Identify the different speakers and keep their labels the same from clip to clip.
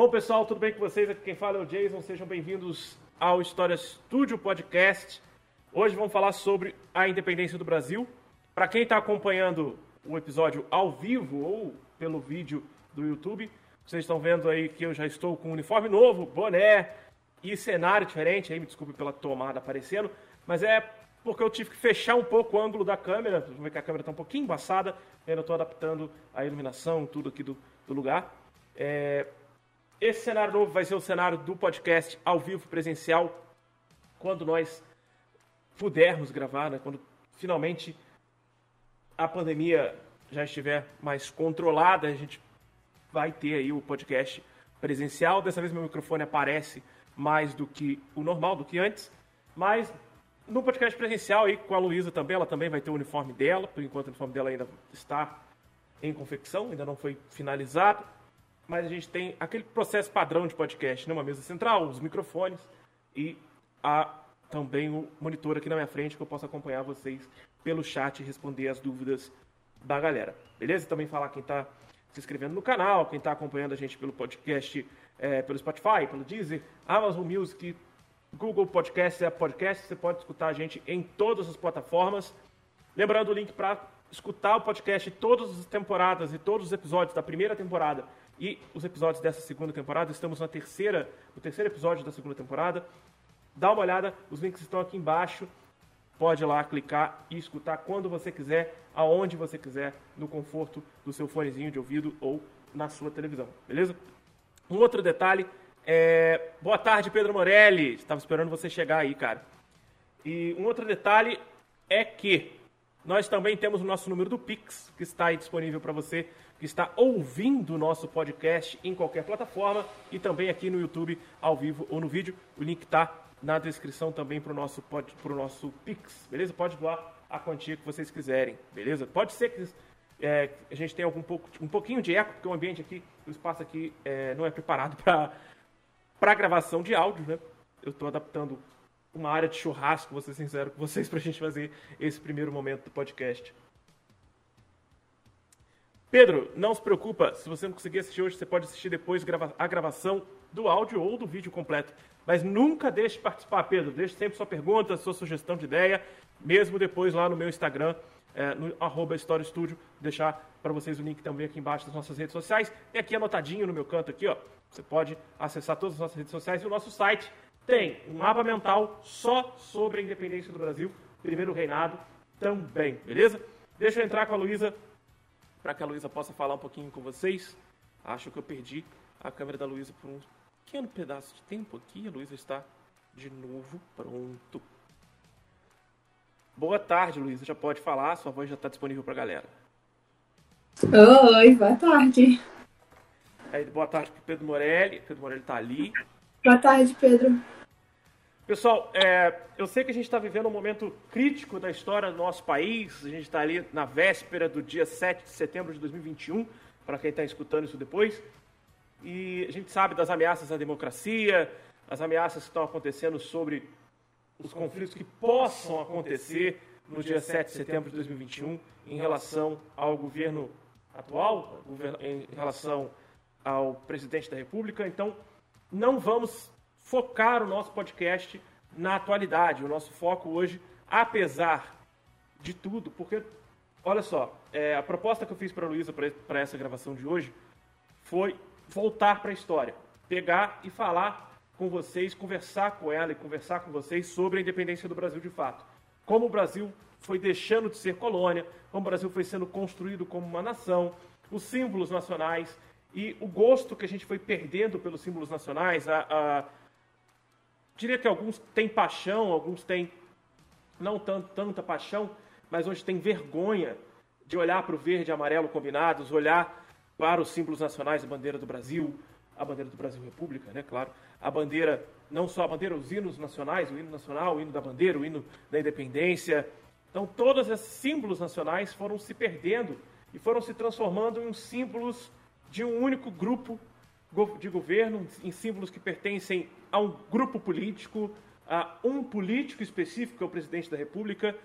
Speaker 1: Bom, pessoal, tudo bem com vocês? Aqui quem fala é o Jason. Sejam bem-vindos ao História Studio Podcast. Hoje vamos falar sobre a independência do Brasil. Para quem está acompanhando o episódio ao vivo ou pelo vídeo do YouTube, vocês estão vendo aí que eu já estou com um uniforme novo, boné e cenário diferente. Aí me desculpe pela tomada aparecendo, mas é porque eu tive que fechar um pouco o ângulo da câmera. Vamos ver que a câmera está um pouquinho embaçada. Ainda estou adaptando a iluminação, tudo aqui do, do lugar. É, esse cenário novo vai ser o cenário do podcast ao vivo presencial, quando nós pudermos gravar, né? quando finalmente a pandemia já estiver mais controlada, a gente vai ter aí o podcast presencial. Dessa vez meu microfone aparece mais do que o normal, do que antes, mas no podcast presencial aí com a Luísa também, ela também vai ter o uniforme dela, por enquanto o uniforme dela ainda está em confecção, ainda não foi finalizado mas a gente tem aquele processo padrão de podcast, né? uma mesa central, os microfones e a, também o monitor aqui na minha frente que eu posso acompanhar vocês pelo chat e responder as dúvidas da galera. Beleza? Também falar quem está se inscrevendo no canal, quem está acompanhando a gente pelo podcast, é, pelo Spotify, pelo Deezer, Amazon Music, Google Podcast, Apple Podcast, você pode escutar a gente em todas as plataformas. Lembrando o link para escutar o podcast todas as temporadas e todos os episódios da primeira temporada e os episódios dessa segunda temporada. Estamos na terceira, no terceiro episódio da segunda temporada. Dá uma olhada, os links estão aqui embaixo. Pode ir lá clicar e escutar quando você quiser, aonde você quiser, no conforto do seu fonezinho de ouvido ou na sua televisão, beleza? Um outro detalhe é... Boa tarde, Pedro Morelli. Estava esperando você chegar aí, cara. E um outro detalhe é que nós também temos o nosso número do Pix, que está aí disponível para você que está ouvindo o nosso podcast em qualquer plataforma e também aqui no YouTube, ao vivo ou no vídeo. O link está na descrição também para o nosso, nosso Pix, beleza? Pode doar a quantia que vocês quiserem, beleza? Pode ser que é, a gente tenha algum pouco, um pouquinho de eco, porque o ambiente aqui, o espaço aqui é, não é preparado para gravação de áudio, né? Eu estou adaptando uma área de churrasco, vou ser sincero com vocês, para a gente fazer esse primeiro momento do podcast. Pedro, não se preocupa, se você não conseguir assistir hoje, você pode assistir depois a gravação do áudio ou do vídeo completo. Mas nunca deixe de participar, Pedro. Deixe sempre sua pergunta, sua sugestão de ideia, mesmo depois lá no meu Instagram, é, no arroba Studio, deixar para vocês o link também aqui embaixo das nossas redes sociais. E aqui anotadinho no meu canto aqui, ó. Você pode acessar todas as nossas redes sociais e o nosso site tem um mapa mental só sobre a independência do Brasil, primeiro reinado também, beleza? Deixa eu entrar com a Luísa para que a Luísa possa falar um pouquinho com vocês. Acho que eu perdi a câmera da Luísa por um pequeno pedaço de tempo aqui. A Luísa está de novo pronto. Boa tarde, Luísa. Já pode falar, sua voz já está disponível para a galera.
Speaker 2: Oi, boa tarde.
Speaker 1: Aí, boa tarde para Pedro Morelli. Pedro Morelli está ali.
Speaker 2: Boa tarde, Pedro.
Speaker 1: Pessoal, é, eu sei que a gente está vivendo um momento crítico da história do nosso país. A gente está ali na véspera do dia 7 de setembro de 2021, para quem está escutando isso depois. E a gente sabe das ameaças à democracia, as ameaças que estão acontecendo sobre os conflitos que possam acontecer no dia 7 de setembro de 2021 em relação ao governo atual, em relação ao presidente da República. Então, não vamos focar o nosso podcast na atualidade. O nosso foco hoje, apesar de tudo, porque, olha só, é, a proposta que eu fiz para a Luísa para essa gravação de hoje foi voltar para a história, pegar e falar com vocês, conversar com ela e conversar com vocês sobre a independência do Brasil de fato. Como o Brasil foi deixando de ser colônia, como o Brasil foi sendo construído como uma nação, os símbolos nacionais e o gosto que a gente foi perdendo pelos símbolos nacionais, a, a diria que alguns têm paixão, alguns têm não tanto, tanta paixão, mas hoje têm vergonha de olhar para o verde e amarelo combinados, olhar para os símbolos nacionais, a bandeira do Brasil, a bandeira do Brasil República, né, claro, a bandeira, não só a bandeira, os hinos nacionais, o hino nacional, o hino da bandeira, o hino da independência. Então, todos esses símbolos nacionais foram se perdendo e foram se transformando em símbolos de um único grupo de governo, em símbolos que pertencem a um grupo político, a um político específico, que é o presidente da República,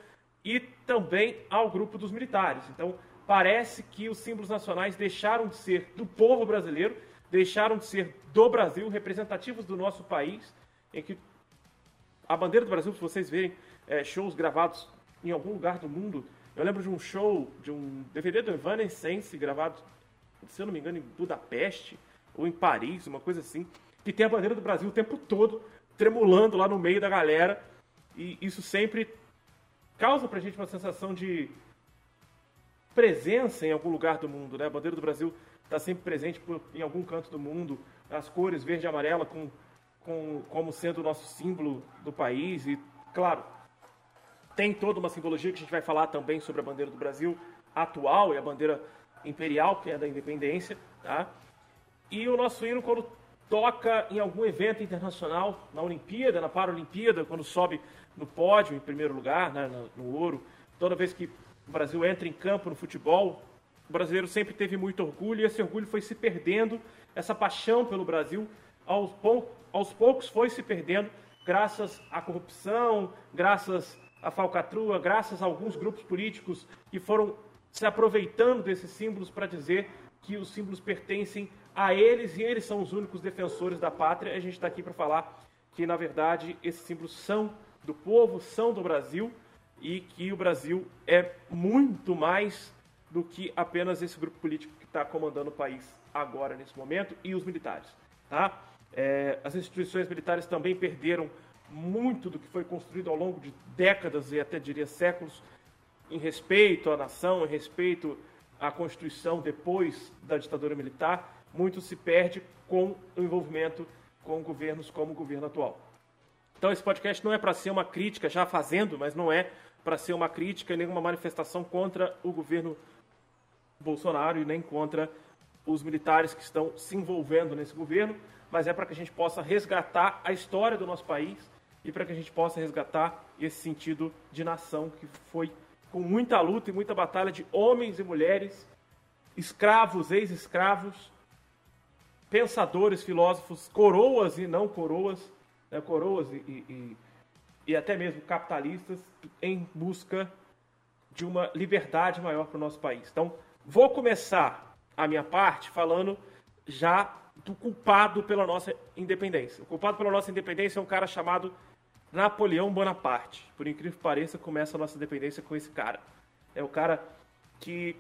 Speaker 1: e também ao grupo dos militares. Então, parece que os símbolos nacionais deixaram de ser do povo brasileiro, deixaram de ser do Brasil, representativos do nosso país, em que a bandeira do Brasil, se vocês verem é, shows gravados em algum lugar do mundo, eu lembro de um show, de um DVD do Evanescence gravado, se eu não me engano, em Budapeste ou em Paris, uma coisa assim, que tem a bandeira do Brasil o tempo todo tremulando lá no meio da galera. E isso sempre causa pra gente uma sensação de presença em algum lugar do mundo, né? A bandeira do Brasil está sempre presente em algum canto do mundo, as cores verde e amarela com, com, como sendo o nosso símbolo do país e, claro, tem toda uma simbologia que a gente vai falar também sobre a bandeira do Brasil atual e a bandeira imperial, que é da independência, tá? E o nosso hino, quando toca em algum evento internacional, na Olimpíada, na Paralimpíada, quando sobe no pódio em primeiro lugar, né, no, ouro, toda vez que o Brasil entra em campo no futebol, o brasileiro sempre teve muito orgulho e esse orgulho foi se perdendo, essa paixão pelo Brasil aos, pou, aos poucos foi se perdendo graças à corrupção, graças à falcatrua, graças a alguns grupos políticos que foram se aproveitando desses símbolos para dizer que os símbolos pertencem a eles e eles são os únicos defensores da pátria. A gente está aqui para falar que, na verdade, esses símbolos são do povo, são do Brasil e que o Brasil é muito mais do que apenas esse grupo político que está comandando o país agora, nesse momento, e os militares. Tá? É, as instituições militares também perderam muito do que foi construído ao longo de décadas e até diria séculos em respeito à nação, em respeito à Constituição depois da ditadura militar, muito se perde com o envolvimento com governos como o governo atual. Então esse podcast não é para ser uma crítica, já fazendo, mas não é para ser uma crítica e nenhuma manifestação contra o governo Bolsonaro e nem contra os militares que estão se envolvendo nesse governo, mas é para que a gente possa resgatar a história do nosso país e para que a gente possa resgatar esse sentido de nação que foi com muita luta e muita batalha de homens e mulheres, escravos, ex-escravos, pensadores, filósofos, coroas e não coroas, né, coroas e, e, e até mesmo capitalistas em busca de uma liberdade maior para o nosso país. Então, vou começar a minha parte falando já do culpado pela nossa independência. O culpado pela nossa independência é um cara chamado Napoleão Bonaparte. Por incrível que pareça, começa a nossa independência com esse cara. É o cara que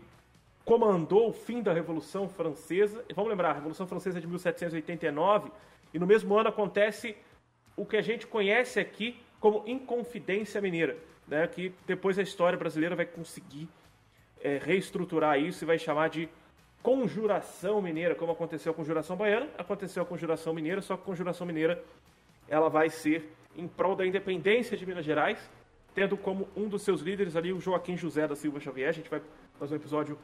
Speaker 1: comandou o fim da Revolução Francesa. Vamos lembrar, a Revolução Francesa é de 1789 e no mesmo ano acontece o que a gente conhece aqui como Inconfidência Mineira, né? que depois a história brasileira vai conseguir é, reestruturar isso e vai chamar de Conjuração Mineira, como aconteceu a Conjuração Baiana, aconteceu a Conjuração Mineira, só que a Conjuração Mineira ela vai ser em prol da independência de Minas Gerais, tendo como um dos seus líderes ali o Joaquim José da Silva Xavier. A gente vai fazer um episódio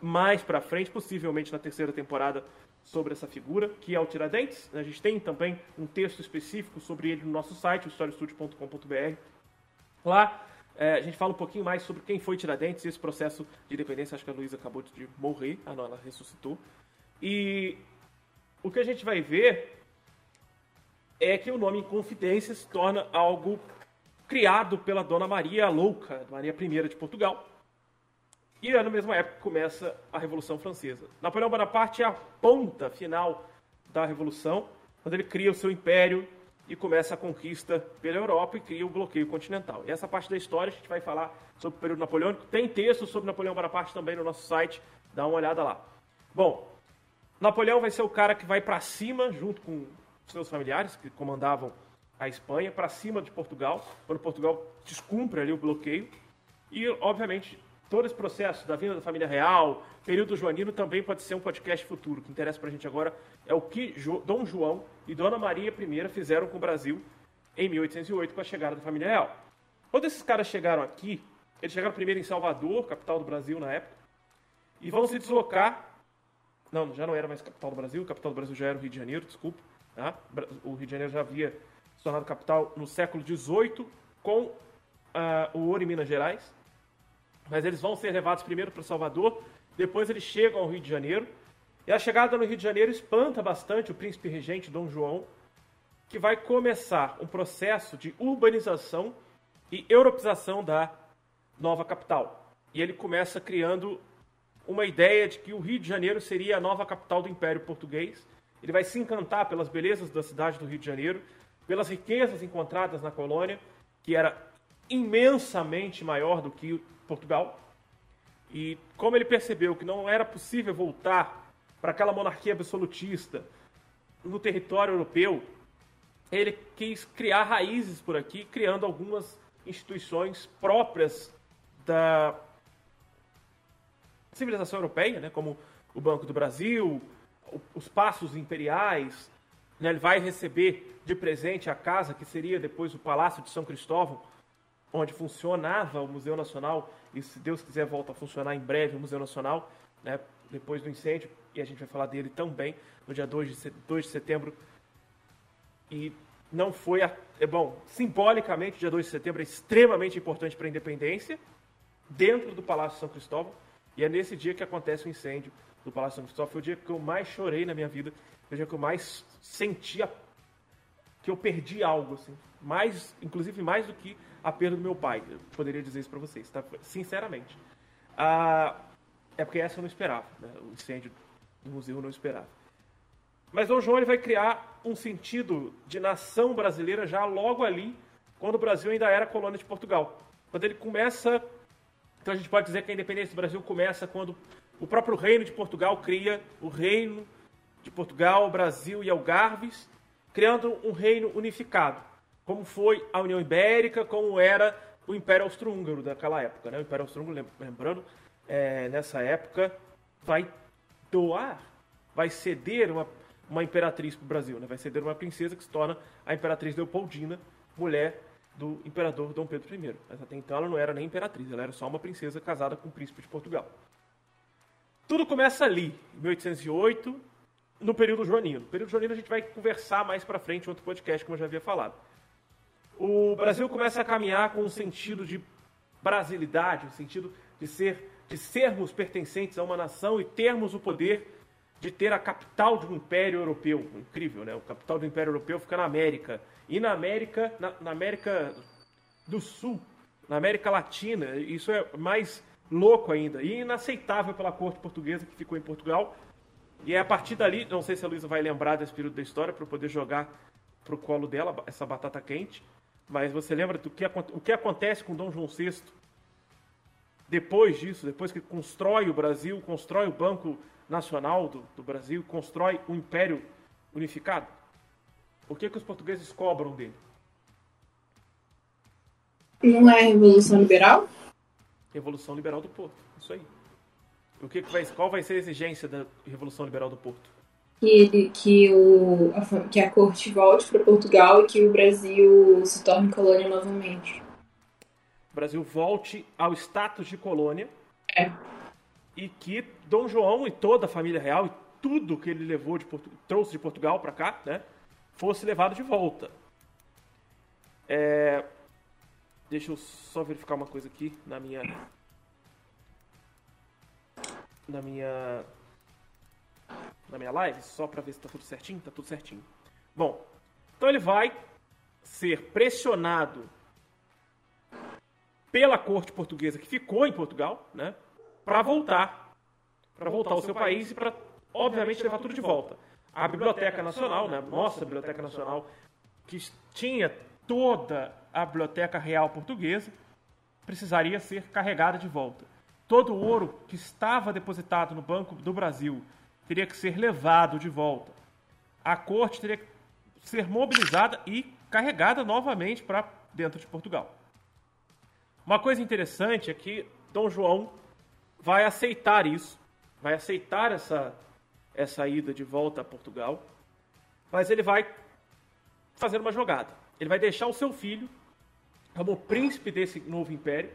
Speaker 1: mais para frente, possivelmente na terceira temporada, sobre essa figura, que é o Tiradentes. A gente tem também um texto específico sobre ele no nosso site, historiastudio.com.br. Lá é, a gente fala um pouquinho mais sobre quem foi Tiradentes e esse processo de independência. Acho que a Luísa acabou de morrer. Ah, não, ela ressuscitou. E o que a gente vai ver é que o nome Inconfidência se torna algo criado pela Dona Maria Louca, Maria I de Portugal, e é na mesma época que começa a Revolução Francesa. Napoleão Bonaparte é a ponta final da Revolução, quando ele cria o seu império e começa a conquista pela Europa e cria o bloqueio continental. E essa parte da história a gente vai falar sobre o período napoleônico. Tem texto sobre Napoleão Bonaparte também no nosso site, dá uma olhada lá. Bom, Napoleão vai ser o cara que vai para cima, junto com seus familiares que comandavam a Espanha, para cima de Portugal, quando Portugal descumpre ali o bloqueio. E, obviamente, todo esse processo da vinda da família real, período joanino, também pode ser um podcast futuro. O que interessa para a gente agora é o que Dom João e Dona Maria I fizeram com o Brasil em 1808 com a chegada da família real. Quando esses caras chegaram aqui, eles chegaram primeiro em Salvador, capital do Brasil na época, e vão se deslocar. Não, já não era mais capital do Brasil, capital do Brasil já era o Rio de Janeiro, desculpa. Tá? O Rio de Janeiro já havia se tornado capital no século XVIII com uh, o ouro em Minas Gerais. Mas eles vão ser levados primeiro para Salvador, depois eles chegam ao Rio de Janeiro. E a chegada no Rio de Janeiro espanta bastante o príncipe regente Dom João, que vai começar um processo de urbanização e europeização da nova capital. E ele começa criando uma ideia de que o Rio de Janeiro seria a nova capital do Império Português ele vai se encantar pelas belezas da cidade do Rio de Janeiro, pelas riquezas encontradas na colônia, que era imensamente maior do que Portugal. E como ele percebeu que não era possível voltar para aquela monarquia absolutista no território europeu, ele quis criar raízes por aqui, criando algumas instituições próprias da civilização europeia, né, como o Banco do Brasil, os Passos Imperiais. Né, ele vai receber de presente a casa que seria depois o Palácio de São Cristóvão, onde funcionava o Museu Nacional, e se Deus quiser volta a funcionar em breve o Museu Nacional, né, depois do incêndio, e a gente vai falar dele também no dia 2 de, 2 de setembro. E não foi, a, é bom, simbolicamente, dia 2 de setembro é extremamente importante para a independência, dentro do Palácio São Cristóvão, e é nesse dia que acontece o incêndio do Palácio São Cristóvão. Foi o dia que eu mais chorei na minha vida, foi o dia que eu mais sentia que eu perdi algo, assim, mais, inclusive mais do que a perda do meu pai. Eu poderia dizer isso para vocês, tá? sinceramente. Ah, é porque essa eu não esperava, né? o incêndio do museu eu não esperava. Mas Dom João ele vai criar um sentido de nação brasileira já logo ali, quando o Brasil ainda era colônia de Portugal. Quando ele começa, então a gente pode dizer que a independência do Brasil começa quando o próprio reino de Portugal cria o reino de Portugal, Brasil e Algarves, criando um reino unificado, como foi a União Ibérica, como era o Império Austro-Húngaro daquela época. Né? O Império Austro-Húngaro, lembrando, é, nessa época, vai doar, vai ceder uma, uma imperatriz para o Brasil, né? vai ceder uma princesa que se torna a Imperatriz Leopoldina, mulher do imperador Dom Pedro I. Mas até então ela não era nem imperatriz, ela era só uma princesa casada com o príncipe de Portugal. Tudo começa ali, em 1808, no período joanino. No período joanino a gente vai conversar mais para frente em outro podcast, como eu já havia falado. O Brasil começa a caminhar com um sentido de brasilidade, um sentido de ser de sermos pertencentes a uma nação e termos o poder de ter a capital de um império europeu. Incrível, né? O capital do império europeu fica na América. E na América, na, na América do Sul, na América Latina, isso é mais louco ainda. E inaceitável pela corte portuguesa que ficou em Portugal e é a partir dali, não sei se a Luísa vai lembrar desse período da história para poder jogar pro colo dela essa batata quente, mas você lembra do que, o que acontece com Dom João VI depois disso, depois que constrói o Brasil, constrói o Banco Nacional do, do Brasil, constrói o Império Unificado? O que, que os portugueses cobram dele?
Speaker 2: Não é a Revolução Liberal?
Speaker 1: Revolução Liberal do Porto, isso aí. O que, que vai, qual vai ser a exigência da Revolução Liberal do Porto?
Speaker 2: Que, ele, que, o, a, que a corte volte para Portugal e que o Brasil se torne colônia novamente.
Speaker 1: O Brasil volte ao status de colônia.
Speaker 2: É.
Speaker 1: E que Dom João e toda a família real e tudo que ele levou de Portu trouxe de Portugal para cá, né, fosse levado de volta. É... Deixa eu só verificar uma coisa aqui na minha na minha na minha live, só para ver se tá tudo certinho, tá tudo certinho. Bom, então ele vai ser pressionado pela corte portuguesa que ficou em Portugal, né, para voltar, para voltar ao seu país e para obviamente levar tudo de volta. A Biblioteca Nacional, né, nossa Biblioteca Nacional, que tinha toda a Biblioteca Real Portuguesa, precisaria ser carregada de volta todo o ouro que estava depositado no Banco do Brasil teria que ser levado de volta. A corte teria que ser mobilizada e carregada novamente para dentro de Portugal. Uma coisa interessante é que Dom João vai aceitar isso, vai aceitar essa, essa ida de volta a Portugal, mas ele vai fazer uma jogada. Ele vai deixar o seu filho como príncipe desse novo império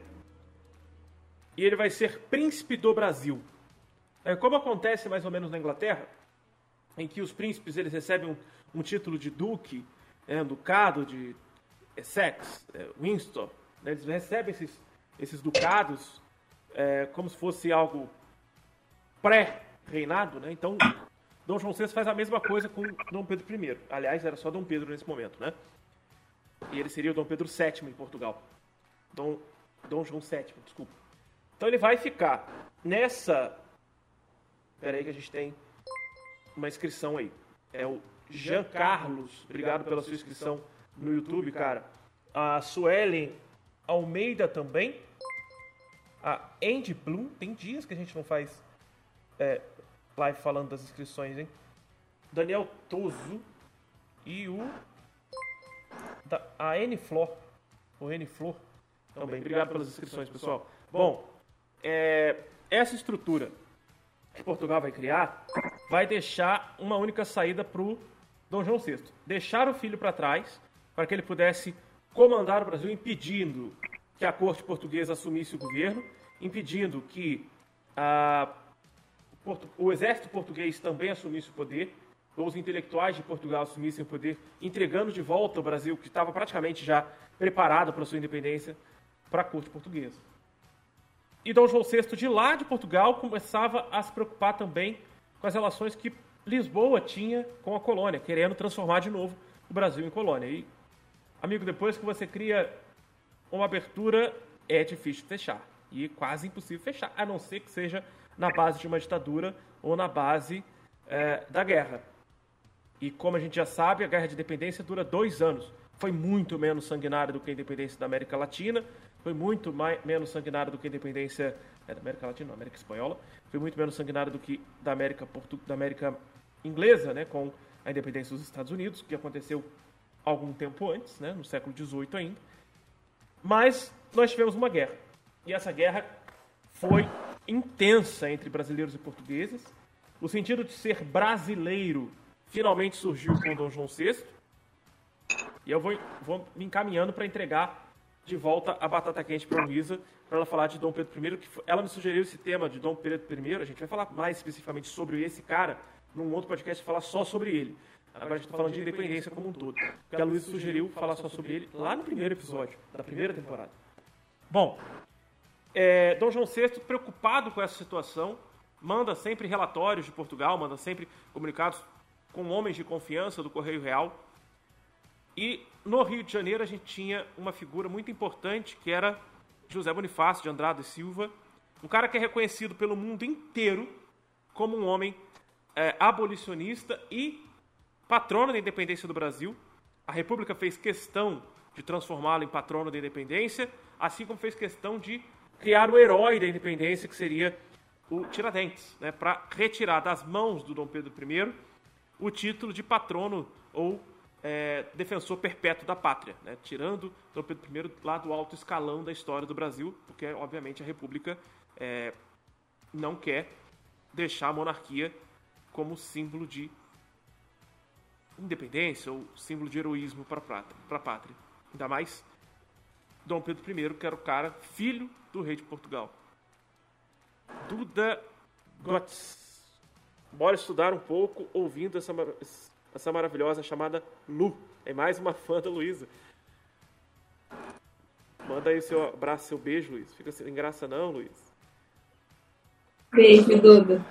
Speaker 1: e ele vai ser príncipe do Brasil. É como acontece mais ou menos na Inglaterra, em que os príncipes eles recebem um, um título de duque, é, ducado de Essex, é, Windsor, né, eles recebem esses, esses ducados é, como se fosse algo pré-reinado, né? Então, Dom João VI faz a mesma coisa com Dom Pedro I. Aliás, era só Dom Pedro nesse momento, né? E ele seria o Dom Pedro VII em Portugal. Dom, Dom João VII, desculpa. Então ele vai ficar nessa. Espera aí que a gente tem uma inscrição aí. é o Jean Carlos. Obrigado pela sua inscrição no YouTube, cara. A Suelen Almeida também. A Andy Bloom. Tem dias que a gente não faz é, live falando das inscrições, hein? Daniel Toso. E o. Da, a N Flor. O N Flor. Também. Obrigado pelas inscrições, pessoal. Bom, é, essa estrutura que Portugal vai criar vai deixar uma única saída para o Dom João VI. Deixar o filho para trás para que ele pudesse comandar o Brasil, impedindo que a corte portuguesa assumisse o governo, impedindo que a, o exército português também assumisse o poder, ou os intelectuais de Portugal assumissem o poder, entregando de volta o Brasil, que estava praticamente já preparado para sua independência, para a corte portuguesa. E Dom João VI, de lá de Portugal, começava a se preocupar também com as relações que Lisboa tinha com a colônia, querendo transformar de novo o Brasil em colônia. E, amigo, depois que você cria uma abertura, é difícil fechar. E quase impossível fechar, a não ser que seja na base de uma ditadura ou na base é, da guerra. E como a gente já sabe, a guerra de independência dura dois anos. Foi muito menos sanguinária do que a independência da América Latina, foi muito mais, menos sanguinária do que a independência é, da América Latina, não, América Espanhola, foi muito menos sanguinária do que da América, Portu, da América Inglesa, né, com a independência dos Estados Unidos, que aconteceu algum tempo antes, né, no século XVIII ainda. Mas nós tivemos uma guerra. E essa guerra foi intensa entre brasileiros e portugueses. O sentido de ser brasileiro finalmente surgiu com Dom João VI. E eu vou, vou me encaminhando para entregar de volta a batata quente para a Luísa, para ela falar de Dom Pedro I, que ela me sugeriu esse tema de Dom Pedro I, a gente vai falar mais especificamente sobre esse cara num outro podcast, falar só sobre ele. Agora a gente está falando de independência como um todo. Porque a Luísa sugeriu falar só sobre ele lá no primeiro episódio, da primeira temporada. Bom, é, Dom João VI, preocupado com essa situação, manda sempre relatórios de Portugal, manda sempre comunicados com homens de confiança do Correio Real. E no Rio de Janeiro a gente tinha uma figura muito importante que era José Bonifácio de Andrade Silva, um cara que é reconhecido pelo mundo inteiro como um homem é, abolicionista e patrono da independência do Brasil. A República fez questão de transformá-lo em patrono da independência, assim como fez questão de criar o herói da independência, que seria o Tiradentes, né, para retirar das mãos do Dom Pedro I o título de patrono ou é, defensor perpétuo da pátria, né? tirando Dom Pedro I lá do alto escalão da história do Brasil, porque, obviamente, a República é, não quer deixar a monarquia como símbolo de independência ou símbolo de heroísmo para a pátria. Ainda mais Dom Pedro I, que era o cara, filho do rei de Portugal. Duda Gotts. Bora estudar um pouco ouvindo essa essa maravilhosa chamada Lu. É mais uma fã da Luísa. Manda aí o seu abraço, seu beijo, Luiz. Fica sem graça não, Luiz.
Speaker 2: Beijo, Duda.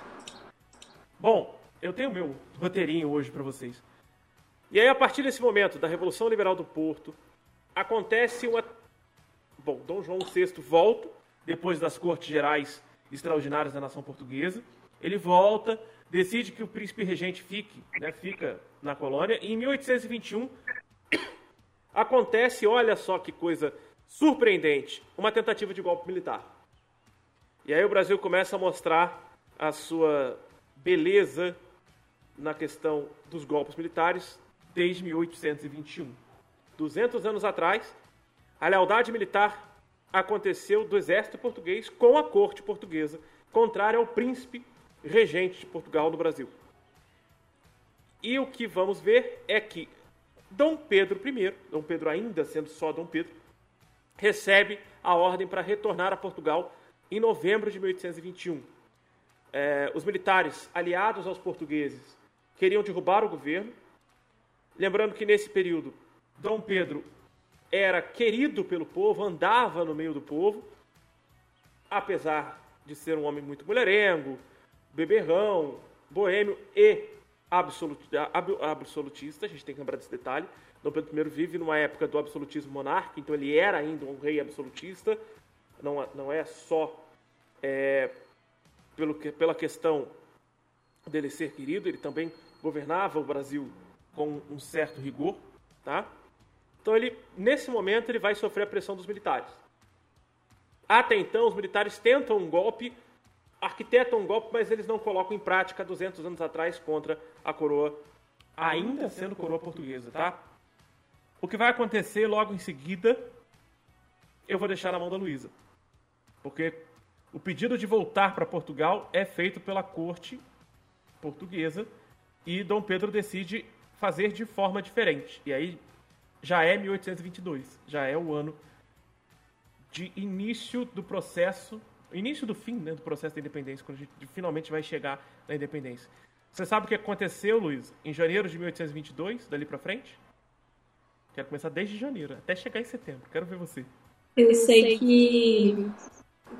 Speaker 1: Bom, eu tenho meu roteirinho hoje para vocês. E aí, a partir desse momento da Revolução Liberal do Porto, acontece uma. Bom, Dom João VI volta, depois das Cortes Gerais Extraordinárias da Nação Portuguesa. Ele volta, decide que o príncipe regente fique, né, fica na colônia, e em 1821 acontece, olha só que coisa surpreendente, uma tentativa de golpe militar. E aí o Brasil começa a mostrar a sua beleza na questão dos golpes militares desde 1821. 200 anos atrás, a lealdade militar aconteceu do exército português com a corte portuguesa, contrária ao príncipe regente de Portugal no Brasil. E o que vamos ver é que Dom Pedro I, Dom Pedro ainda sendo só Dom Pedro, recebe a ordem para retornar a Portugal em novembro de 1821. É, os militares aliados aos portugueses queriam derrubar o governo. Lembrando que nesse período, Dom Pedro era querido pelo povo, andava no meio do povo, apesar de ser um homem muito mulherengo, beberrão, boêmio e absolutista, a gente tem que lembrar desse detalhe. Dom Pedro I vive numa época do absolutismo monárquico, então ele era ainda um rei absolutista, não, não é só é, pelo, pela questão dele ser querido, ele também governava o Brasil com um certo rigor, tá? Então ele, nesse momento, ele vai sofrer a pressão dos militares. Até então, os militares tentam um golpe, arquitetam um golpe, mas eles não colocam em prática 200 anos atrás contra a coroa, ainda sendo coroa portuguesa, tá? O que vai acontecer logo em seguida, eu vou deixar na mão da Luísa. Porque o pedido de voltar para Portugal é feito pela corte portuguesa e Dom Pedro decide fazer de forma diferente. E aí já é 1822, já é o ano de início do processo, início do fim né, do processo da independência, quando a gente finalmente vai chegar na independência. Você sabe o que aconteceu, Luiz, em janeiro de 1822, dali para frente? Quero começar desde janeiro, até chegar em setembro. Quero ver você.
Speaker 2: Eu sei que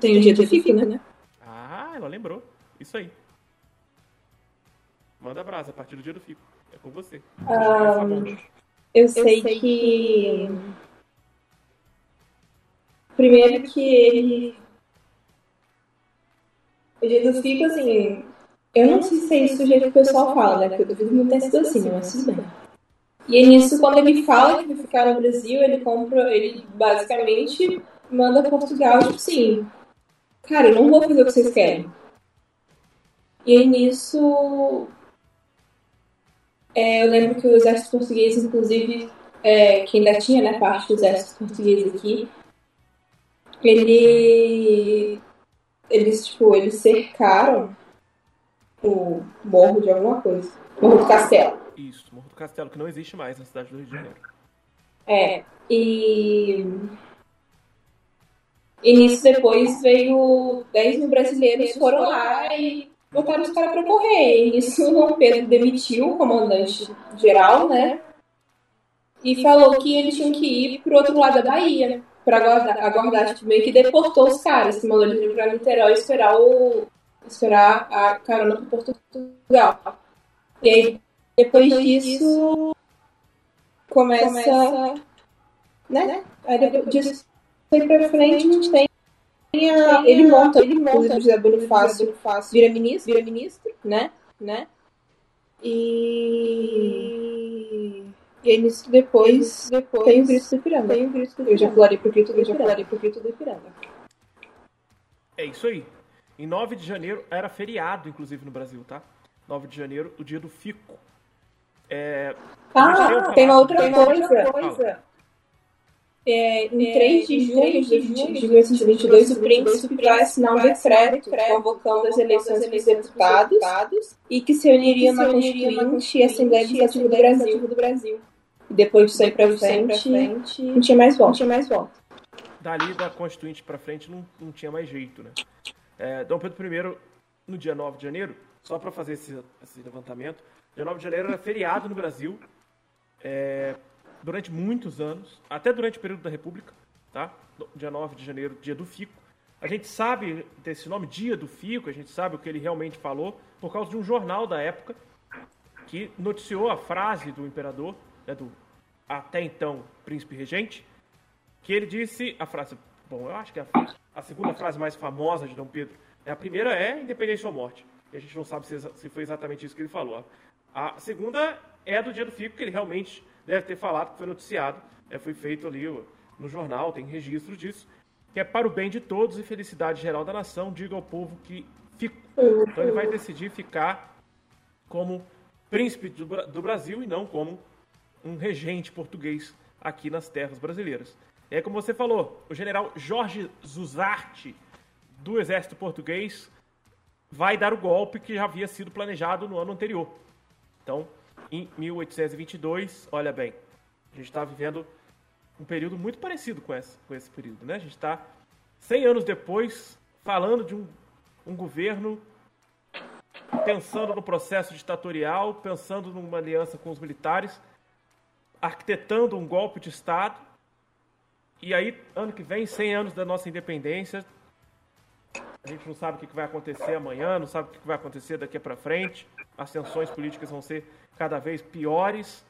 Speaker 2: tem o dia do FIC, né?
Speaker 1: Ah, ela lembrou. Isso aí. Manda brasa a partir do dia do FICO. É com você.
Speaker 2: Um, eu sei, eu sei que... que... Primeiro que ele... O dia do FICO, assim... Eu não sei se é isso o jeito que o pessoal fala, né? Porque eu duvido muito ter sido assim, mas tudo bem. E nisso, quando ele fala que vai ficar no Brasil, ele compra, ele basicamente manda Portugal, tipo assim, cara, eu não vou fazer o que vocês querem. E aí nisso, é, eu lembro que o exército português, inclusive, é, que ainda tinha né, parte do exército português aqui, ele, eles, tipo, eles cercaram o morro de alguma coisa. Morro do Castelo.
Speaker 1: Isso, Morro do Castelo, que não existe mais na cidade do Rio de Janeiro.
Speaker 2: É, e e nisso depois veio 10 mil brasileiros foram lá e botaram os caras para correr. E nisso o Pedro demitiu o comandante geral, né? E falou que eles tinham que ir pro outro lado da Bahia para aguardar, aguardar tipo, meio que deportou os caras, que mandou eles pra Niterói e esperar o esperar a carona pro Portugal. E aí depois disso começa, começa né? Aí depois disso foi pra frente, a gente tem a, ele monta, ele monta, o José Bonifácio vira ministro, vira ministro, né? né? E e aí nisso depois, depois tem o grito do Ipiranga. Tem o grito do Ipiranga. Eu já falarei pro grito do Ipiranga. Eu já falarei pro grito do Ipiranga.
Speaker 1: É isso aí. Em 9 de janeiro era feriado, inclusive, no Brasil, tá? 9 de janeiro, o dia do Fico. É,
Speaker 2: ah, tem uma outra coisa. coisa. É, em 3 de junho de 1922, o príncipe vai assinar um decreto convocando as eleições dos deputados e que se uniriam na Constituinte e Assembleia Legislativa do Brasil. E depois de sair para frente, não tinha mais volta. Tinha mais volta.
Speaker 1: Dali da Constituinte para frente não, não tinha mais jeito, né? É, Dom Pedro I, no dia 9 de janeiro, só para fazer esse, esse levantamento, dia 9 de janeiro era feriado no Brasil. É, durante muitos anos, até durante o período da República, tá? Dia 9 de janeiro, dia do Fico. A gente sabe desse nome, Dia do Fico, a gente sabe o que ele realmente falou, por causa de um jornal da época que noticiou a frase do imperador, né, do até então príncipe regente, que ele disse a frase, bom, eu acho que a, a segunda frase mais famosa de Dom Pedro, né, a primeira é independência ou morte, e a gente não sabe se, se foi exatamente isso que ele falou. A segunda é do dia do Fico, que ele realmente deve ter falado que foi noticiado, é, foi feito ali no jornal, tem registro disso, que é para o bem de todos e felicidade geral da nação, diga ao povo que fico. Então ele vai decidir ficar como príncipe do, do Brasil e não como um regente português aqui nas terras brasileiras. Aí, como você falou, o general Jorge Zuzarte, do exército português, vai dar o golpe que já havia sido planejado no ano anterior. Então, em 1822, olha bem, a gente está vivendo um período muito parecido com esse, com esse período, né? A gente está 100 anos depois falando de um, um governo pensando no processo ditatorial, pensando numa aliança com os militares, arquitetando um golpe de Estado. E aí, ano que vem, 100 anos da nossa independência, a gente não sabe o que vai acontecer amanhã, não sabe o que vai acontecer daqui para frente. As tensões políticas vão ser cada vez piores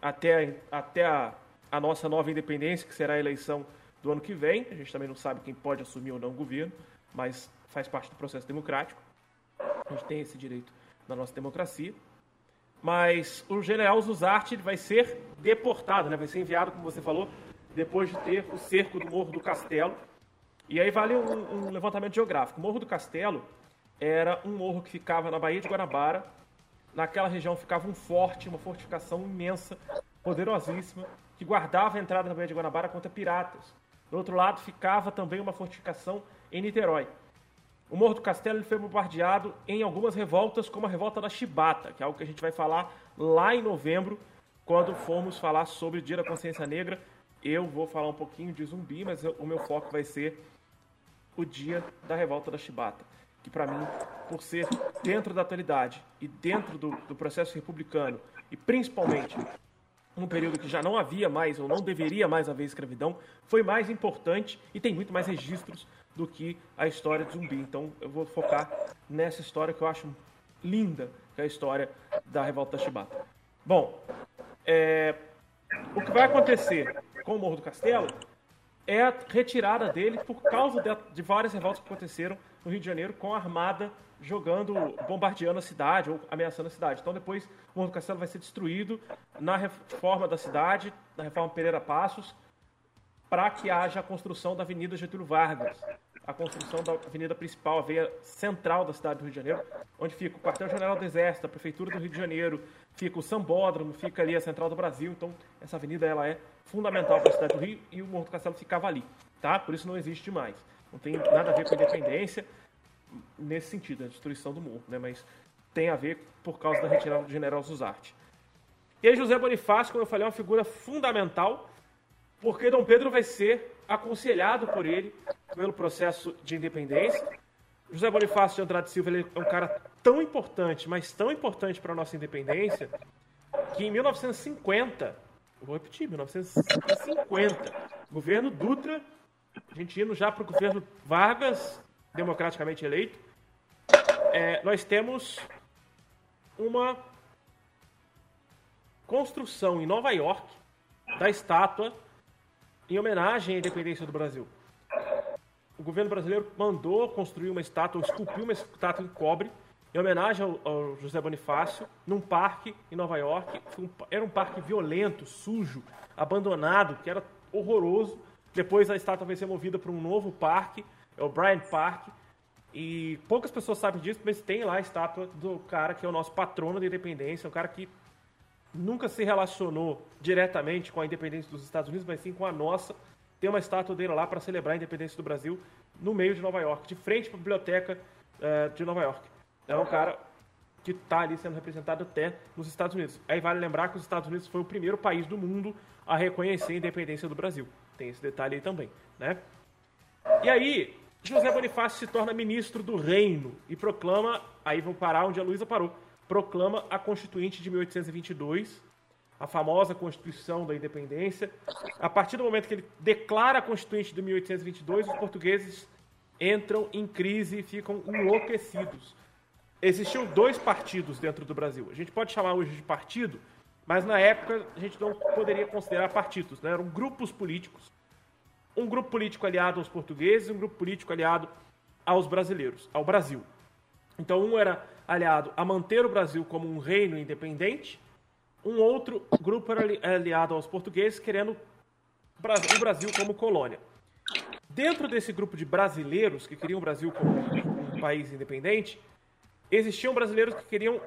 Speaker 1: até, até a, a nossa nova independência, que será a eleição do ano que vem. A gente também não sabe quem pode assumir ou não o governo, mas faz parte do processo democrático. A gente tem esse direito na nossa democracia. Mas o general Zuzarte vai ser deportado, né? vai ser enviado, como você falou, depois de ter o cerco do Morro do Castelo. E aí vale um, um levantamento geográfico. O Morro do Castelo era um morro que ficava na Baía de Guanabara. Naquela região ficava um forte, uma fortificação imensa, poderosíssima, que guardava a entrada da Baía de Guanabara contra piratas. Do outro lado ficava também uma fortificação em Niterói. O Morro do Castelo foi bombardeado em algumas revoltas, como a revolta da Chibata, que é algo que a gente vai falar lá em novembro, quando formos falar sobre o Dia da Consciência Negra. Eu vou falar um pouquinho de zumbi, mas o meu foco vai ser o dia da revolta da Chibata, que para mim, por ser dentro da atualidade e dentro do, do processo republicano, e principalmente num período que já não havia mais ou não deveria mais haver escravidão, foi mais importante e tem muito mais registros do que a história de zumbi. Então eu vou focar nessa história que eu acho linda, que é a história da revolta da Chibata. Bom, é, o que vai acontecer com o Morro do Castelo é a retirada dele por causa de, de várias revoltas que aconteceram no Rio de Janeiro com a armada jogando, bombardeando a cidade ou ameaçando a cidade. Então depois o Morro do Castelo vai ser destruído na reforma da cidade, na reforma Pereira Passos, para que haja a construção da Avenida Getúlio Vargas, a construção da avenida principal, a veia central da cidade do Rio de Janeiro, onde fica o quartel-general do Exército, a prefeitura do Rio de Janeiro, fica o Sambódromo, fica ali a central do Brasil. Então, essa avenida ela é fundamental para a cidade do Rio e o Morro do Castelo ficava ali, tá? Por isso não existe mais. Não tem nada a ver com a independência nesse sentido, a destruição do morro, né? Mas tem a ver por causa da retirada do general Zuzarte. E aí José Bonifácio, como eu falei, é uma figura fundamental, porque Dom Pedro vai ser aconselhado por ele pelo processo de independência. José Bonifácio de Andrade Silva ele é um cara tão importante, mas tão importante para a nossa independência, que em 1950, eu vou repetir, 1950, governo Dutra, a gente indo já para o governo Vargas, democraticamente eleito, é, nós temos uma construção em Nova York da estátua em homenagem à independência do Brasil. O governo brasileiro mandou construir uma estátua, esculpiu uma estátua em cobre, em homenagem ao, ao José Bonifácio, num parque em Nova York. Um, era um parque violento, sujo, abandonado, que era horroroso. Depois a estátua vai ser movida para um novo parque, é o Bryant Park. E poucas pessoas sabem disso, mas tem lá a estátua do cara que é o nosso patrono da independência, um cara que nunca se relacionou diretamente com a independência dos Estados Unidos, mas sim com a nossa. Tem uma estátua dele lá para celebrar a independência do Brasil no meio de Nova York, de frente para a biblioteca uh, de Nova York. É um cara que está ali sendo representado até nos Estados Unidos. Aí vale lembrar que os Estados Unidos foi o primeiro país do mundo a reconhecer a independência do Brasil. Tem esse detalhe aí também, né? E aí, José Bonifácio se torna ministro do reino e proclama, aí vou parar onde a Luísa parou, proclama a Constituinte de 1822, a famosa Constituição da Independência. A partir do momento que ele declara a Constituinte de 1822, os portugueses entram em crise e ficam enlouquecidos. Existiam dois partidos dentro do Brasil. A gente pode chamar hoje de partido, mas na época a gente não poderia considerar partidos, né? eram grupos políticos. Um grupo político aliado aos portugueses um grupo político aliado aos brasileiros, ao Brasil. Então, um era aliado a manter o Brasil como um reino independente, um outro grupo era aliado aos portugueses, querendo o Brasil como colônia. Dentro desse grupo de brasileiros que queriam o Brasil como um país independente, existiam brasileiros que queriam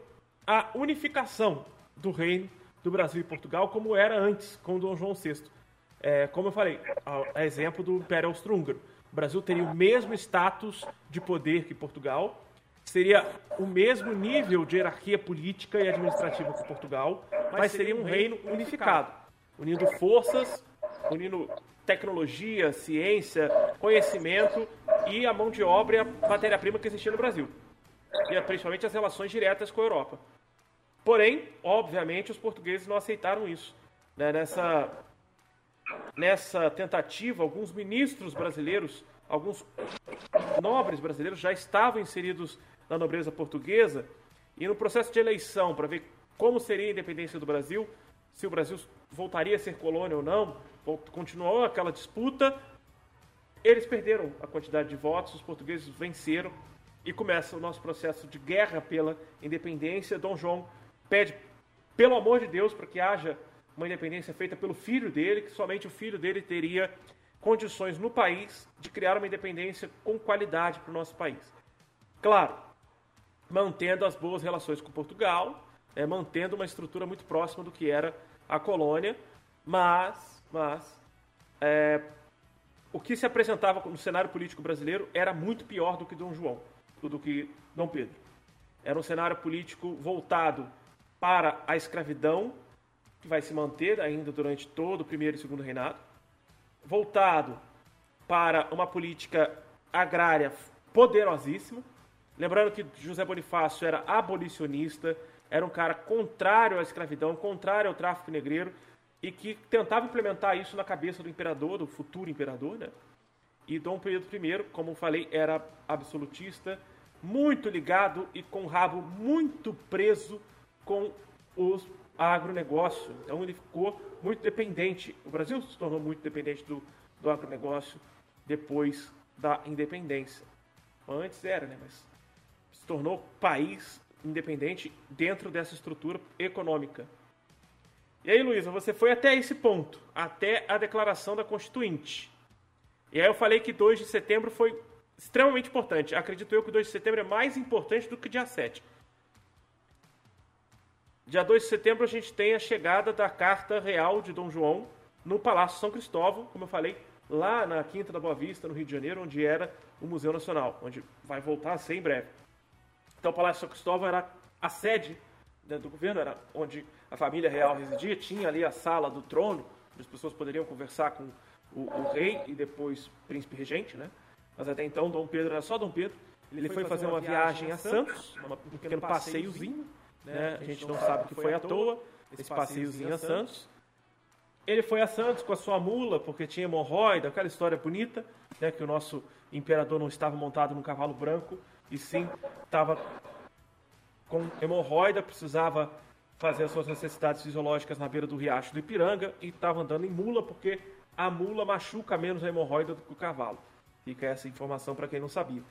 Speaker 1: a unificação do reino do Brasil e Portugal, como era antes com Dom João VI. É, como eu falei, a, a exemplo do Império Austro-Húngaro. O Brasil teria o mesmo status de poder que Portugal, seria o mesmo nível de hierarquia política e administrativa que Portugal, mas seria um reino unificado, unindo forças, unindo tecnologia, ciência, conhecimento e a mão de obra e a matéria-prima que existia no Brasil. E principalmente as relações diretas com a Europa. Porém, obviamente, os portugueses não aceitaram isso. Né? Nessa, nessa tentativa, alguns ministros brasileiros, alguns nobres brasileiros já estavam inseridos da nobreza portuguesa, e no processo de eleição, para ver como seria a independência do Brasil, se o Brasil voltaria a ser colônia ou não, continuou aquela disputa, eles perderam a quantidade de votos, os portugueses venceram, e começa o nosso processo de guerra pela independência. Dom João pede pelo amor de Deus, para que haja uma independência feita pelo filho dele, que somente o filho dele teria condições no país de criar uma independência com qualidade para o nosso país. Claro, mantendo as boas relações com Portugal, é, mantendo uma estrutura muito próxima do que era a colônia, mas, mas é, o que se apresentava no cenário político brasileiro era muito pior do que Dom João, do que Dom Pedro. Era um cenário político voltado para a escravidão, que vai se manter ainda durante todo o primeiro e segundo reinado, voltado para uma política agrária poderosíssima. Lembrando que José Bonifácio era abolicionista, era um cara contrário à escravidão, contrário ao tráfico negreiro e que tentava implementar isso na cabeça do imperador, do futuro imperador, né? E Dom Pedro I, como falei, era absolutista, muito ligado e com o rabo muito preso com os agronegócio. Então ele ficou muito dependente. O Brasil se tornou muito dependente do, do agronegócio depois da independência. Antes era, né? Mas se tornou país independente dentro dessa estrutura econômica. E aí, Luísa, você foi até esse ponto, até a declaração da Constituinte. E aí eu falei que 2 de setembro foi extremamente importante. Acredito eu que 2 de setembro é mais importante do que dia 7. Dia 2 de setembro a gente tem a chegada da Carta Real de Dom João no Palácio São Cristóvão, como eu falei, lá na Quinta da Boa Vista, no Rio de Janeiro, onde era o Museu Nacional, onde vai voltar a ser em breve. Então o Palácio São Cristóvão era a sede né, do governo, era onde a família real residia, tinha ali a sala do trono, onde as pessoas poderiam conversar com o, o rei e depois príncipe regente, né? Mas até então Dom Pedro era só Dom Pedro. Ele, foi, foi fazer uma viagem a Santos, um pequeno passeiozinho, né? A gente não sabe que foi à toa, esse passeiozinho a Santos. Ele foi a Santos com a sua mula, porque tinha hemorroida, aquela história bonita, né? Que o nosso imperador não estava montado num cavalo branco, e sim estava com hemorroida, precisava fazer as suas necessidades fisiológicas na beira do riacho do Ipiranga e estava andando em mula porque a mula machuca menos a hemorroida do que o cavalo. Fica essa informação para quem não sabia.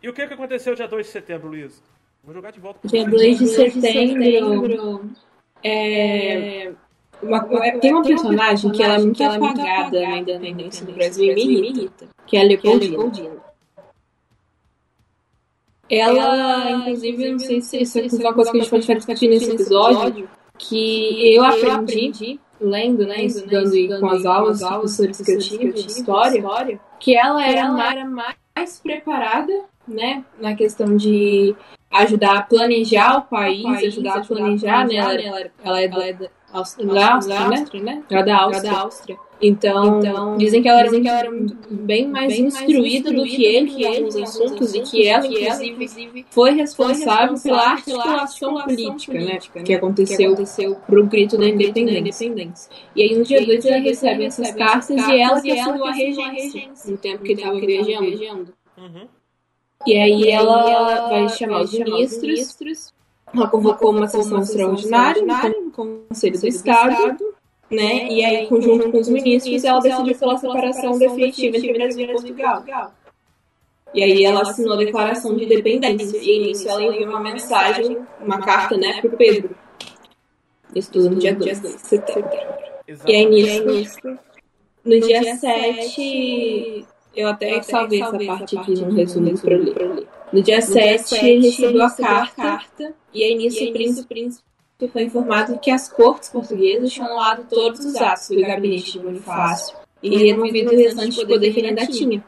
Speaker 1: E o que, que aconteceu dia 2 de setembro, Luiz? Vou jogar de volta.
Speaker 2: Dia 2 de setembro. É, uma, tem uma personagem que ela é muito apagada na independência do Brasil e me irrita, que é a Leopoldina. Ela, inclusive, não sei se isso é uma coisa que a gente pode discutir nesse episódio, que eu aprendi lendo, né, estudando e com as aulas, professores que eu tive de história, que ela era mais preparada, né, na questão de ajudar a planejar o país, ajudar a planejar, né, ela, ela é da, Áustria, né? Ela é da Áustria. Então, então, dizem que ela era, que ela era muito, bem mais bem instruída do que ele em alguns assuntos e que ela, inclusive, foi responsável pela articulação política, né, que aconteceu, aconteceu pro grito da independência. E aí, no dia 2, ela recebe essas cartas e ela que assumiu a regência, no tempo que ele estava viajando. Uhum. E aí ela vai chamar os ministros, ela convocou uma sessão extraordinária no Conselho do Estado, né? E aí, conjunto com os ministros, ela decidiu pela separação definitiva entre Brasil e Portugal. E aí ela assinou a declaração de independência. E nisso ela enviou uma mensagem, uma carta, né, pro Pedro. Isso tudo no dia 2 de setembro. E aí nisso, no dia 7, eu até salvei essa parte aqui no resumo para ler. No dia 7, ele recebeu a carta, e aí nisso o príncipe foi informado que as cortes portuguesas tinham anulado todos os atos do gabinete de Bonifácio e removido o restante de poder que ele ainda tinha.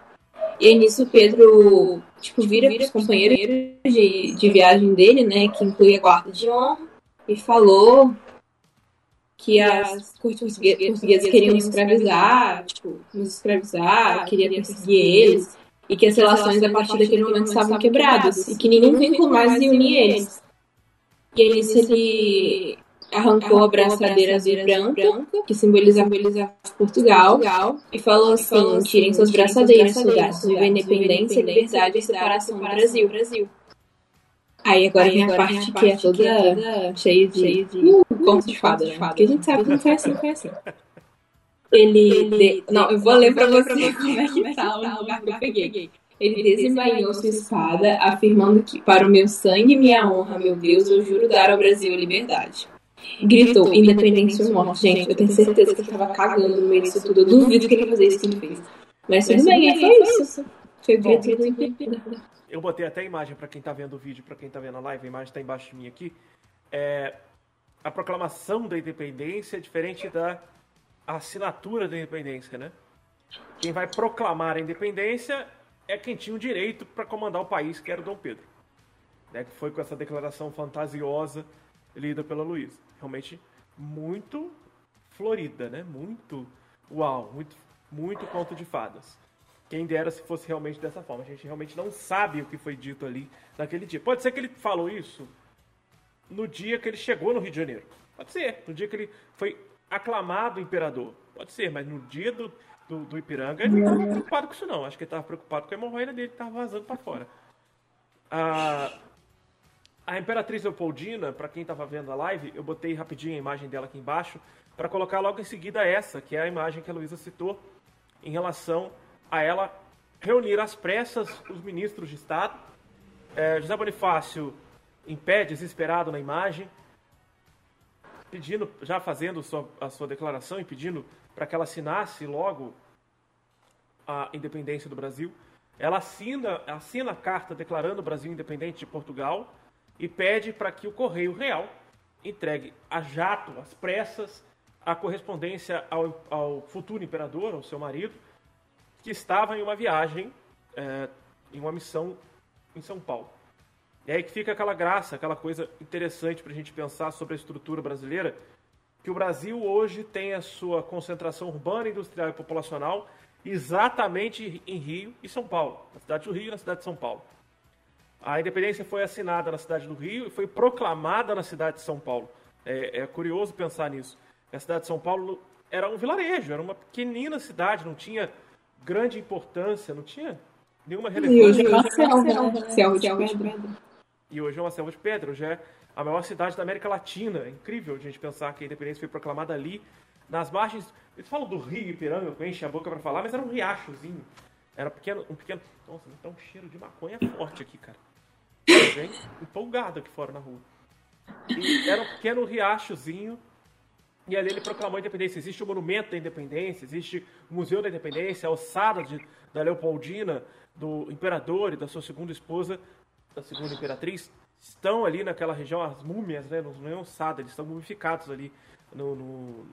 Speaker 2: E aí nisso Pedro, tipo, vira para os companheiros de, de viagem dele, né, que inclui a guarda de honra, e falou que as cortes portuguesas queriam escravizar, tipo, nos escravizar, queria perseguir eles, e que as relações a partir daquele momento estavam quebradas, e que nenhum vínculo mais ia unir eles. E aí nisso ele arrancou a braçadeira azul branca, que simboliza, simboliza Portugal, Portugal, e falou assim, falou assim tirem suas braçadeiras, soldados, viva a independência, liberdade e separação do Brasil. Aí agora aí, vem a parte, que é toda, é cheia de, cheia de uh, conto de fada, né? Porque a gente sabe que não foi assim, foi assim. Ele, ele de... não, eu vou ler pra você como é que tá o lugar que eu peguei. Ele desembainhou sua espada, afirmando que, para o meu sangue e minha honra, meu Deus, eu juro dar ao Brasil a liberdade. gritou independência ou morte. Gente, eu tenho certeza que ele tava cagando no meio disso tudo. Eu duvido que ele ia fazer isso que ele fez. Mas tudo bem, foi isso. Foi o grito do.
Speaker 1: Eu botei até a imagem para quem tá vendo o vídeo, para quem tá vendo a live, a imagem tá embaixo de mim aqui. É, a proclamação da independência é diferente da assinatura da independência, né? Quem vai proclamar a independência é quem tinha o direito para comandar o país, que era o Dom Pedro. Né? Que foi com essa declaração fantasiosa lida pela Luísa. Realmente muito florida, né? Muito uau, muito, muito conto de fadas. Quem dera se fosse realmente dessa forma. A gente realmente não sabe o que foi dito ali naquele dia. Pode ser que ele falou isso no dia que ele chegou no Rio de Janeiro. Pode ser. No dia que ele foi aclamado imperador. Pode ser, mas no dia do, do, do Ipiranga ele não estava preocupado com isso, não. Acho que ele estava preocupado com a hemorroida dele que estava vazando para fora. A, a Imperatriz Leopoldina, para quem estava vendo a live, eu botei rapidinho a imagem dela aqui embaixo, para colocar logo em seguida essa, que é a imagem que a Luísa citou, em relação a ela reunir às pressas os ministros de Estado. É, José Bonifácio em pé, desesperado na imagem, pedindo, já fazendo sua, a sua declaração e pedindo para que ela assinasse logo a independência do Brasil. Ela assina, assina a carta declarando o Brasil independente de Portugal e pede para que o Correio Real entregue a jato, às pressas, a correspondência ao, ao, futuro imperador, ao seu marido, que estava em uma viagem, é, em uma missão em São Paulo. E aí que fica aquela graça, aquela coisa interessante para a gente pensar sobre a estrutura brasileira, que o Brasil hoje tem a sua concentração urbana, industrial e populacional exatamente em Rio e São Paulo, na cidade do Rio e na cidade de São Paulo. A independência foi assinada na cidade do Rio e foi proclamada na cidade de São Paulo. É, é curioso pensar nisso. A cidade de São Paulo era um vilarejo, era uma pequenina cidade, não tinha grande importância, não tinha nenhuma relevância. E hoje é uma selva, selva de pedra. E hoje é uma selva de pedra, hoje é a maior cidade da América Latina. É incrível a gente pensar que a independência foi proclamada ali, nas margens. Eles falam do rio Ipiranga, eu enche a boca para falar, mas era um riachozinho. Era um pequeno. Um pequeno nossa, tá um cheiro de maconha forte aqui, cara. Bem empolgado aqui fora na rua. E era um pequeno riachozinho. E ali ele proclamou a independência. Existe o Monumento da Independência, existe o Museu da Independência, a ossada de, da Leopoldina, do imperador e da sua segunda esposa, da segunda imperatriz, estão ali naquela região, as múmias, né, não é ossada, eles estão mumificados ali no, no,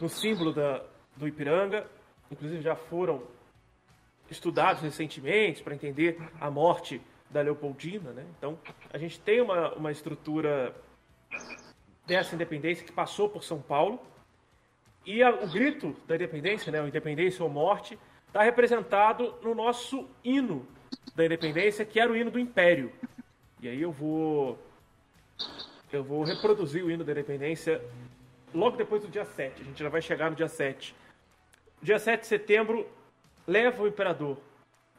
Speaker 1: no símbolo da, do Ipiranga. Inclusive já foram estudados recentemente para entender a morte da Leopoldina, né? Então, a gente tem uma, uma estrutura dessa independência que passou por São Paulo. E a, o grito da independência, né, o independência ou morte, está representado no nosso hino da independência, que era o hino do Império. E aí eu vou eu vou reproduzir o hino da independência logo depois do dia 7. A gente já vai chegar no dia 7. Dia 7 de setembro leva o imperador.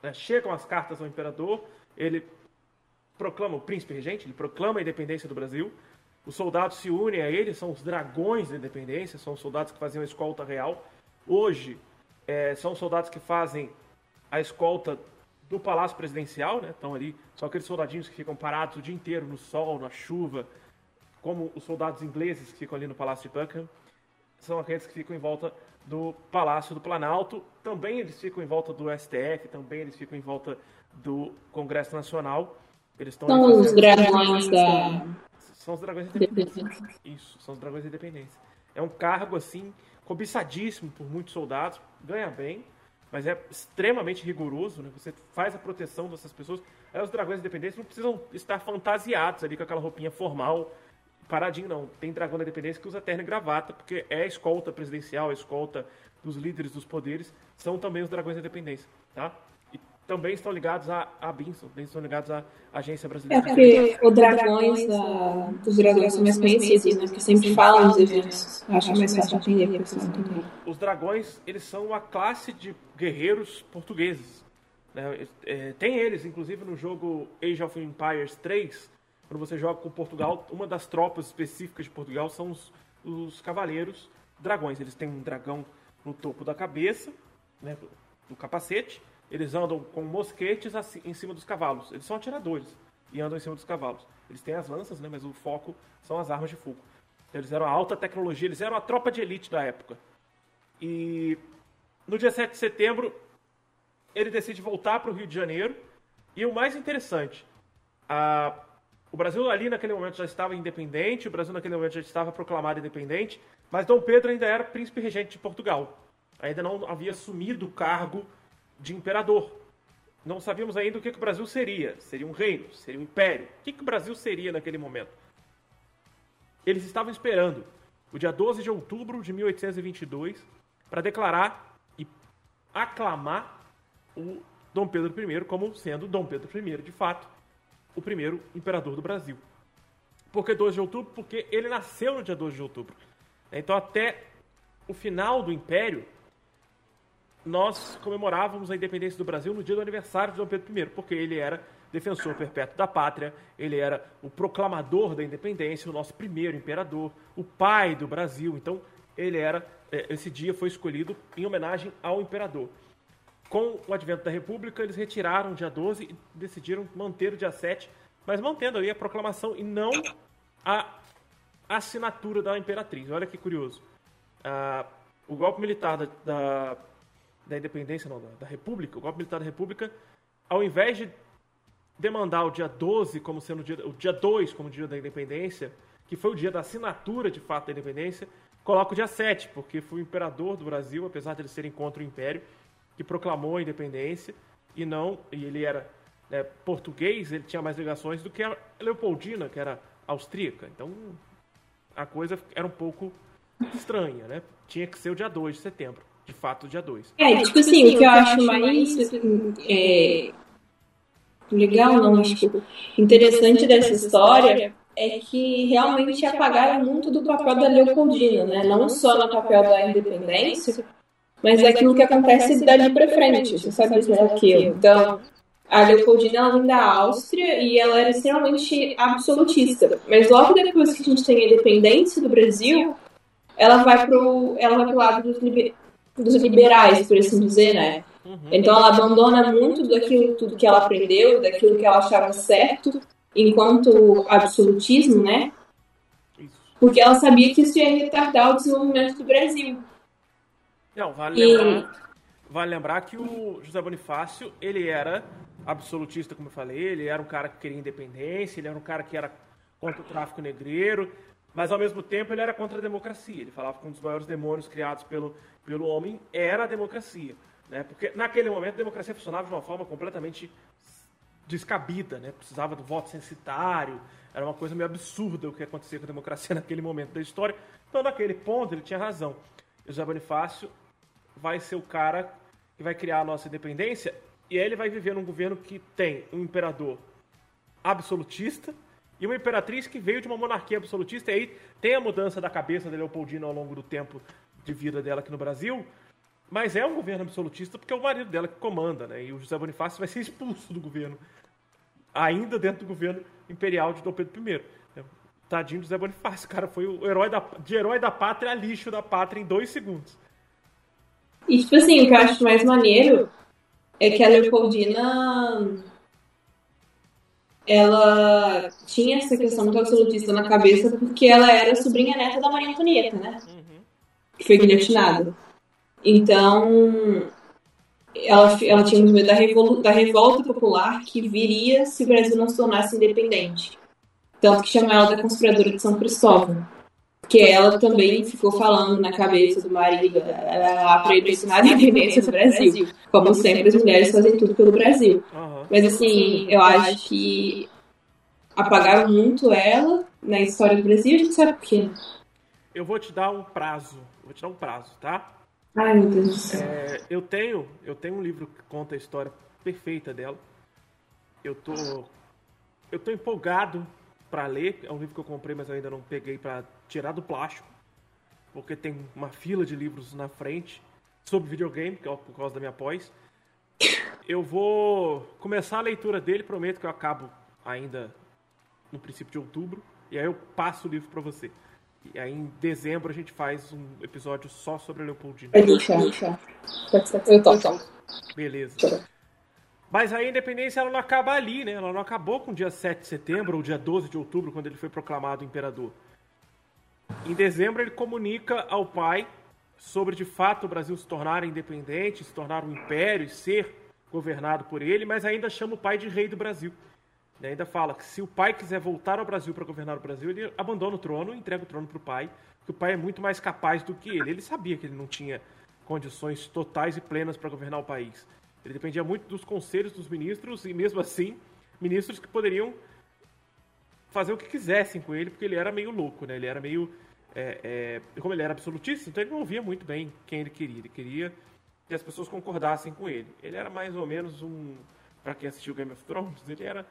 Speaker 1: Né? Chegam as cartas ao imperador, ele proclama, o príncipe regente, ele proclama a independência do Brasil. Os soldados se unem a ele, são os dragões da independência, são os soldados que faziam a escolta real. Hoje, é, são os soldados que fazem a escolta do Palácio Presidencial, né? Estão ali, são aqueles soldadinhos que ficam parados o dia inteiro no sol, na chuva, como os soldados ingleses que ficam ali no Palácio de Buckingham. São aqueles que ficam em volta do Palácio do Planalto. Também eles ficam em volta do STF, também eles ficam em volta do Congresso Nacional. Eles estão
Speaker 2: são os dragões da.
Speaker 1: São os dragões da independência. Isso, são os dragões da independência. É um cargo, assim, cobiçadíssimo por muitos soldados, ganha bem, mas é extremamente rigoroso, né? Você faz a proteção dessas pessoas. Aí os dragões independentes não precisam estar fantasiados ali com aquela roupinha formal, paradinho, não. Tem dragão da independência que usa terno e gravata, porque é a escolta presidencial, a escolta dos líderes dos poderes, são também os dragões da independência, tá? Também estão ligados à, à BINSO, também estão ligados à Agência Brasileira.
Speaker 2: É porque os dragões da, dos dragões são mais conhecidos, né? Porque sempre falam nos eventos. Acho mais fácil de entender
Speaker 1: Os dragões, eles são uma classe de guerreiros portugueses. Né? É, tem eles, inclusive no jogo Age of Empires 3, quando você joga com Portugal, uma das tropas específicas de Portugal são os, os cavaleiros dragões. Eles têm um dragão no topo da cabeça, né, do capacete, eles andam com mosquetes em cima dos cavalos. Eles são atiradores. e andam em cima dos cavalos. Eles têm as lanças, né, mas o foco são as armas de fogo. Então, eles eram a alta tecnologia, eles eram a tropa de elite da época. E no dia 7 de setembro, ele decide voltar para o Rio de Janeiro. E o mais interessante, a, o Brasil ali naquele momento já estava independente, o Brasil naquele momento já estava proclamado independente, mas Dom Pedro ainda era príncipe regente de Portugal. Ainda não havia assumido o cargo de imperador. Não sabíamos ainda o que, que o Brasil seria. Seria um reino? Seria um império? O que, que o Brasil seria naquele momento? Eles estavam esperando o dia 12 de outubro de 1822 para declarar e aclamar o Dom Pedro I como sendo Dom Pedro I, de fato, o primeiro imperador do Brasil. Por que 12 de outubro? Porque ele nasceu no dia 12 de outubro. Então, até o final do Império, nós comemorávamos a independência do Brasil no dia do aniversário de Dom Pedro I, porque ele era defensor perpétuo da pátria, ele era o proclamador da independência, o nosso primeiro imperador, o pai do Brasil. Então, ele era é, esse dia foi escolhido em homenagem ao imperador. Com o advento da República, eles retiraram o dia 12 e decidiram manter o dia 7, mas mantendo ali a proclamação e não a assinatura da imperatriz. Olha que curioso. Ah, o golpe militar da, da, da independência, não, da, da, República, o golpe militar da República, ao invés de demandar o dia 12 como sendo o dia, o dia 2 como dia da independência, que foi o dia da assinatura de fato da independência, coloca o dia 7, porque foi o imperador do Brasil, apesar de ele ser contra o império, que proclamou a independência e não, e ele era né, português, ele tinha mais ligações do que a Leopoldina, que era austríaca. Então a coisa era um pouco estranha, né? Tinha que ser o dia 2 de setembro, de fato, o dia 2.
Speaker 2: É, tipo assim, o que eu acho mais é, legal, não, tipo, interessante dessa história é que realmente apagaram muito do papel da Leopoldina, né? Não só no papel da independência, mas é aquilo que acontece dali para frente. Você sabe isso melhor que eu. Então, a Leopoldina ela vem da Áustria e ela era extremamente absolutista. Mas logo depois que a gente tem a independência do Brasil, ela vai pro, ela vai pro lado dos, liber, dos liberais, por assim dizer, né? Uhum. Então ela abandona muito daquilo tudo que ela aprendeu, daquilo que ela achava certo, enquanto absolutismo, né? Porque ela sabia que isso ia retardar o desenvolvimento do Brasil.
Speaker 1: Não, vale, e... lembrar, vale lembrar que o José Bonifácio, ele era absolutista, como eu falei, ele era um cara que queria independência, ele era um cara que era contra o tráfico negreiro, mas ao mesmo tempo ele era contra a democracia. Ele falava que um dos maiores demônios criados pelo, pelo homem era a democracia. Né? Porque naquele momento a democracia funcionava de uma forma completamente descabida, né? precisava do voto censitário, era uma coisa meio absurda o que acontecia com a democracia naquele momento da história. Então, naquele ponto, ele tinha razão. José Bonifácio vai ser o cara que vai criar a nossa independência e ele vai viver num governo que tem um imperador absolutista e uma imperatriz que veio de uma monarquia absolutista. E aí tem a mudança da cabeça da Leopoldina ao longo do tempo de vida dela aqui no Brasil, mas é um governo absolutista porque é o marido dela que comanda, né? E o José Bonifácio vai ser expulso do governo, ainda dentro do governo imperial de Dom Pedro I. Tadinho do José Bonifácio, cara, foi o herói da, de herói da pátria a lixo da pátria em dois segundos.
Speaker 2: E, tipo assim, o que eu acho mais maneiro é que a Leopoldina ela tinha essa questão do absolutista na cabeça porque ela era sobrinha neta da Maria Antonieta, né? Uhum. Que foi guilhotinada. Então, ela, ela tinha medo da, revol, da revolta popular que viria se o Brasil não se tornasse independente. Tanto que chama ela da conspiradora de São Cristóvão. Que ela também ficou falando na cabeça do marido para ele ensinar a independência do Brasil. Como sempre, as mulheres fazem tudo pelo Brasil. Mas assim, eu acho que apagaram muito ela na história do Brasil, a gente sabe por quê.
Speaker 1: Eu vou te dar um prazo. Vou te dar um prazo, tá?
Speaker 2: Ai, meu Deus do céu.
Speaker 1: É, eu, tenho, eu tenho um livro que conta a história perfeita dela. Eu tô, eu tô empolgado para ler. É um livro que eu comprei, mas eu ainda não peguei para tirar do plástico. Porque tem uma fila de livros na frente sobre videogame, que é por causa da minha pós. Eu vou começar a leitura dele, prometo que eu acabo ainda no princípio de outubro. E aí eu passo o livro para você. E aí em dezembro a gente faz um episódio só sobre a Leopoldina.
Speaker 2: Eu topo.
Speaker 1: Beleza. Mas a independência ela não acaba ali, né? Ela não acabou com o dia 7 de setembro ou dia 12 de outubro, quando ele foi proclamado imperador. Em dezembro, ele comunica ao pai sobre de fato o Brasil se tornar independente, se tornar um império e ser governado por ele, mas ainda chama o pai de rei do Brasil. Ainda fala que se o pai quiser voltar ao Brasil para governar o Brasil, ele abandona o trono entrega o trono para o pai, que o pai é muito mais capaz do que ele. Ele sabia que ele não tinha condições totais e plenas para governar o país. Ele dependia muito dos conselhos dos ministros e, mesmo assim, ministros que poderiam fazer o que quisessem com ele, porque ele era meio louco, né? Ele era meio. É, é, como ele era absolutista, então ele não ouvia muito bem quem ele queria. Ele queria que as pessoas concordassem com ele. Ele era mais ou menos um. Para quem assistiu Game of Thrones, ele era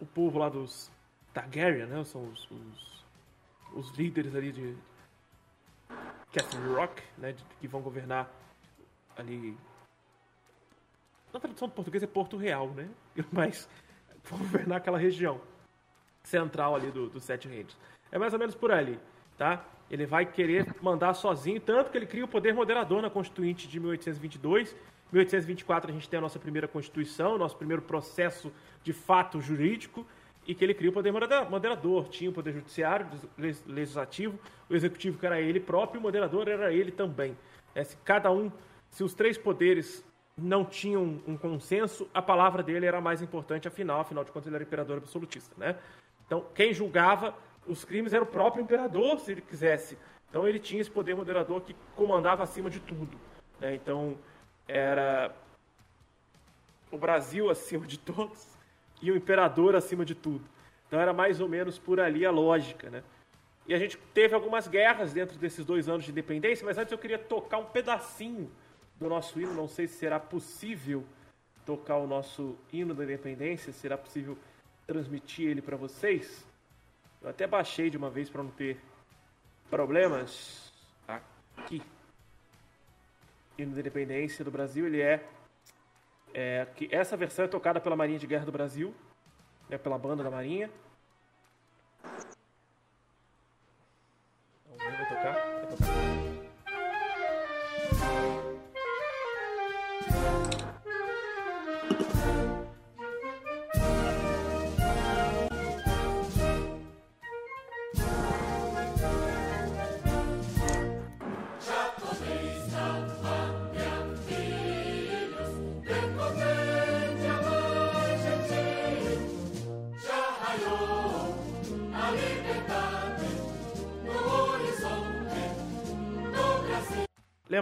Speaker 1: o povo lá dos Targaryen, né? São os, os, os líderes ali de Castle Rock, né? De, que vão governar ali na tradução do português é Porto Real, né? Mas governar aquela região central ali do, do Sete Reinos. É mais ou menos por ali, tá? Ele vai querer mandar sozinho, tanto que ele cria o poder moderador na Constituinte de 1822. 1824 a gente tem a nossa primeira Constituição, nosso primeiro processo de fato jurídico, e que ele cria o poder moderador. Tinha o poder judiciário, legislativo, o executivo que era ele próprio, o moderador era ele também. É, se cada um, se os três poderes não tinham um consenso, a palavra dele era mais importante, afinal, afinal de contas ele era imperador absolutista, né? Então, quem julgava os crimes era o próprio imperador, se ele quisesse. Então, ele tinha esse poder moderador que comandava acima de tudo. Né? Então, era o Brasil acima de todos e o imperador acima de tudo. Então, era mais ou menos por ali a lógica, né? E a gente teve algumas guerras dentro desses dois anos de independência, mas antes eu queria tocar um pedacinho do nosso hino. Não sei se será possível tocar o nosso hino da independência, será possível transmitir ele para vocês. Eu até baixei de uma vez para não ter problemas. Aqui. Hino da independência do Brasil, ele é, é que essa versão é tocada pela Marinha de Guerra do Brasil, né, pela banda da Marinha.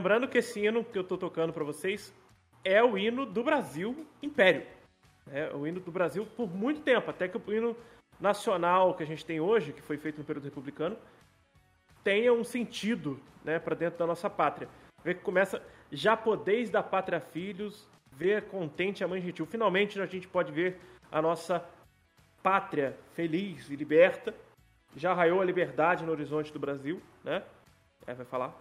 Speaker 1: Lembrando que esse hino que eu estou tocando para vocês é o hino do Brasil Império. É o hino do Brasil por muito tempo, até que o hino nacional que a gente tem hoje, que foi feito no período republicano, tenha um sentido né, para dentro da nossa pátria. Vê que começa, já podeis da pátria filhos, ver contente a mãe gentil. Finalmente a gente pode ver a nossa pátria feliz e liberta. Já raiou a liberdade no horizonte do Brasil, né? É, vai falar.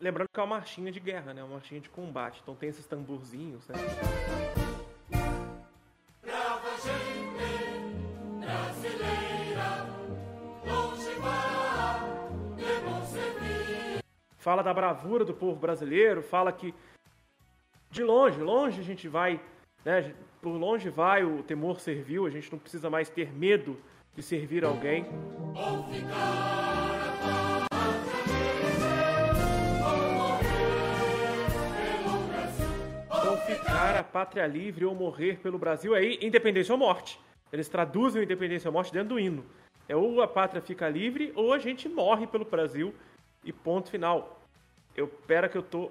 Speaker 1: Lembrando que é uma marchinha de guerra, né? Uma marchinha de combate. Então tem esses tamborzinhos, né? Fala da bravura do povo brasileiro, fala que de longe, longe a gente vai, né? Por longe vai o temor servil, a gente não precisa mais ter medo de servir alguém. Ou ficar a pátria livre ou morrer pelo Brasil. Aí, independência ou morte. Eles traduzem independência ou morte dentro do hino. É ou a pátria fica livre ou a gente morre pelo Brasil e ponto final. Eu pera que eu tô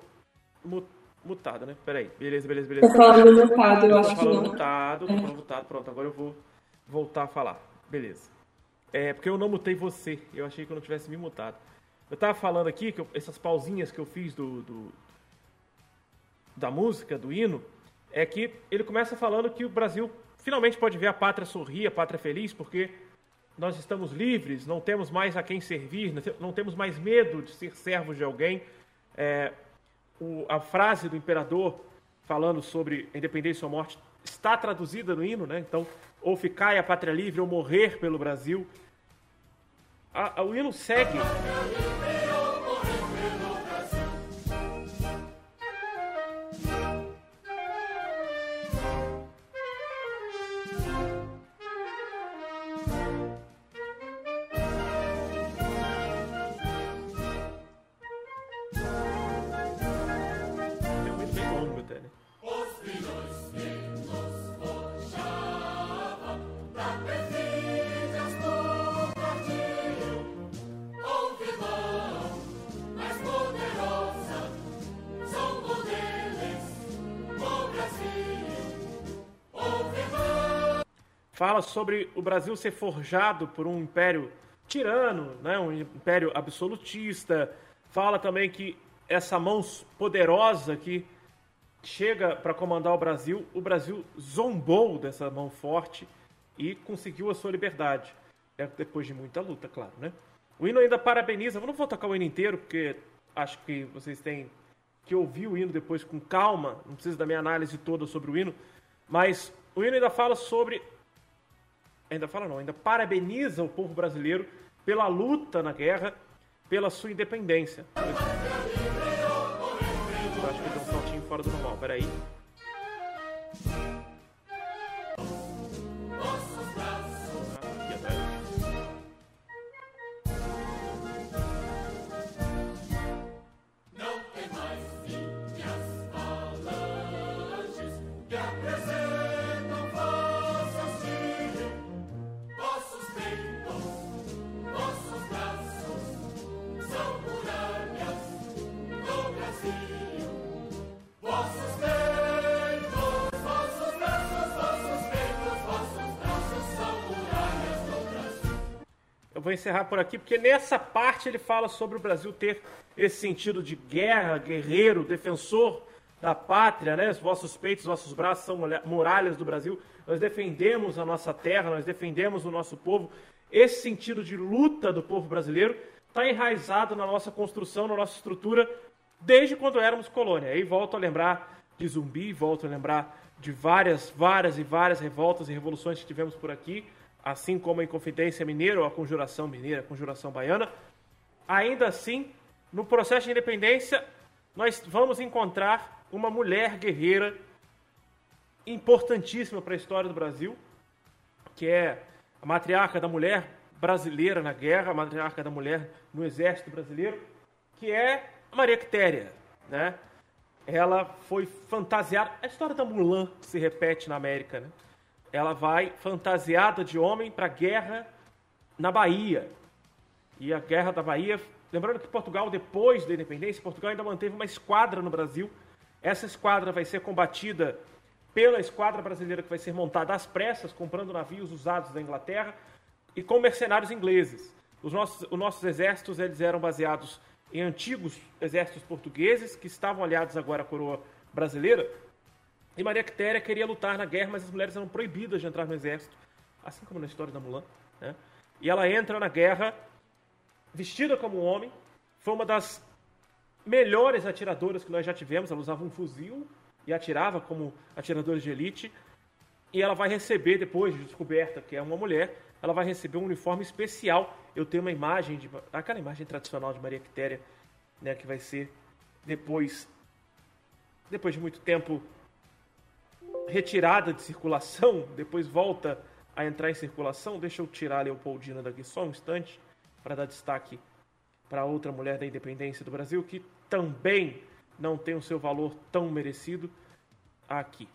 Speaker 1: mutada, né? Peraí. Beleza, beleza, beleza.
Speaker 2: Tô falando mutado, eu acho
Speaker 1: que não. mutado, tô falando mutado. Pronto, agora eu vou voltar a falar. Beleza. É, porque eu não mutei você. Eu achei que eu não tivesse me mutado. Eu tava falando aqui que eu, essas pausinhas que eu fiz do, do, da música, do hino, é que ele começa falando que o Brasil finalmente pode ver a pátria sorrir, a pátria feliz, porque nós estamos livres, não temos mais a quem servir, não temos mais medo de ser servos de alguém. É, o, a frase do imperador falando sobre independência ou morte está traduzida no hino, né? Então ou ficar a pátria livre, ou morrer pelo Brasil. A, a, o hino segue. Fala sobre o Brasil ser forjado por um império tirano, né, um império absolutista. Fala também que essa mão poderosa que chega para comandar o Brasil, o Brasil zombou dessa mão forte e conseguiu a sua liberdade. É depois de muita luta, claro, né? O hino ainda parabeniza, eu não vou tocar o hino inteiro, porque acho que vocês têm que ouvir o hino depois com calma, não precisa da minha análise toda sobre o hino, mas o hino ainda fala sobre ainda fala não, ainda parabeniza o povo brasileiro pela luta na guerra, pela sua independência. Eu acho que deu um saltinho fora do normal, peraí. Encerrar por aqui, porque nessa parte ele fala sobre o Brasil ter esse sentido de guerra, guerreiro, defensor da pátria, né? Os vossos peitos, os vossos braços são muralhas do Brasil. Nós defendemos a nossa terra, nós defendemos o nosso povo. Esse sentido de luta do povo brasileiro está enraizado na nossa construção, na nossa estrutura, desde quando éramos colônia. Aí volto a lembrar de Zumbi, volto a lembrar de várias, várias e várias revoltas e revoluções que tivemos por aqui assim como a Inconfidência Mineira ou a Conjuração Mineira, a Conjuração Baiana, ainda assim, no processo de independência, nós vamos encontrar uma mulher guerreira importantíssima para a história do Brasil, que é a matriarca da mulher brasileira na guerra, a matriarca da mulher no exército brasileiro, que é a Maria Quitéria, né? Ela foi fantasiada. A história da Mulan se repete na América, né? Ela vai fantasiada de homem para a guerra na Bahia. E a guerra da Bahia, lembrando que Portugal, depois da independência, Portugal ainda manteve uma esquadra no Brasil. Essa esquadra vai ser combatida pela esquadra brasileira que vai ser montada às pressas, comprando navios usados da Inglaterra e com mercenários ingleses. Os nossos, os nossos exércitos eles eram baseados em antigos exércitos portugueses que estavam aliados agora à coroa brasileira e Maria Quitéria queria lutar na guerra, mas as mulheres eram proibidas de entrar no exército, assim como na história da Mulan. Né? E ela entra na guerra vestida como um homem, foi uma das melhores atiradoras que nós já tivemos. Ela usava um fuzil e atirava como atiradora de elite. E ela vai receber, depois de descoberta que é uma mulher, ela vai receber um uniforme especial. Eu tenho uma imagem, de, aquela imagem tradicional de Maria Quitéria, né, que vai ser depois, depois de muito tempo retirada de circulação, depois volta a entrar em circulação. Deixa eu tirar a Leopoldina daqui só um instante para dar destaque para outra mulher da independência do Brasil que também não tem o seu valor tão merecido aqui.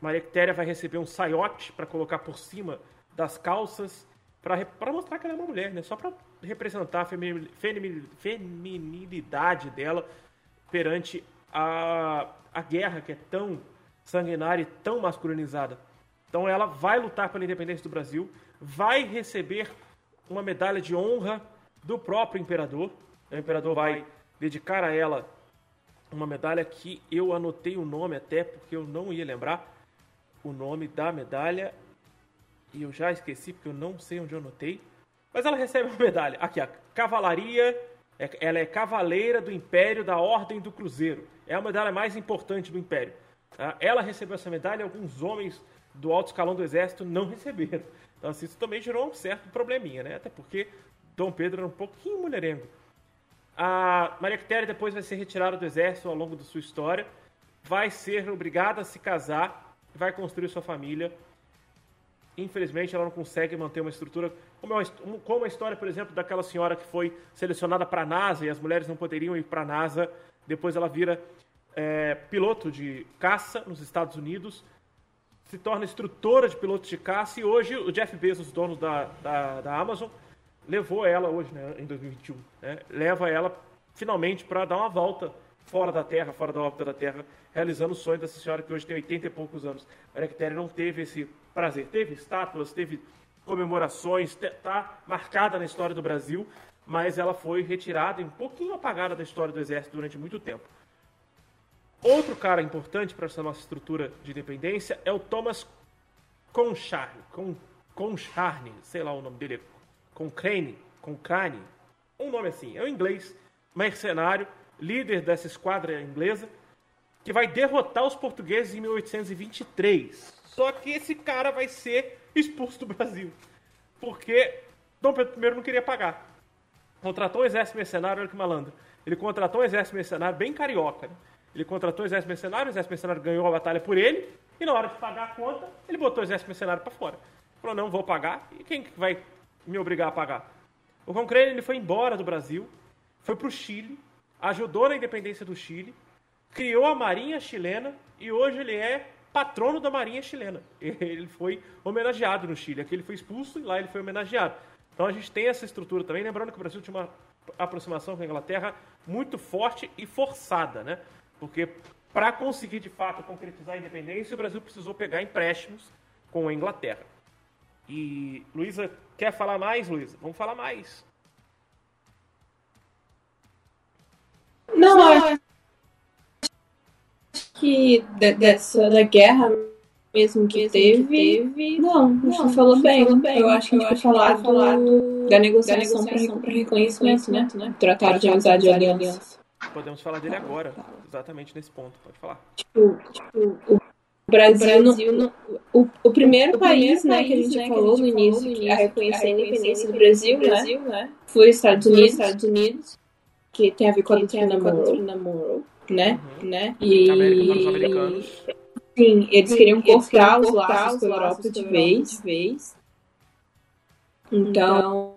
Speaker 1: Maria Quitéria vai receber um saiote para colocar por cima das calças para mostrar que ela é uma mulher, né? Só para representar a feminilidade dela perante a, a guerra que é tão sanguinária e tão masculinizada. Então ela vai lutar pela independência do Brasil, vai receber uma medalha de honra do próprio imperador. O imperador vai dedicar a ela uma medalha que eu anotei o nome até porque eu não ia lembrar o nome da medalha e eu já esqueci porque eu não sei onde eu anotei. Mas ela recebe uma medalha. Aqui, a Cavalaria, é, ela é Cavaleira do Império da Ordem do Cruzeiro. É a medalha mais importante do Império. Tá? Ela recebeu essa medalha, alguns homens do alto escalão do exército não receberam. Então, assim, isso também gerou um certo probleminha, né? Até porque Dom Pedro era um pouquinho mulherengo. A Maria Quitéria depois vai ser retirada do exército ao longo da sua história, vai ser obrigada a se casar, vai construir sua família. Infelizmente, ela não consegue manter uma estrutura como, é como a história, por exemplo, daquela senhora que foi selecionada para a NASA e as mulheres não poderiam ir para a NASA. Depois ela vira é, piloto de caça nos Estados Unidos, se torna instrutora de pilotos de caça e hoje o Jeff Bezos, dono da, da, da Amazon, levou ela hoje, né, em 2021, né, leva ela finalmente para dar uma volta fora da Terra, fora da órbita da Terra, realizando o sonho dessa senhora que hoje tem 80 e poucos anos. A Erectéria não teve esse prazer. Teve estátuas, teve comemorações, está marcada na história do Brasil, mas ela foi retirada e um pouquinho apagada da história do Exército durante muito tempo. Outro cara importante para essa nossa estrutura de independência é o Thomas Concharne, Con, Concharne, sei lá o nome dele, Concrane, Concrane, um nome assim, é um inglês, mercenário, líder dessa esquadra inglesa, que vai derrotar os portugueses em 1823. Só que esse cara vai ser expulso do Brasil, porque Dom Pedro I não queria pagar. Contratou um exército mercenário, olha que malandro. Ele contratou um exército mercenário bem carioca, né? Ele contratou o exército mercenário, o exército mercenário ganhou a batalha por ele, e na hora de pagar a conta, ele botou o exército mercenário para fora. Falou, não, vou pagar, e quem vai me obrigar a pagar? O Concrane ele foi embora do Brasil, foi para o Chile, ajudou na independência do Chile, criou a Marinha Chilena, e hoje ele é patrono da Marinha Chilena. Ele foi homenageado no Chile. Aqui ele foi expulso e lá ele foi homenageado. Então a gente tem essa estrutura também, lembrando que o Brasil tinha uma aproximação com a Inglaterra muito forte e forçada, né? Porque para conseguir de fato concretizar a independência, o Brasil precisou pegar empréstimos com a Inglaterra. E Luísa, quer falar mais, Luísa? Vamos falar mais.
Speaker 2: Não, acho que dessa da guerra mesmo que mesmo teve, que teve, não, não, acho que falou bem, falou bem. Eu acho que a gente vai falar, do, da negociação para reconhecimento, né? né? Tratado de amizade e aliança.
Speaker 1: Podemos falar dele agora, exatamente nesse ponto. Pode falar.
Speaker 2: Tipo, tipo o Brasil, Brasil no, o, o, primeiro o país, né, que a gente, né, falou, no início, que a reconhecer a independência do Brasil, né, Brasil né, foi os Estados Unidos, Estados Unidos, que tem a ver com a doutrina Monroe, né, uhum. né,
Speaker 1: e... americanos.
Speaker 2: Sim, eles queriam cortar os laços com a Europa de vez, vez. Então,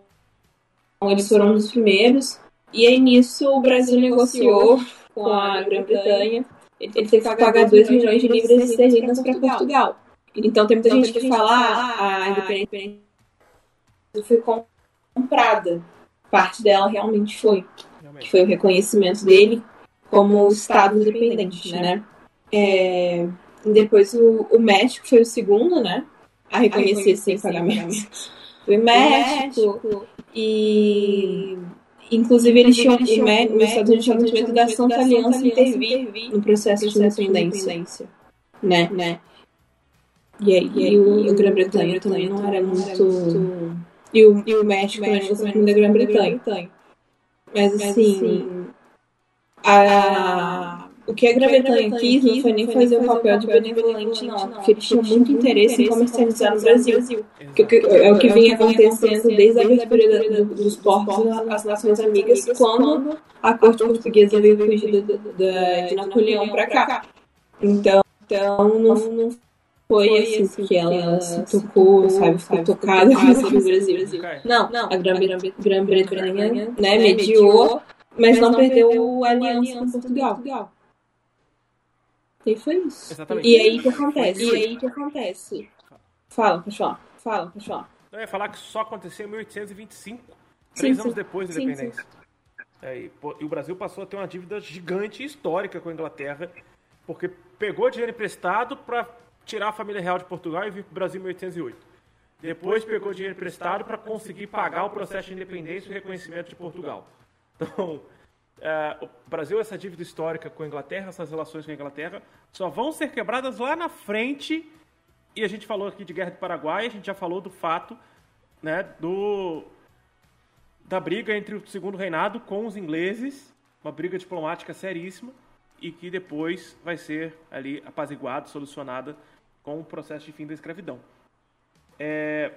Speaker 2: eles foram um dos primeiros e aí nisso o Brasil negociou com a Grã-Bretanha. Ele teve que pagar 2 milhões de libras esterlinas para Portugal. Então tem muita então, gente que fala ah, a independência foi comprada. Parte dela realmente foi. Que foi o reconhecimento dele como Estado independente, né? É, depois o, o México foi o segundo, né? A reconhecer, sem pagamento. Foi México. E Inclusive, eles tinham, eles tinham o, Estados Unidos tinha muito medo da Santa Aliança intervir no processo de independência. Né? né? E aí, e, o, o Grã-Bretanha também não era muito. E o, e o México também gostava muito da Grã-Bretanha. Mas assim, assim a o que a Grã-Bretanha quis não foi nem fazer o papel de benevolente, não, porque eles tinham muito interesse em comercializar no Brasil. Que, é o que vinha acontecendo desde a abertura dos portos às nações amigas, quando a corte portuguesa veio fugir de Napoleão para cá. Então, então não, não foi assim, porque ela se tocou, sabe, ficou tocada no Brasil. Não, não, a Grã-Bretanha né, mediou, mas não perdeu a aliança com Portugal. E foi isso.
Speaker 1: Exatamente.
Speaker 2: E aí que acontece? E aí que acontece? Fala, falar. Fala, falar.
Speaker 1: Eu ia falar que só aconteceu em 1825, três sim, anos sim. depois da independência. Sim, é, e, e, o Brasil passou a ter uma dívida gigante histórica com a Inglaterra, porque pegou dinheiro emprestado para tirar a família real de Portugal e vir para o Brasil em 1808. Depois pegou dinheiro emprestado para conseguir pagar o processo de independência e reconhecimento de Portugal. Então, Uh, o Brasil, essa dívida histórica com a Inglaterra, essas relações com a Inglaterra, só vão ser quebradas lá na frente. E a gente falou aqui de Guerra do Paraguai, a gente já falou do fato né, do, da briga entre o Segundo Reinado com os ingleses, uma briga diplomática seríssima, e que depois vai ser ali apaziguada, solucionada com o processo de fim da escravidão. É,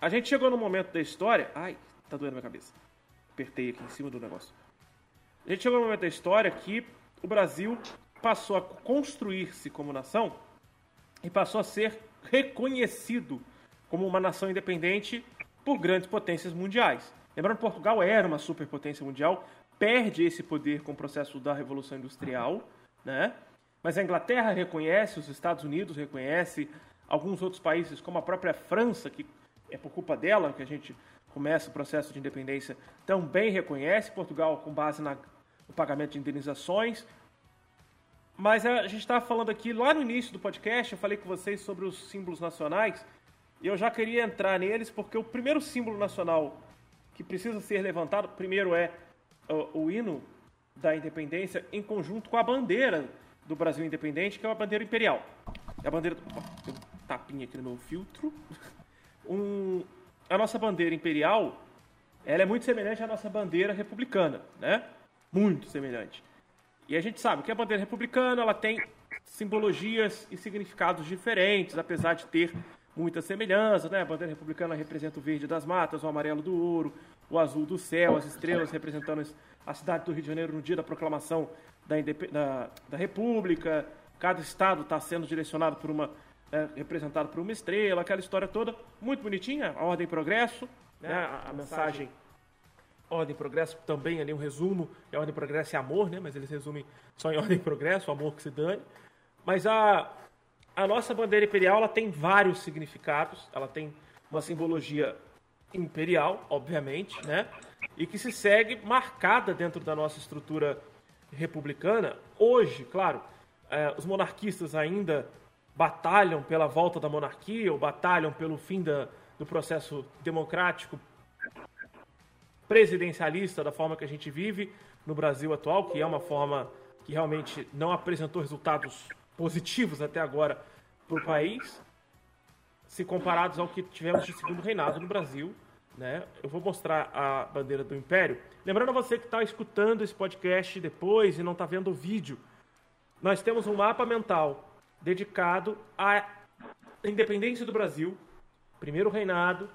Speaker 1: a gente chegou no momento da história. Ai, tá doendo minha cabeça. Apertei aqui em cima do negócio. A gente chegou no momento da história que o Brasil passou a construir-se como nação e passou a ser reconhecido como uma nação independente por grandes potências mundiais. Lembrando Portugal era uma superpotência mundial, perde esse poder com o processo da Revolução Industrial, né? Mas a Inglaterra reconhece, os Estados Unidos reconhece, alguns outros países, como a própria França, que é por culpa dela que a gente começa o processo de independência, também reconhece Portugal com base na, no pagamento de indenizações. Mas a gente estava falando aqui, lá no início do podcast, eu falei com vocês sobre os símbolos nacionais, e eu já queria entrar neles, porque o primeiro símbolo nacional que precisa ser levantado, primeiro é o, o hino da independência em conjunto com a bandeira do Brasil independente, que é uma bandeira imperial. É a bandeira. Um tapinha aqui no meu filtro. Um, a nossa bandeira imperial ela é muito semelhante à nossa bandeira republicana, né? Muito semelhante. E a gente sabe que a bandeira republicana ela tem simbologias e significados diferentes, apesar de ter muitas semelhanças, né? A bandeira republicana representa o verde das matas, o amarelo do ouro, o azul do céu, as estrelas representando a cidade do Rio de Janeiro no dia da proclamação da, da, da República. Cada estado está sendo direcionado por uma é, representado por uma estrela, aquela história toda muito bonitinha, a ordem e progresso, né? A, a mensagem ordem e progresso também ali um resumo, a ordem e progresso é amor, né? Mas eles resumem só em ordem e progresso, amor que se dane. Mas a a nossa bandeira imperial ela tem vários significados, ela tem uma simbologia imperial, obviamente, né? E que se segue marcada dentro da nossa estrutura republicana. Hoje, claro, eh, os monarquistas ainda batalham pela volta da monarquia ou batalham pelo fim da, do processo democrático presidencialista da forma que a gente vive no Brasil atual, que é uma forma que realmente não apresentou resultados positivos até agora para o país, se comparados ao que tivemos de segundo reinado no Brasil. Né? Eu vou mostrar a bandeira do Império. Lembrando a você que está escutando esse podcast depois e não está vendo o vídeo, nós temos um mapa mental dedicado à independência do Brasil, primeiro reinado,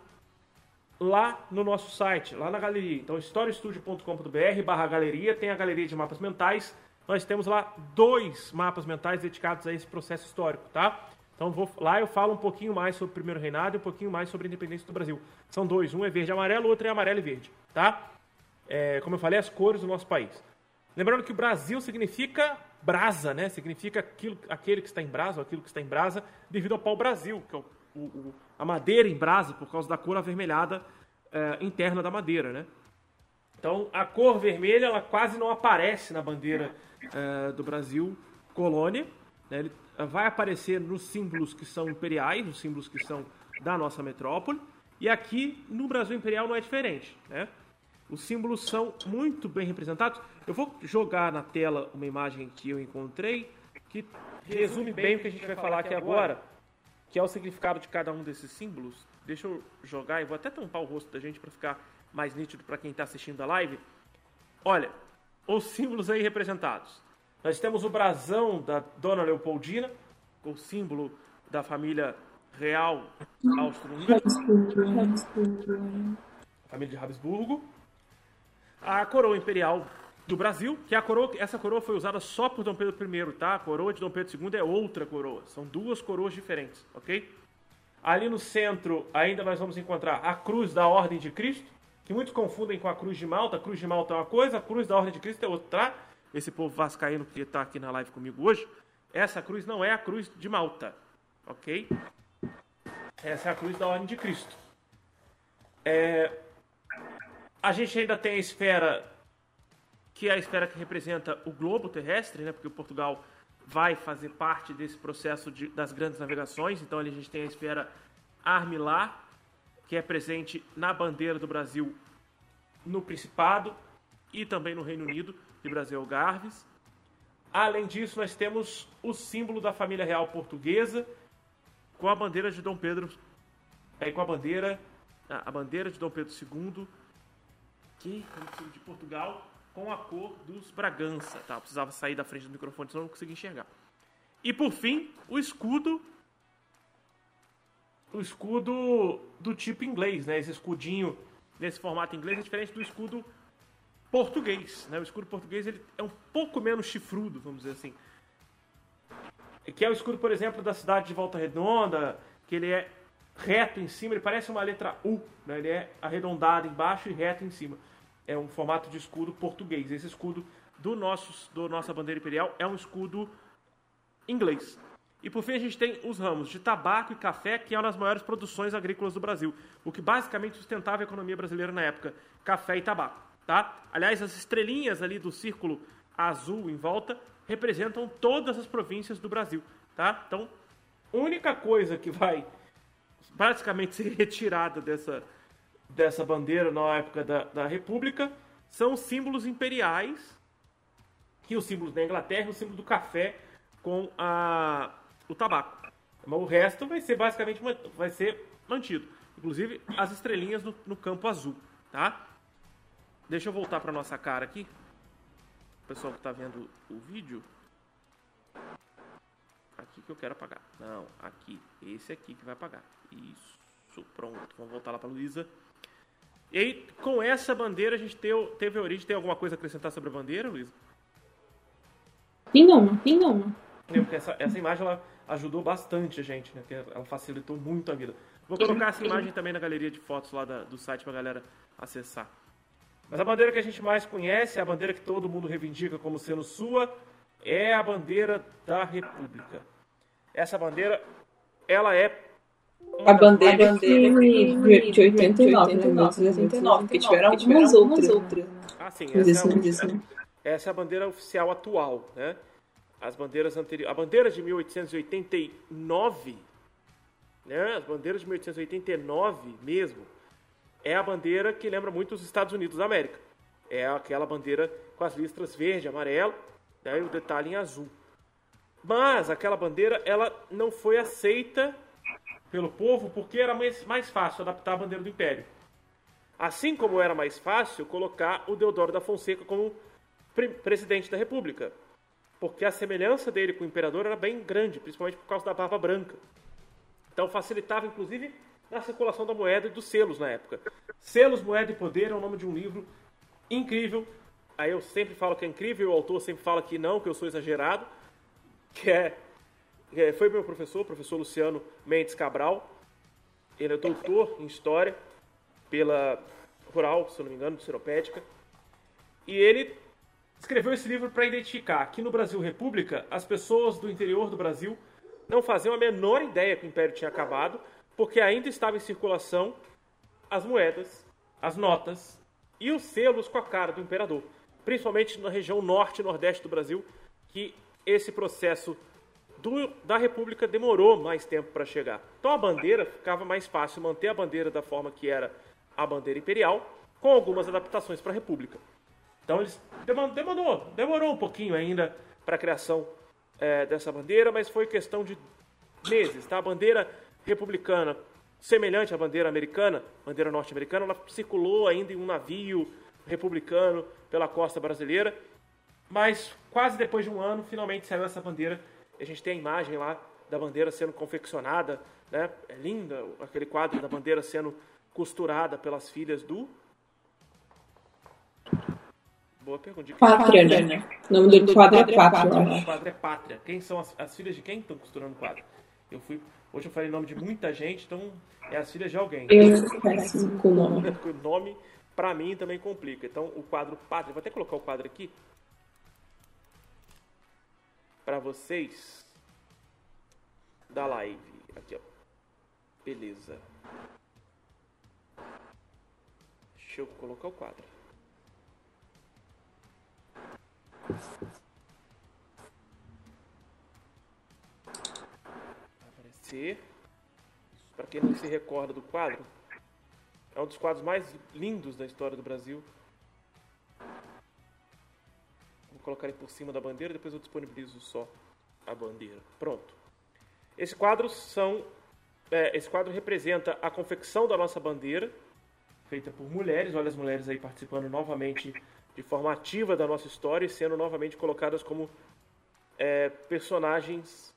Speaker 1: lá no nosso site, lá na galeria. Então, historiastudio.com.br barra galeria, tem a galeria de mapas mentais nós temos lá dois mapas mentais dedicados a esse processo histórico, tá? Então vou, lá eu falo um pouquinho mais sobre o primeiro reinado e um pouquinho mais sobre a independência do Brasil. São dois, um é verde e amarelo, outro é amarelo e verde, tá? É, como eu falei, as cores do nosso país. Lembrando que o Brasil significa brasa, né? Significa aquilo, aquele que está em brasa, ou aquilo que está em brasa, devido ao pau-brasil, que é o, o, a madeira em brasa, por causa da cor avermelhada é, interna da madeira, né? Então, a cor vermelha, ela quase não aparece na bandeira uh, do Brasil colônia. Né? Ele vai aparecer nos símbolos que são imperiais, nos símbolos que são da nossa metrópole. E aqui no Brasil Imperial não é diferente. Né? Os símbolos são muito bem representados. Eu vou jogar na tela uma imagem que eu encontrei que resume bem o que a gente vai falar aqui agora, que é o significado de cada um desses símbolos. Deixa eu jogar e vou até tampar o rosto da gente para ficar mais nítido para quem está assistindo a live. Olha, os símbolos aí representados. Nós temos o brasão da Dona Leopoldina, o símbolo da família real austro-húngara. Família de Habsburgo. A coroa imperial do Brasil, que é a coroa, essa coroa foi usada só por Dom Pedro I, tá? A coroa de Dom Pedro II é outra coroa. São duas coroas diferentes, ok? Ali no centro, ainda nós vamos encontrar a cruz da Ordem de Cristo, que muitos confundem com a cruz de Malta. A cruz de Malta é uma coisa, a cruz da Ordem de Cristo é outra. Esse povo vascaíno que está aqui na live comigo hoje, essa cruz não é a cruz de Malta, ok? Essa é a cruz da Ordem de Cristo. É... A gente ainda tem a esfera, que é a esfera que representa o globo terrestre, né? Porque Portugal vai fazer parte desse processo de, das grandes navegações. Então ali a gente tem a esfera armilar, que é presente na bandeira do Brasil no Principado e também no Reino Unido, de Brasil Algarves. Além disso, nós temos o símbolo da família real portuguesa com a bandeira de Dom Pedro, é, com a bandeira, a bandeira de Dom Pedro II, que é de Portugal, com a cor dos Bragança. Tá? Eu precisava sair da frente do microfone, senão não conseguia enxergar. E por fim, o escudo o escudo do tipo inglês, né? Esse escudinho nesse formato inglês é diferente do escudo português, né? O escudo português ele é um pouco menos chifrudo, vamos dizer assim. Que é o escudo, por exemplo, da cidade de Volta Redonda, que ele é reto em cima, ele parece uma letra U, né? Ele é arredondado embaixo e reto em cima. É um formato de escudo português. Esse escudo do nosso do nossa bandeira imperial é um escudo inglês. E por fim a gente tem os ramos de tabaco e café, que é uma das maiores produções agrícolas do Brasil, o que basicamente sustentava a economia brasileira na época, café e tabaco, tá? Aliás, as estrelinhas ali do círculo azul em volta representam todas as províncias do Brasil, tá? Então, única coisa que vai basicamente ser retirada dessa, dessa bandeira na época da, da República são os símbolos imperiais, que os símbolos da Inglaterra, o símbolo do café com a o tabaco. Mas o resto vai ser basicamente vai ser mantido. Inclusive as estrelinhas no, no campo azul, tá? Deixa eu voltar para nossa cara aqui. O pessoal que está vendo o vídeo. Aqui que eu quero apagar. Não, aqui. Esse aqui que vai apagar. Isso, pronto. Vamos voltar lá para Luísa. E aí, com essa bandeira, a gente teve, teve a origem. Tem alguma coisa a acrescentar sobre a bandeira, Luísa?
Speaker 2: Nenhuma, nenhuma.
Speaker 1: Essa, essa imagem ela ajudou bastante a gente, né? Ela facilitou muito a vida. Vou colocar essa imagem também na galeria de fotos lá da, do site para a galera acessar. Mas a bandeira que a gente mais conhece, a bandeira que todo mundo reivindica como sendo sua, é a bandeira da República. Essa bandeira, ela é
Speaker 2: a bandeira, a bandeira que, de 89, 1989, porque tiveram algumas outras.
Speaker 1: Ah, sim, essa, é a, essa é a bandeira oficial atual, né? as bandeiras anteriores. A bandeira de 1889, né? As bandeiras de 1889 mesmo, é a bandeira que lembra muito os Estados Unidos da América. É aquela bandeira com as listras verde, amarelo, né? e o detalhe em azul. Mas aquela bandeira ela não foi aceita pelo povo porque era mais, mais fácil adaptar a bandeira do Império. Assim como era mais fácil colocar o Deodoro da Fonseca como presidente da República porque a semelhança dele com o imperador era bem grande, principalmente por causa da barba branca. Então facilitava, inclusive, na circulação da moeda e dos selos na época. Selos, Moeda e Poder é o nome de um livro incrível. Aí eu sempre falo que é incrível, o autor sempre fala que não, que eu sou exagerado. Que é foi meu professor, o professor Luciano Mendes Cabral. Ele é doutor em História pela Rural, se não me engano, de Seropédica. E ele escreveu esse livro para identificar que no Brasil República, as pessoas do interior do Brasil não faziam a menor ideia que o Império tinha acabado, porque ainda estava em circulação as moedas, as notas e os selos com a cara do imperador, principalmente na região norte e nordeste do Brasil, que esse processo do, da República demorou mais tempo para chegar. Então a bandeira ficava mais fácil manter a bandeira da forma que era a bandeira imperial, com algumas adaptações para a República. Então eles demorou, demorou um pouquinho ainda para a criação é, dessa bandeira, mas foi questão de meses. Tá? A bandeira republicana, semelhante à bandeira americana, bandeira norte-americana, ela circulou ainda em um navio republicano pela costa brasileira, mas quase depois de um ano, finalmente saiu essa bandeira. A gente tem a imagem lá da bandeira sendo confeccionada, né? É linda aquele quadro da bandeira sendo costurada pelas filhas do Boa pergunta.
Speaker 2: Pátria, né? né? O nome do quadro é Pátria. O
Speaker 1: quadro é Pátria. Quem são as, as filhas de quem estão costurando o quadro? Eu fui, hoje eu falei o nome de muita gente, então é as filhas de alguém.
Speaker 2: Eu péssimo com o nome.
Speaker 1: o nome, pra mim, também complica. Então, o quadro Pátria, vou até colocar o quadro aqui. Pra vocês. Da live. Aqui, ó. Beleza. Deixa eu colocar o quadro. Aparecer. Para quem não se recorda do quadro, é um dos quadros mais lindos da história do Brasil. Vou colocar ele por cima da bandeira, depois eu disponibilizo só a bandeira. Pronto. Esse quadro são, é, esse quadro representa a confecção da nossa bandeira, feita por mulheres. Olha as mulheres aí participando novamente de forma ativa da nossa história e sendo novamente colocadas como é, personagens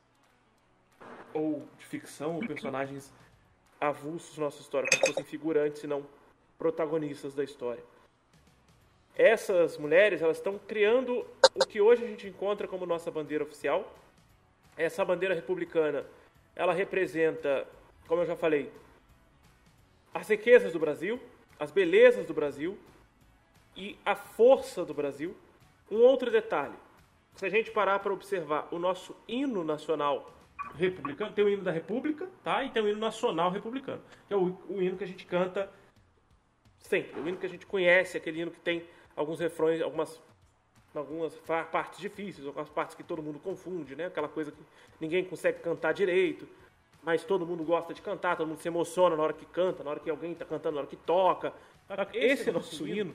Speaker 1: ou de ficção ou personagens avulsos na nossa história, como se fossem figurantes e não protagonistas da história. Essas mulheres, elas estão criando o que hoje a gente encontra como nossa bandeira oficial. Essa bandeira republicana, ela representa, como eu já falei, as riquezas do Brasil, as belezas do Brasil e a força do Brasil. Um outro detalhe, se a gente parar para observar o nosso hino nacional republicano, tem o hino da República, tá? E tem o hino nacional republicano, que é o, o hino que a gente canta sempre, o hino que a gente conhece, aquele hino que tem alguns refrões, algumas algumas partes difíceis, algumas partes que todo mundo confunde, né? Aquela coisa que ninguém consegue cantar direito, mas todo mundo gosta de cantar, todo mundo se emociona na hora que canta, na hora que alguém está cantando, na hora que toca. Esse, Esse nosso hino,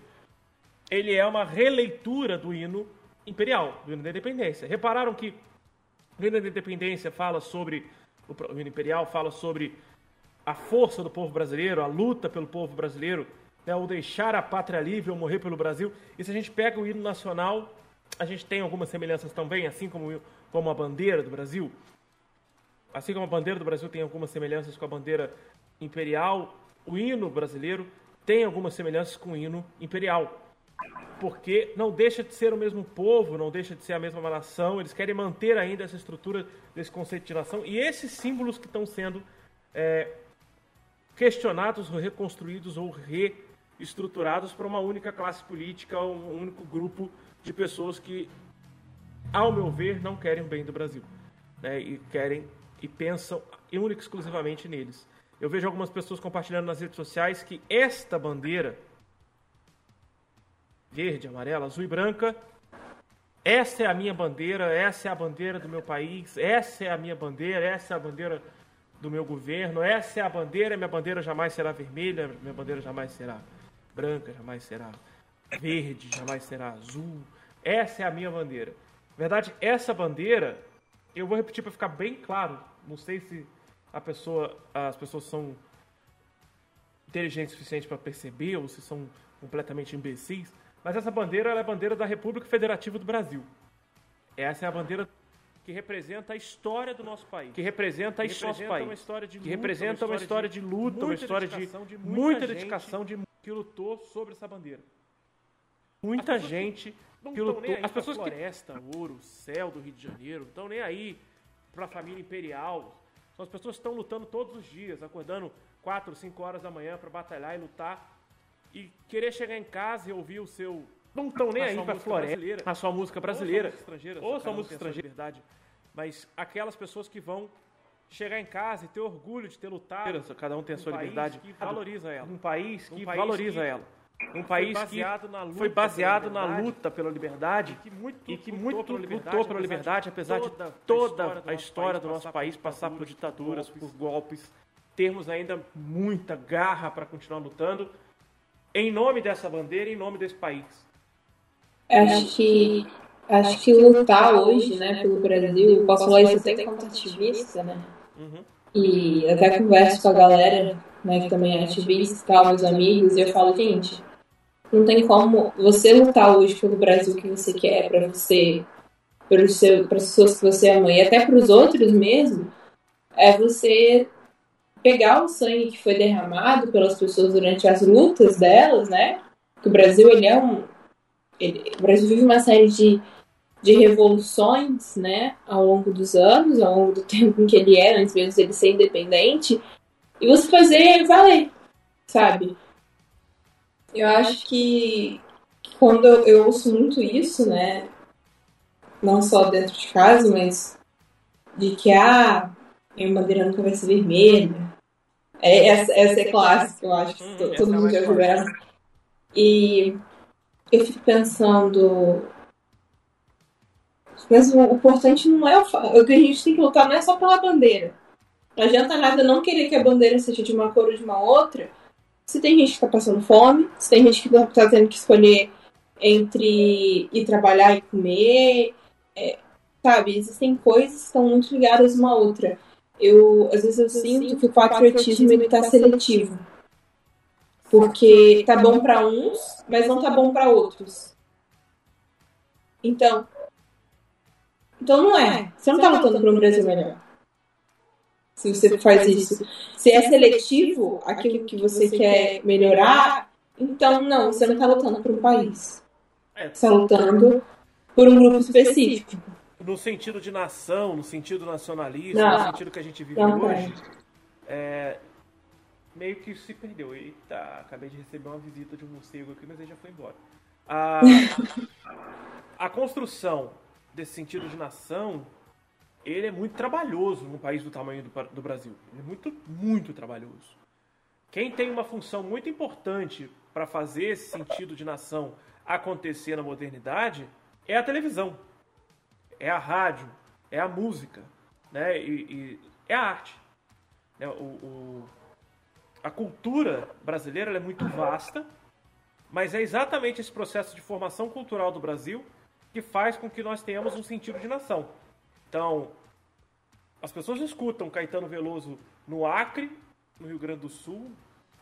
Speaker 1: ele é uma releitura do hino imperial, do hino da independência. Repararam que o hino da independência fala sobre, o hino imperial fala sobre a força do povo brasileiro, a luta pelo povo brasileiro, né, ou deixar a pátria livre ou morrer pelo Brasil. E se a gente pega o hino nacional, a gente tem algumas semelhanças também, assim como, como a bandeira do Brasil. Assim como a bandeira do Brasil tem algumas semelhanças com a bandeira imperial, o hino brasileiro tem algumas semelhanças com o hino imperial. Porque não deixa de ser o mesmo povo, não deixa de ser a mesma nação, eles querem manter ainda essa estrutura desse conceito de nação. E esses símbolos que estão sendo é, questionados, reconstruídos ou re estruturados para uma única classe política, um único grupo de pessoas que, ao meu ver, não querem o bem do Brasil. Né? E querem e pensam única e exclusivamente neles. Eu vejo algumas pessoas compartilhando nas redes sociais que esta bandeira, verde, amarela, azul e branca, essa é a minha bandeira, essa é a bandeira do meu país, essa é a minha bandeira, essa é a bandeira do meu governo, essa é a bandeira, minha bandeira jamais será vermelha, minha bandeira jamais será branca, jamais será verde, jamais será azul. Essa é a minha bandeira. Na verdade, essa bandeira, eu vou repetir para ficar bem claro. Não sei se a pessoa, as pessoas são inteligentes o suficiente para perceber ou se são completamente imbecis, mas essa bandeira é a bandeira da República Federativa do Brasil. Essa é a bandeira que representa a história do nosso país, que representa a história do nosso país, uma história de luta, que representa uma história de luta, uma história de, de muita dedicação, de que lutou sobre essa bandeira. Muita gente que, lutou. As pessoas que floresta, ouro, céu do Rio de Janeiro, não estão nem aí para a família imperial. São as pessoas que estão lutando todos os dias, acordando 4, 5 horas da manhã para batalhar e lutar e querer chegar em casa e ouvir o seu não estão nem aí para floresta, a sua música brasileira, ou sua música estrangeira, ou sua música estrangeira, verdade. Mas aquelas pessoas que vão chegar em casa e ter orgulho de ter lutado. Cada um tem a sua um liberdade. que valoriza ela. Um país que um país valoriza que ela. Um país que foi baseado na luta pela liberdade e que muito, e que muito lutou, pela liberdade, lutou pela liberdade, apesar de toda a história do nosso país passar por ditaduras, por golpes, termos ainda muita garra para continuar lutando em nome dessa bandeira, em nome desse país.
Speaker 2: Acho que acho que lutar hoje, né, pelo Brasil, posso falar isso até como ativista, né? Uhum. E até converso com a galera, né, que também é ativista e tal, meus amigos, e eu falo, gente, não tem como você lutar hoje pelo Brasil que você quer, para você, para as pessoas que você ama, e até para os outros mesmo, é você pegar o sangue que foi derramado pelas pessoas durante as lutas delas, né? Que o Brasil, ele é um. Ele, o Brasil vive uma série de de revoluções, né, ao longo dos anos, ao longo do tempo em que ele era, antes mesmo dele ser independente, e você fazer valer, sabe? Eu acho que quando eu, ouço muito isso, né, não só dentro de casa, mas de que, ah, minha bandeira nunca vai ser vermelha. É, essa, essa é clássica, eu acho que hum, todo mundo já ouviu E eu fico pensando, mas o importante não é o, o que a gente tem que lutar não é só pela bandeira. Não adianta nada não querer que a bandeira seja de uma cor ou de uma outra. Se tem gente que está passando fome, se tem gente que está tendo que escolher entre ir trabalhar e comer, é, sabe? Existem coisas que estão muito ligadas uma à outra. Eu, às vezes eu, eu sinto que o patriotismo está seletivo. Porque tá bom para uns, mas não tá bom para outros. Então, então não é. Você não está lutando por um Brasil melhor. se você faz isso. Se é seletivo aquilo que você quer melhorar, então não, você não está lutando por um país.
Speaker 1: É.
Speaker 2: Você está lutando por um grupo específico.
Speaker 1: No sentido de nação, no sentido nacionalista,
Speaker 2: Não.
Speaker 1: no sentido que a gente vive hoje, é, meio que se perdeu. Eita, acabei de receber uma visita de um morcego aqui, mas ele já foi embora. A, a construção desse sentido de nação, ele é muito trabalhoso num país do tamanho do, do Brasil. Ele é muito, muito trabalhoso. Quem tem uma função muito importante para fazer esse sentido de nação acontecer na modernidade é a televisão, é a rádio, é a música, né? E, e é a arte. né? O, o- a cultura brasileira é muito vasta, mas é exatamente esse processo de formação cultural do Brasil que faz com que nós tenhamos um sentido de nação. Então, as pessoas escutam Caetano Veloso no Acre, no Rio Grande do Sul,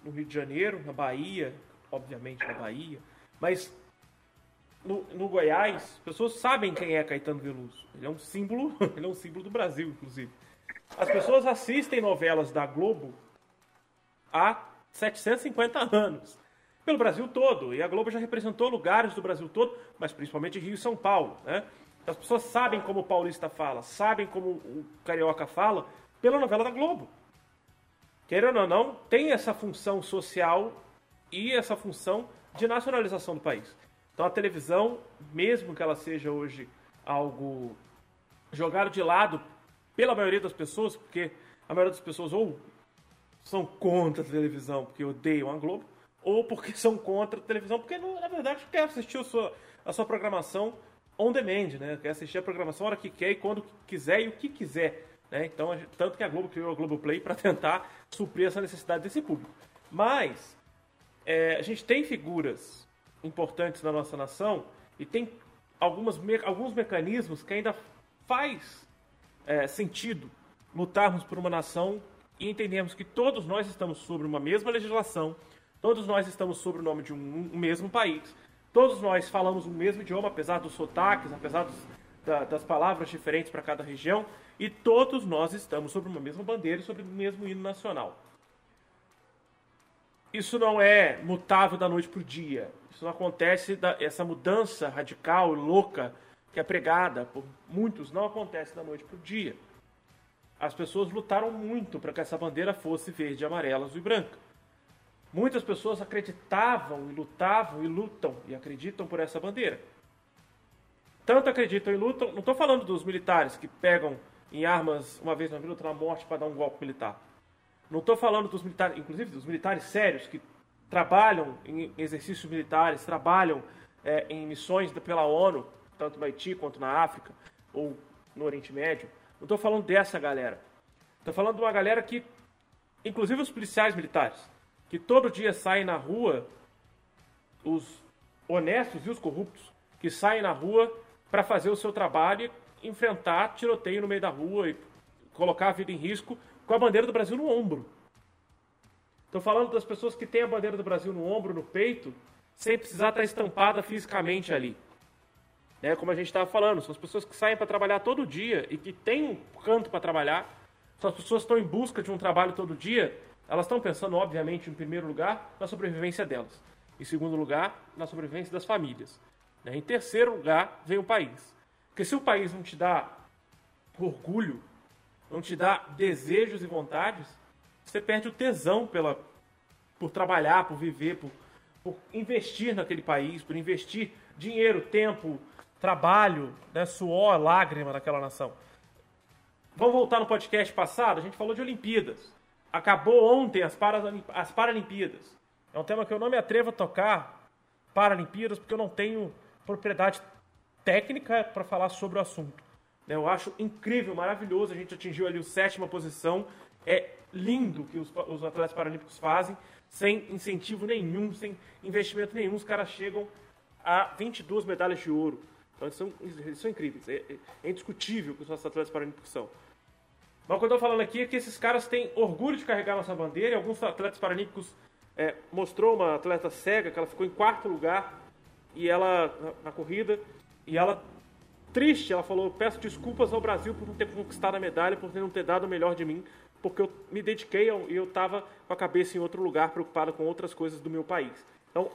Speaker 1: no Rio de Janeiro, na Bahia, obviamente na Bahia, mas no, no Goiás, as pessoas sabem quem é Caetano Veloso. Ele é um símbolo, ele é um símbolo do Brasil, inclusive. As pessoas assistem novelas da Globo há 750 anos. Pelo Brasil todo. E a Globo já representou lugares do Brasil todo, mas principalmente Rio e São Paulo. Né? As pessoas sabem como o paulista fala, sabem como o carioca fala, pela novela da Globo. Querendo ou não, tem essa função social e essa função de nacionalização do país. Então a televisão, mesmo que ela seja hoje algo jogado de lado pela maioria das pessoas, porque a maioria das pessoas ou são contra a televisão porque odeiam a Globo, ou porque são contra a televisão porque, na verdade, quer assistir a sua, a sua programação on demand, né? Quer assistir a programação a hora que quer e quando quiser e o que quiser. Né? Então, tanto que a Globo criou a Globoplay para tentar suprir essa necessidade desse público. Mas, é, a gente tem figuras importantes na nossa nação e tem algumas, me- alguns mecanismos que ainda faz é, sentido lutarmos por uma nação e entendermos que todos nós estamos sobre uma mesma legislação, todos nós estamos sobre o nome de um, um mesmo país, todos nós falamos o mesmo idioma, apesar dos sotaques, apesar dos- da- das palavras diferentes para cada região, e todos nós estamos sobre uma mesma bandeira e sobre o mesmo hino nacional. Isso não é mutável da noite para o dia. Isso não acontece, da, essa mudança radical e louca que é pregada por muitos, não acontece da noite para o dia. As pessoas lutaram muito para que essa bandeira fosse verde, amarela, azul e branca. Muitas pessoas acreditavam e lutavam e lutam e acreditam por essa bandeira. Tanto acreditam e lutam, não estou falando dos militares que pegam em armas uma vez na vida, outra na morte para dar um golpe militar. Não estou falando dos militares, inclusive dos militares sérios que trabalham em exercícios militares, trabalham é, em missões pela ONU, tanto no Haiti quanto na África ou no Oriente Médio. Não estou falando dessa galera. Estou falando de uma galera que, inclusive os policiais militares, que todo dia saem na rua, os honestos e os corruptos, que saem na rua para fazer o seu trabalho e enfrentar tiroteio no meio da rua e colocar a vida em risco com a bandeira do Brasil no ombro. Estou falando das pessoas que têm a bandeira do Brasil no ombro, no peito, sem precisar estar estampada fisicamente ali. Né? Como a gente estava falando, são as pessoas que saem para trabalhar todo dia e que têm um canto para trabalhar. São as pessoas que estão em busca de um trabalho todo dia. Elas estão pensando, obviamente, em primeiro lugar, na sobrevivência delas. Em segundo lugar, na sobrevivência das famílias. né? Em terceiro lugar, vem o país. Porque se o país não te dá orgulho, não te dá desejos e vontades, você perde o tesão pela, por trabalhar, por viver, por, por investir naquele país, por investir dinheiro, tempo, trabalho, né, suor, lágrima naquela nação. Vamos voltar no podcast passado, a gente falou de Olimpíadas. Acabou ontem as, as Paralimpíadas. É um tema que eu não me atrevo a tocar, Paralimpíadas, porque eu não tenho propriedade técnica para falar sobre o assunto. né? Eu acho incrível, maravilhoso. A gente atingiu ali a sétima posição. É lindo o que os, os atletas paralímpicos fazem, sem incentivo nenhum, sem investimento nenhum. Os caras chegam a 22 medalhas de ouro. Então, eles são, eles são incríveis. É, é- é indiscutível o que os nossos atletas paralímpicos são. Mas o que eu estou falando aqui é que esses caras têm orgulho de carregar nossa bandeira. E alguns atletas paralímpicos é, mostrou uma atleta cega que ela ficou em quarto lugar e ela na, na corrida e ela triste, ela falou: "Peço desculpas ao Brasil por não ter conquistado a medalha, por não ter dado o melhor de mim porque eu me dediquei e eu estava com a cabeça em outro lugar, preocupado com outras coisas do meu país. Então,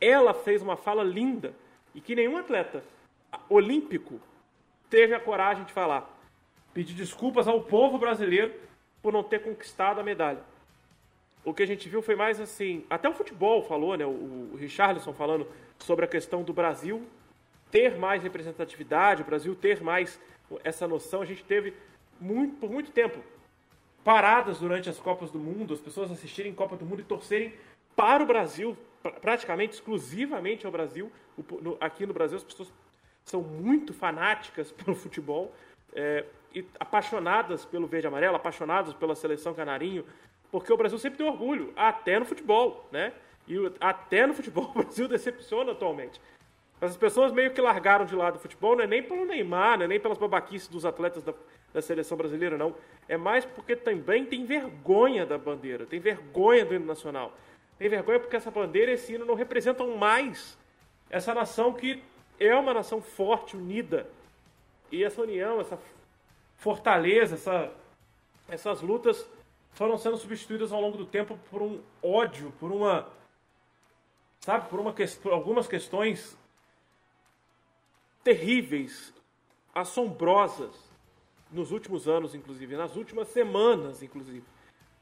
Speaker 1: ela fez uma fala linda e que nenhum atleta olímpico teve a coragem de falar. Pedir desculpas ao povo brasileiro por não ter conquistado a medalha. O que a gente viu foi mais assim, até o futebol falou, né, o Richarlison falando sobre a questão do Brasil ter mais representatividade, o Brasil ter mais essa noção. A gente teve muito, por muito tempo paradas durante as Copas do Mundo, as pessoas assistirem Copa do Mundo e torcerem para o Brasil, praticamente exclusivamente ao Brasil. Aqui no Brasil as pessoas são muito fanáticas pelo futebol é, apaixonadas pelo verde e amarelo, apaixonadas pela seleção canarinho, porque o Brasil sempre tem orgulho, até no futebol, né? E até no futebol o Brasil decepciona atualmente. Mas as pessoas meio que largaram de lado o futebol, não é nem pelo Neymar, não é nem pelas babaquices dos atletas da, da seleção brasileira, não. É mais porque também tem vergonha da bandeira, tem vergonha do hino nacional. Tem vergonha porque essa bandeira e esse hino não representam mais essa nação que é uma nação forte, unida. E essa união, essa fortaleza, essa, essas lutas foram sendo substituídas ao longo do tempo por um ódio, por uma. Sabe, por, uma, por algumas questões terríveis, assombrosas, nos últimos anos, inclusive, nas últimas semanas, inclusive.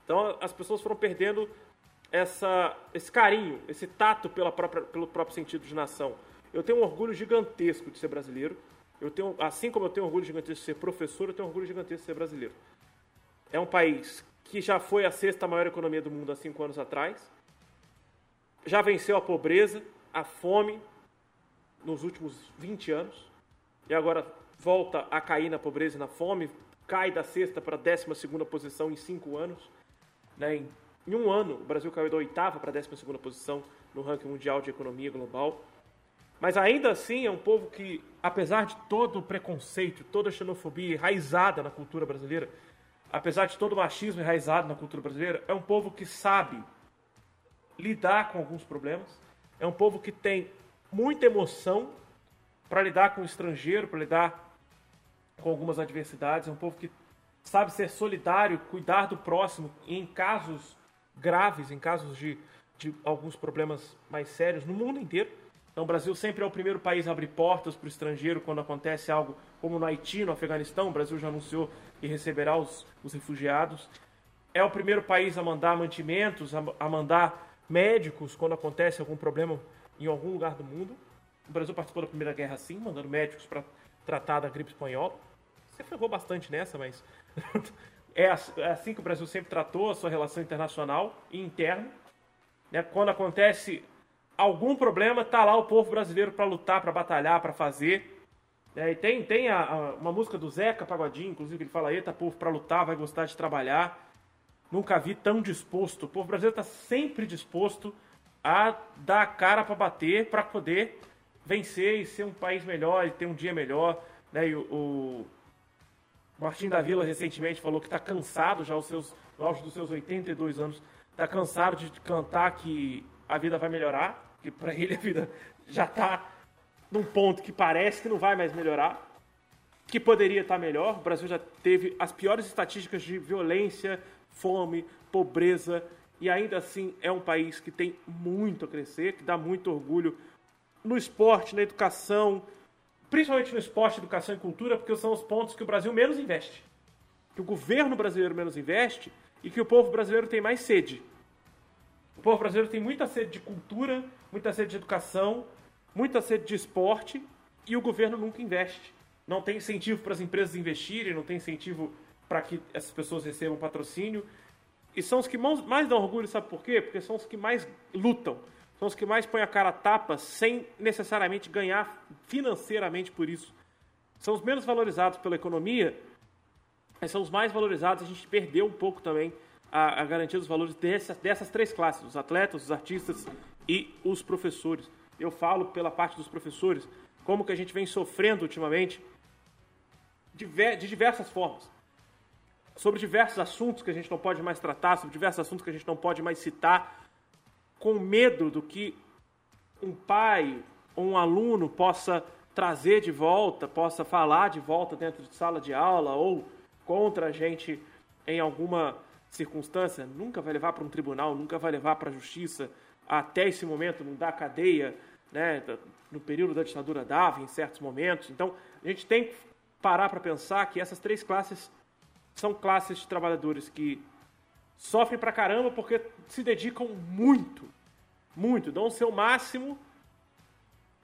Speaker 1: Então as pessoas foram perdendo essa, esse carinho, esse tato pela própria, pelo próprio sentido de nação. Eu tenho um orgulho gigantesco de ser brasileiro. Eu tenho, assim como eu tenho orgulho gigantesco de ser professor, eu tenho orgulho gigantesco de ser brasileiro. É um país que já foi a sexta maior economia do mundo há cinco anos atrás. Já venceu a pobreza, a fome, nos últimos 20 anos e agora volta a cair na pobreza e na fome, cai da sexta para a décima segunda posição em cinco anos. Né? Em, um ano, o Brasil caiu da oitava para a décima segunda posição no ranking mundial de economia global. Mas ainda assim é um povo que, apesar de todo o preconceito, toda a xenofobia enraizada na cultura brasileira, apesar de todo o machismo enraizado na cultura brasileira, é um povo que sabe lidar com alguns problemas, é um povo que tem muita emoção para lidar com o estrangeiro, para lidar com algumas adversidades. É um povo que sabe ser solidário, cuidar do próximo em casos graves, em casos de, de alguns problemas mais sérios no mundo inteiro. Então, o Brasil sempre é o primeiro país a abrir portas para o estrangeiro quando acontece algo como no Haiti, no Afeganistão. O Brasil já anunciou que receberá os, os refugiados. É o primeiro país a mandar mantimentos, a, a mandar médicos quando acontece algum problema em algum lugar do mundo. O Brasil participou da Primeira Guerra sim, mandando médicos para tratar da gripe espanhola. Você ferrou bastante nessa, mas é, é assim que o Brasil sempre tratou a sua relação internacional e interna. Né? Quando acontece algum problema, tá lá o povo brasileiro para lutar, para batalhar, para fazer. É, e tem, tem a, a, uma música do Zeca Pagodinho, inclusive, que ele fala: Eita, povo para lutar, vai gostar de trabalhar. Nunca vi tão disposto. O povo brasileiro está sempre disposto a dar a cara para bater, para poder vencer e ser um país melhor e ter um dia melhor. Né? E o, o Martim da Vila recentemente falou que está cansado já aos seus, no auge dos seus 82 anos, está cansado de cantar que a vida vai melhorar, que para ele a vida já está num ponto que parece que não vai mais melhorar, que poderia estar tá melhor. O Brasil já teve as piores estatísticas de violência, fome, pobreza e ainda assim é um país que tem muito a crescer, que dá muito orgulho no esporte, na educação, principalmente no esporte, educação e cultura, porque são os pontos que o Brasil menos investe. Que o governo brasileiro menos investe e que o povo brasileiro tem mais sede. O povo brasileiro tem muita sede de cultura, muita sede de educação, muita sede de esporte e o governo nunca investe. Não tem incentivo para as empresas investirem, não tem incentivo para que essas pessoas recebam patrocínio. E são os que mais dão orgulho, sabe por quê? Porque são os que mais lutam. São os que mais põem a cara a tapa sem necessariamente ganhar financeiramente por isso. São os menos valorizados pela economia, mas são os mais valorizados. A gente perdeu um pouco também a, a garantia dos valores dessas, dessas três classes: os atletas, os artistas e os professores. Eu falo pela parte dos professores, como que a gente vem sofrendo ultimamente de diversas formas sobre diversos assuntos que a gente não pode mais tratar, sobre diversos assuntos que a gente não pode mais citar, com medo do que um pai ou um aluno possa trazer de volta, possa falar de volta dentro de sala de aula ou contra a gente em alguma circunstância, nunca vai levar para um tribunal, nunca vai levar para a justiça. Até esse momento não dá cadeia, né? No período da ditadura dava em certos momentos. Então a gente tem que parar para pensar que essas três classes são classes de trabalhadores que sofrem pra caramba porque se dedicam muito, muito, dão o seu máximo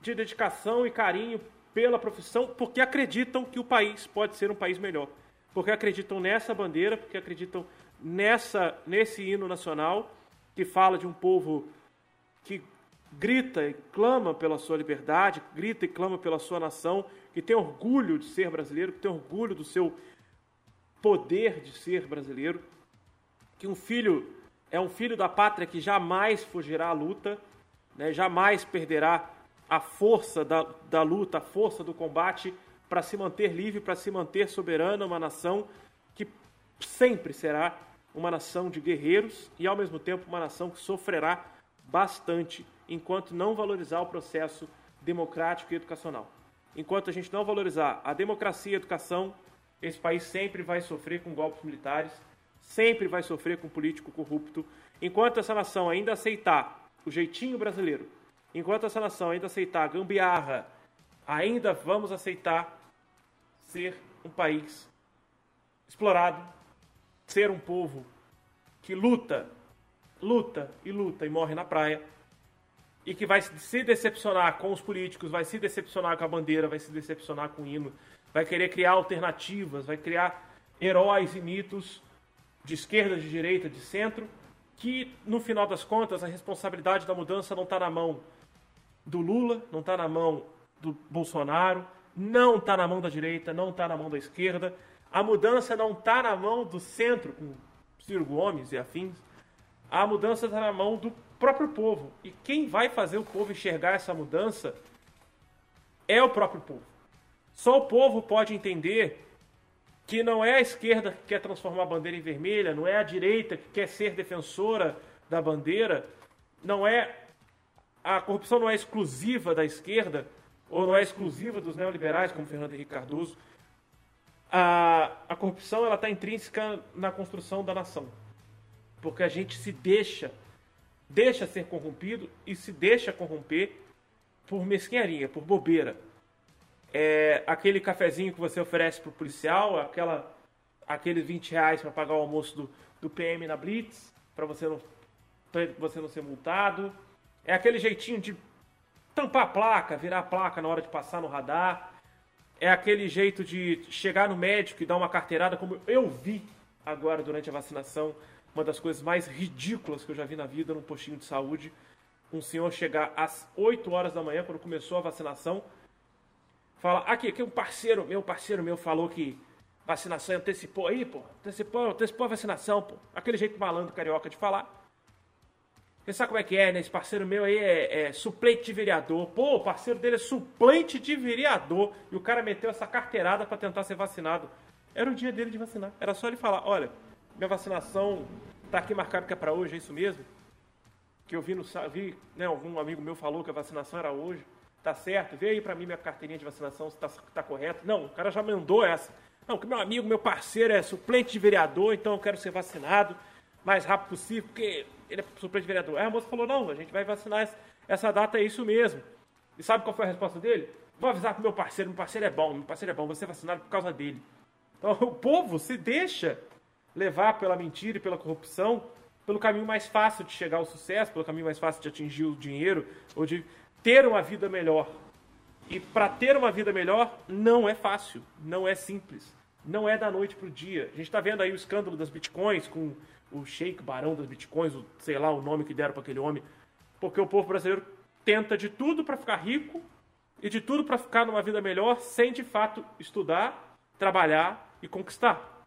Speaker 1: de dedicação e carinho pela profissão porque acreditam que o país pode ser um país melhor. Porque acreditam nessa bandeira, porque acreditam nessa nesse hino nacional que fala de um povo que grita e clama pela sua liberdade, grita e clama pela sua nação, que tem orgulho de ser brasileiro, que tem orgulho do seu poder de ser brasileiro, que um filho é um filho da pátria que jamais fugirá à luta, né, jamais perderá a força da, da luta, a força do combate para se manter livre, para se manter soberana, uma nação que sempre será uma nação de guerreiros e ao mesmo tempo uma nação que sofrerá bastante enquanto não valorizar o processo democrático e educacional. Enquanto a gente não valorizar a democracia e a educação, esse país sempre vai sofrer com golpes militares, sempre vai sofrer com político corrupto. Enquanto essa nação ainda aceitar o jeitinho brasileiro, enquanto essa nação ainda aceitar a gambiarra, ainda vamos aceitar ser um país explorado, ser um povo que luta, luta e luta e morre na praia, e que vai se decepcionar com os políticos, vai se decepcionar com a bandeira, vai se decepcionar com o hino, vai querer criar alternativas, vai criar heróis e mitos de esquerda, de direita, de centro, que no final das contas a responsabilidade da mudança não está na mão do Lula, não está na mão do Bolsonaro, não está na mão da direita, não está na mão da esquerda. A mudança não está na mão do centro, com Ciro Gomes e afins. A mudança está na mão do próprio povo. E quem vai fazer o povo enxergar essa mudança é o próprio povo. Só o povo pode entender que não é a esquerda que quer transformar a bandeira em vermelha, não é a direita que quer ser defensora da bandeira, não é a corrupção não é exclusiva da esquerda ou não é exclusiva dos neoliberais como Fernando Henrique Cardoso. A, a corrupção ela está intrínseca na construção da nação, porque a gente se deixa deixa ser corrompido e se deixa corromper por mesquinharia, por bobeira é, aquele cafezinho que você oferece para o policial, aquela, aqueles 20 reais para pagar o almoço do, do PM na Blitz, para você, não, você não ser multado. É aquele jeitinho de tampar a placa, virar a placa na hora de passar no radar. É aquele jeito de chegar no médico e dar uma carteirada, como eu vi agora durante a vacinação. Uma das coisas mais ridículas que eu já vi na vida num postinho de saúde. Um senhor chegar às 8 horas da manhã, quando começou a vacinação, Fala, aqui, aqui um parceiro meu, parceiro meu falou que vacinação antecipou aí, pô. Antecipou, antecipou a vacinação, pô. Aquele jeito malandro carioca de falar. Você sabe como é que é, né? Esse parceiro meu aí é, é suplente de vereador. Pô, o parceiro dele é suplente de vereador. E o cara meteu essa carteirada para tentar ser vacinado. Era o dia dele de vacinar. Era só ele falar, olha, minha vacinação tá aqui marcado que é para hoje, é isso mesmo? Que eu vi no vi, né, algum amigo meu falou que a vacinação era hoje. Tá certo? Vê aí para mim minha carteirinha de vacinação se tá, tá correto. Não, o cara já mandou essa. Não, que meu amigo, meu parceiro é suplente de vereador, então eu quero ser vacinado mais rápido possível, porque ele é suplente de vereador. Aí a moça falou, não, a gente vai vacinar essa data, é isso mesmo. E sabe qual foi a resposta dele? Vou avisar pro meu parceiro, meu parceiro é bom, meu parceiro é bom, vou ser vacinado por causa dele. Então o povo se deixa levar pela mentira e pela corrupção, pelo caminho mais fácil de chegar ao sucesso, pelo caminho mais fácil de atingir o dinheiro, ou de ter uma vida melhor. E para ter uma vida melhor não é fácil, não é simples, não é da noite para o dia. A gente está vendo aí o escândalo das bitcoins com o Sheik Barão das bitcoins, o, sei lá o nome que deram para aquele homem, porque o povo brasileiro tenta de tudo para ficar rico e de tudo para ficar numa vida melhor sem de fato estudar, trabalhar e conquistar.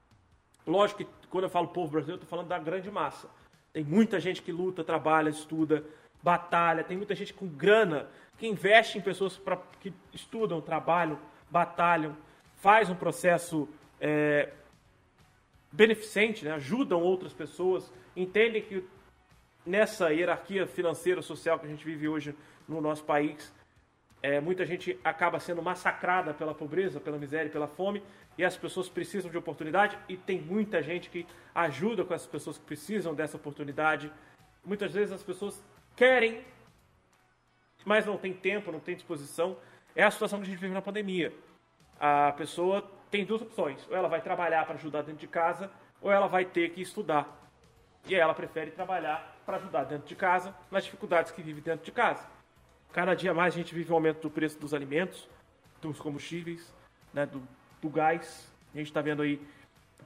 Speaker 1: Lógico que quando eu falo povo brasileiro, eu estou falando da grande massa. Tem muita gente que luta, trabalha, estuda, batalha, tem muita gente com grana que investe em pessoas pra, que estudam, trabalham, batalham, faz um processo é, beneficente, né? ajudam outras pessoas, entendem que nessa hierarquia financeira social que a gente vive hoje no nosso país, É, muita gente acaba sendo massacrada pela pobreza, pela miséria, pela fome, e as pessoas precisam de oportunidade, e tem muita gente que ajuda com essas pessoas que precisam dessa oportunidade. Muitas vezes as pessoas querem, mas não tem tempo, não tem disposição. É a situação que a gente vive na pandemia. A pessoa tem duas opções: ou ela vai trabalhar para ajudar dentro de casa, ou ela vai ter que estudar. E ela prefere trabalhar para ajudar dentro de casa, nas dificuldades que vive dentro de casa. Cada dia mais a gente vive o um aumento do preço dos alimentos, dos combustíveis, né, do, do gás. A gente está vendo aí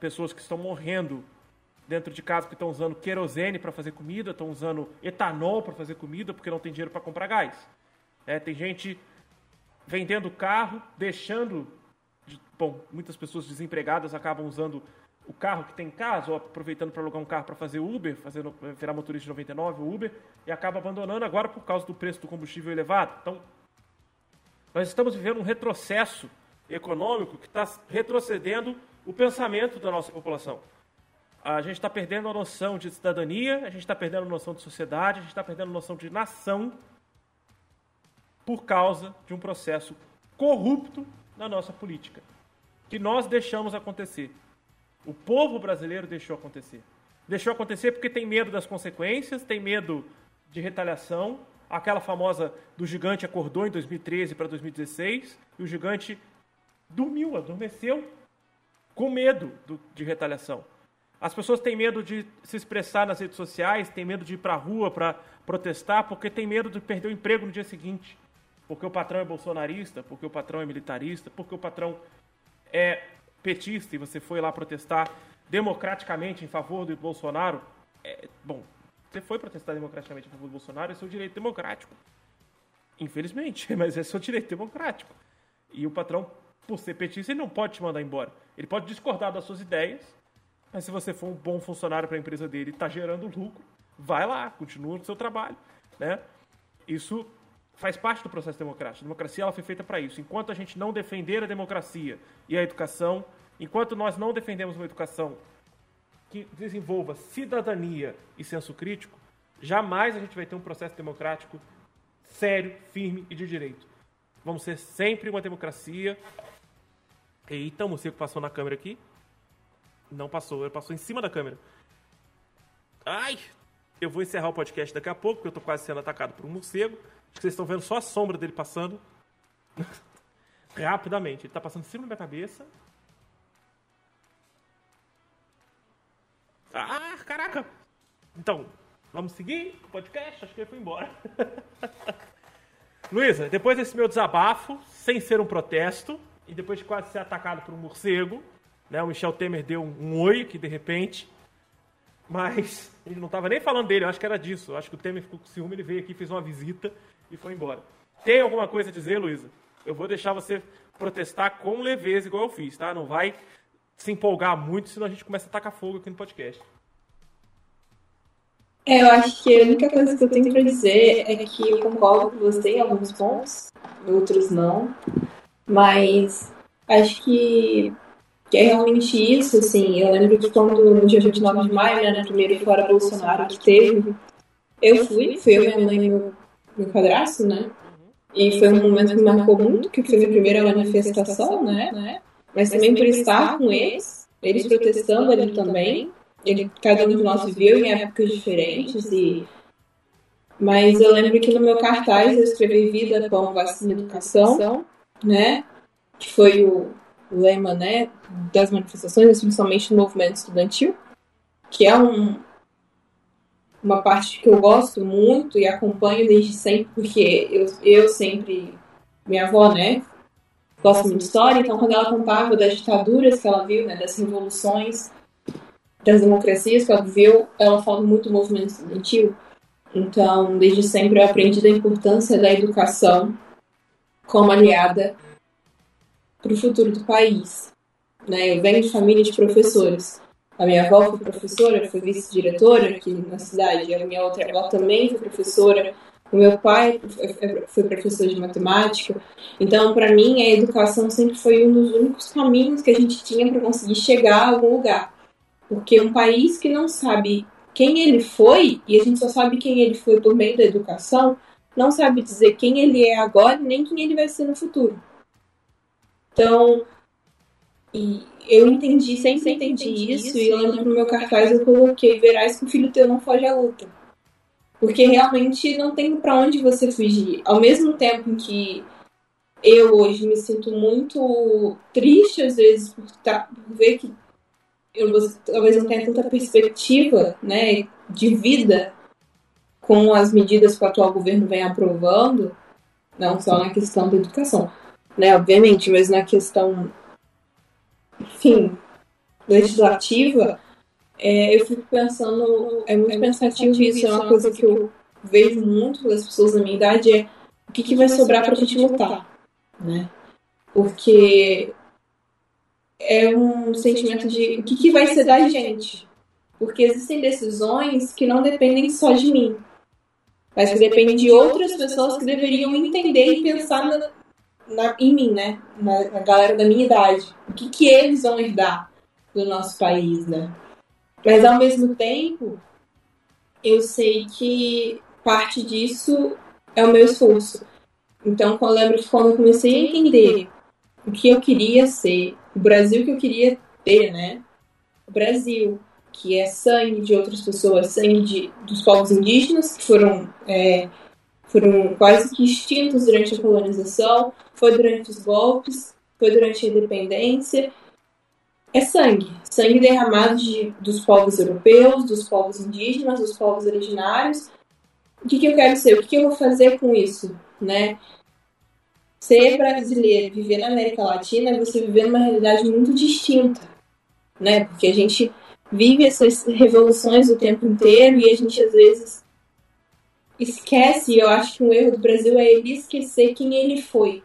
Speaker 1: pessoas que estão morrendo dentro de casa que estão usando querosene para fazer comida, estão usando etanol para fazer comida porque não tem dinheiro para comprar gás. É, tem gente vendendo carro, deixando. Bom, muitas pessoas desempregadas acabam usando o carro que tem em casa, ou aproveitando para alugar um carro para fazer Uber, fazendo, virar motorista de 99, Uber, e acaba abandonando agora por causa do preço do combustível elevado. Então, nós estamos vivendo um retrocesso econômico que está retrocedendo o pensamento da nossa população. A gente está perdendo a noção de cidadania, a gente está perdendo a noção de sociedade, a gente está perdendo a noção de nação por causa de um processo corrupto na nossa política, que nós deixamos acontecer. O povo brasileiro deixou acontecer. Deixou acontecer porque tem medo das consequências, tem medo de retaliação. Aquela famosa do gigante acordou em 2013 para 2016 e o gigante dormiu, adormeceu com medo do, de retaliação. As pessoas têm medo de se expressar nas redes sociais, têm medo de ir para a rua para protestar, porque tem medo de perder o emprego no dia seguinte. Porque o patrão é bolsonarista, porque o patrão é militarista, porque o patrão é petista e você foi lá protestar democraticamente em favor do Bolsonaro, é, bom, você foi protestar democraticamente em favor do Bolsonaro, é seu direito democrático. Infelizmente, mas é seu direito democrático. E o patrão, por ser petista, ele não pode te mandar embora. Ele pode discordar das suas ideias, mas se você for um bom funcionário para a empresa dele e está gerando lucro, vai lá, continua no seu trabalho. Né? Isso faz parte do processo democrático. A democracia ela foi feita para isso. Enquanto a gente não defender a democracia e a educação, enquanto nós não defendemos uma educação que desenvolva cidadania e senso crítico, jamais a gente vai ter um processo democrático sério, firme e de direito. Vamos ser sempre uma democracia. Eita, o morcego passou na câmera aqui. Não passou, ele passou em cima da câmera. Ai! Eu vou encerrar o podcast daqui a pouco, porque eu tô quase sendo atacado por um morcego. Que vocês estão vendo só a sombra dele passando. Rapidamente. Ele tá passando em cima da minha cabeça. Ah, caraca! Então, vamos seguir o podcast? Acho que ele foi embora. Luísa, depois desse meu desabafo, sem ser um protesto, e depois de quase ser atacado por um morcego, né, o Michel Temer deu um, um oi aqui de repente, mas ele não estava nem falando dele, eu acho que era disso. Eu acho que o Temer ficou com ciúme, ele veio aqui, fez uma visita e foi embora. Tem alguma coisa a dizer, Luísa? Eu vou deixar você protestar com leveza, igual eu fiz, tá? Não vai se empolgar muito, senão a gente começa a tacar fogo aqui no podcast.
Speaker 2: É, eu acho que a única coisa que eu tenho para dizer é que eu concordo com você em alguns pontos, outros não. Mas acho que, que é realmente isso, assim. Eu lembro que quando no dia 29 de maio, né, no primeiro Fora Bolsonaro que teve, eu fui, fui eu, minha mãe e meu meu padrasto, né? E foi um momento que marcou muito, que foi a primeira manifestação, né? Mas também por estar com eles, eles protestando ali também. Ele, cada um de nós viveu em épocas diferentes e mas eu lembro que no meu cartaz eu escrevi Vida, Pão, Vacina Educação, né? Que foi o lema, né, das manifestações, principalmente no movimento estudantil, que é um, uma parte que eu gosto muito e acompanho desde sempre, porque eu, eu sempre, minha avó, né, gosta muito de história, então quando ela contava das ditaduras que ela viu, né, das revoluções, das democracias que ela viu, ela fala muito do movimento estudantil. Então, desde sempre eu aprendi da importância da educação como aliada para o futuro do país. Né? Eu venho de família de professores. A minha avó foi professora, foi vice-diretora aqui na cidade. A minha outra avó também foi professora. O meu pai foi professor de matemática. Então, para mim, a educação sempre foi um dos únicos caminhos que a gente tinha para conseguir chegar a algum lugar. Porque um país que não sabe quem ele foi, e a gente só sabe quem ele foi por meio da educação, não sabe dizer quem ele é agora nem quem ele vai ser no futuro. Então, e eu entendi, sempre entendi isso, e eu lembro no meu cartaz eu coloquei: verás que o filho teu não foge à luta. Porque realmente não tem para onde você fugir. Ao mesmo tempo em que eu hoje me sinto muito triste, às vezes, por, tá, por ver que eu talvez não tenha tanta perspectiva né, de vida com as medidas que o atual governo vem aprovando, não só na questão da educação, né, obviamente, mas na questão, enfim, legislativa, é, eu fico pensando, é muito pensativo isso, é uma coisa que eu vejo muito das pessoas da minha idade, é o que, que vai sobrar para a gente lutar, né? Porque é um sentimento de o que, que vai ser da gente. Porque existem decisões que não dependem só de mim, mas que dependem de outras pessoas que deveriam entender e pensar na, em mim, né? Na, na, galera da minha idade. O que, que eles vão herdar do nosso país, né? Mas ao mesmo tempo, eu sei que parte disso é o meu esforço. Então, eu lembro que quando eu comecei a entender o que eu queria ser, o Brasil que eu queria ter, né? O Brasil, que é sangue de outras pessoas, sangue de, dos povos indígenas, que foram, é, foram quase que extintos durante a colonização, foi durante os golpes, foi durante a independência. É sangue, sangue derramado de, dos povos europeus, dos povos indígenas, dos povos originários. O que, que eu quero ser? O que, que eu vou fazer com isso? Né? ser brasileiro, viver na América Latina, é você viver numa realidade muito distinta, né? Porque a gente vive essas revoluções o tempo inteiro e a gente às vezes esquece, e eu acho que um erro do Brasil é ele esquecer quem ele foi.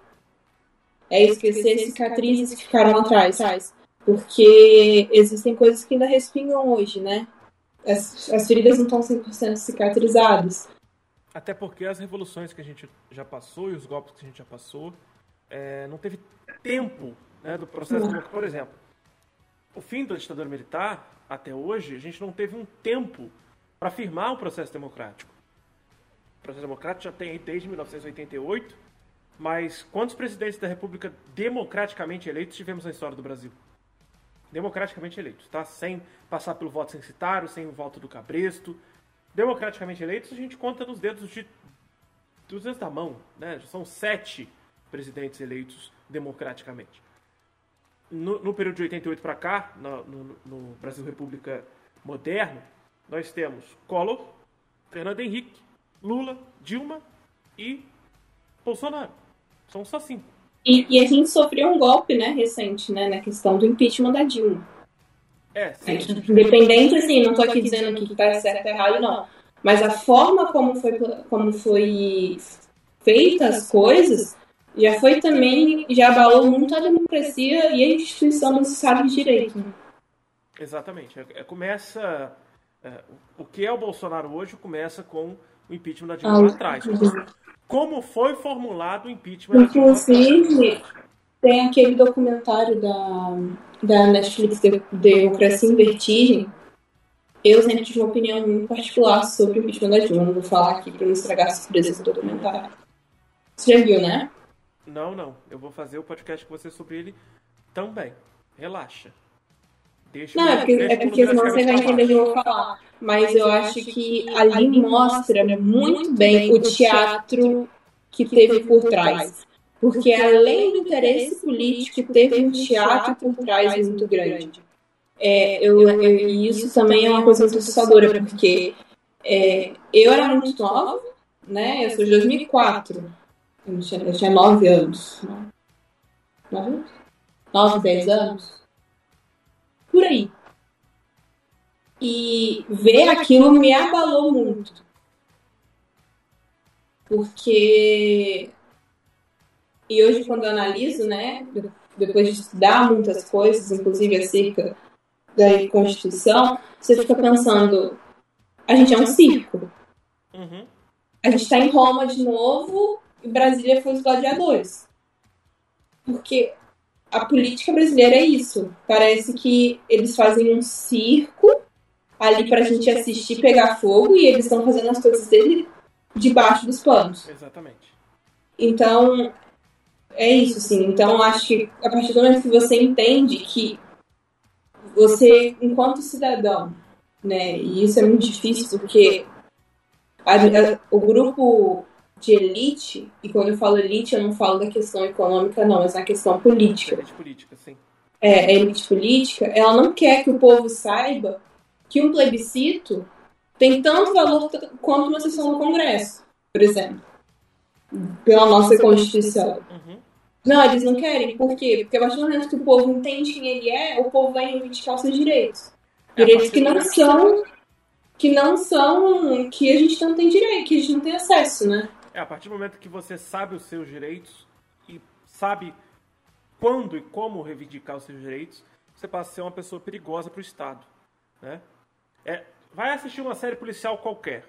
Speaker 2: É esquecer cicatrizes que ficaram atrás. Porque existem coisas que ainda respingam hoje, né? As, as feridas não estão 100% cicatrizadas.
Speaker 1: Até porque as revoluções que a gente já passou e os golpes que a gente já passou, é, não teve tempo né, do processo democrático. Por exemplo, o fim da ditadura militar, até hoje, a gente não teve um tempo para firmar o processo democrático. O processo democrático já tem aí desde 1988, mas quantos presidentes da República democraticamente eleitos tivemos na história do Brasil? Democraticamente eleitos, tá? Sem passar pelo voto censitário, sem o voto do cabresto, democraticamente eleitos, a gente conta nos dedos de dos dedos da mão, né? São sete presidentes eleitos democraticamente. No, no período de 88 para cá, no, no, no, Brasil República moderno, nós temos Collor, Fernando Henrique, Lula, Dilma e Bolsonaro. São só cinco.
Speaker 2: E, e, a gente sofreu um golpe, né, recente, né, na questão do impeachment da Dilma.
Speaker 1: É, sim.
Speaker 2: Independente, assim, não estou aqui dizendo que está certo ou errado, não. Mas a forma como foi, como foi feita as coisas já foi também, já abalou muito a democracia e a instituição do Estado de Direito. Né?
Speaker 1: Exatamente. É, é, começa. É, o que é o Bolsonaro hoje começa com o impeachment da Dilma ah, lá atrás. Como foi formulado o impeachment
Speaker 2: Inclusive, tem aquele documentário da da Netflix de Democracia em Vertigem, eu sempre tive uma opinião muito particular sobre o impeachment da Dilma. Não vou falar aqui para não estragar a surpresa do documentário. Você já viu, né?
Speaker 1: Não, não. Eu vou fazer o podcast com você sobre ele também. Relaxa.
Speaker 2: Deixa não, é porque, é porque senão você vai entender o que eu vou falar. Mas eu acho que ali mostra muito bem o teatro que teve por trás porque além do interesse político, teve um teatro por trás muito grande. É, eu, eu, e isso também é uma coisa assustadora, porque é, eu era muito nova, né? Eu sou de 2004. Eu tinha, eu tinha 9 anos. 9, 9, 10 anos. Por aí. E ver aquilo me abalou muito. Porque e hoje, quando eu analiso, né, depois de estudar muitas coisas, inclusive acerca da Constituição, você fica pensando: a gente é um circo. Uhum. A gente está em Roma de novo e Brasília foi os gladiadores. Porque a política brasileira é isso. Parece que eles fazem um circo ali para a gente assistir pegar fogo e eles estão fazendo as coisas dele debaixo dos panos.
Speaker 1: Exatamente.
Speaker 2: Então, é isso, assim. Então, acho que a partir do momento que você entende que você, enquanto cidadão, né, e isso é muito difícil porque a, a, o grupo de elite, e quando eu falo elite, eu não falo da questão econômica, não, mas na questão política.
Speaker 1: Elite política, sim.
Speaker 2: É, a elite política, ela não quer que o povo saiba que um plebiscito tem tanto valor quanto uma sessão do Congresso, por exemplo, pela nossa Constituição. Uhum. Não, eles não querem. Por quê? Porque a partir do momento que o povo entende quem ele é, o povo vai reivindicar os seus direitos. É, direitos que não são que não são que a gente não tem direito, que a gente não tem acesso, né?
Speaker 1: É, a partir do momento que você sabe os seus direitos e sabe quando e como reivindicar os seus direitos, você passa a ser uma pessoa perigosa para o Estado. Né? É, vai assistir uma série policial qualquer.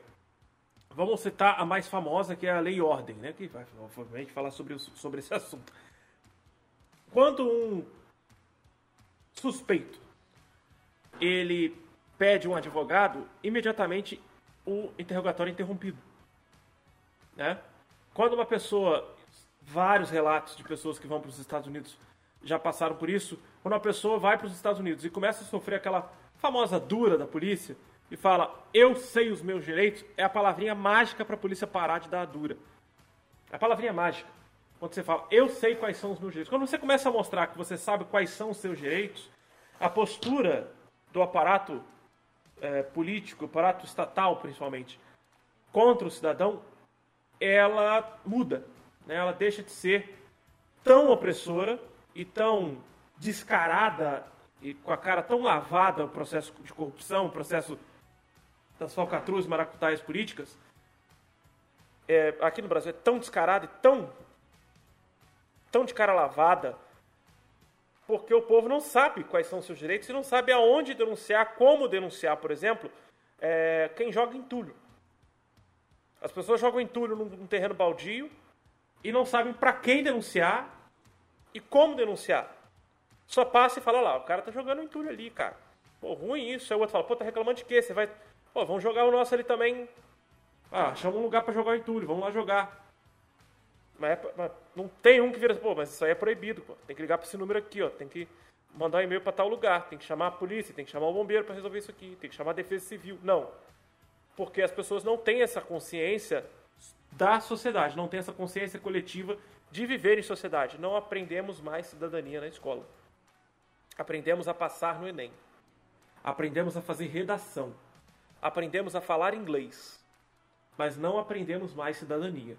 Speaker 1: Vamos citar a mais famosa, que é a Lei e Ordem, né? que vai obviamente falar sobre, sobre esse assunto. Quando um suspeito ele pede um advogado, imediatamente o interrogatório é interrompido. Né? Quando uma pessoa, vários relatos de pessoas que vão para os Estados Unidos já passaram por isso, quando uma pessoa vai para os Estados Unidos e começa a sofrer aquela famosa dura da polícia e fala, eu sei os meus direitos, é a palavrinha mágica para a polícia parar de dar a dura. É a palavrinha mágica. Quando você fala, eu sei quais são os meus direitos. Quando você começa a mostrar que você sabe quais são os seus direitos, a postura do aparato é, político, aparato estatal principalmente, contra o cidadão ela muda, né? ela deixa de ser tão opressora e tão descarada e com a cara tão lavada o processo de corrupção, o processo das falcatruas maracutais políticas, é, aqui no Brasil é tão descarada e tão, tão de cara lavada, porque o povo não sabe quais são os seus direitos e não sabe aonde denunciar, como denunciar, por exemplo, é, quem joga entulho. As pessoas jogam entulho num, num terreno baldio e não sabem para quem denunciar e como denunciar. Só passa e fala lá, o cara tá jogando entulho ali, cara. Pô, ruim isso. Aí o outro fala, pô, tá reclamando de quê? Você vai. Pô, vamos jogar o nosso ali também. Ah, chama um lugar para jogar o entulho, vamos lá jogar. Mas, é, mas, não tem um que vira, pô, mas isso aí é proibido, pô. Tem que ligar para esse número aqui, ó. Tem que mandar um e-mail para tal lugar, tem que chamar a polícia, tem que chamar o bombeiro para resolver isso aqui, tem que chamar a defesa civil. Não porque as pessoas não têm essa consciência da sociedade, não têm essa consciência coletiva de viver em sociedade. Não aprendemos mais cidadania na escola. Aprendemos a passar no Enem. Aprendemos a fazer redação. Aprendemos a falar inglês. Mas não aprendemos mais cidadania.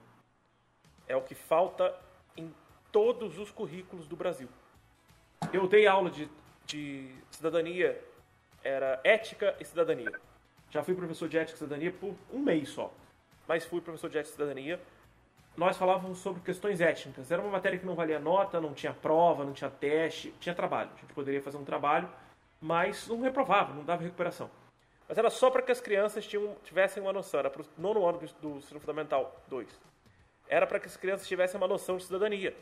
Speaker 1: É o que falta em todos os currículos do Brasil. Eu dei aula de, de cidadania, era ética e cidadania. Já fui professor de ética e cidadania por um mês só. Mas fui professor de ética e cidadania. Nós falávamos sobre questões étnicas. Era uma matéria que não valia nota, não tinha prova, não tinha teste, tinha trabalho. A gente poderia fazer um trabalho, mas não reprovava, não dava recuperação. Mas era só para que as crianças tinham, tivessem uma noção. Era para o nono ano do, ensino fundamental 2. Era para que as crianças tivessem uma noção de cidadania.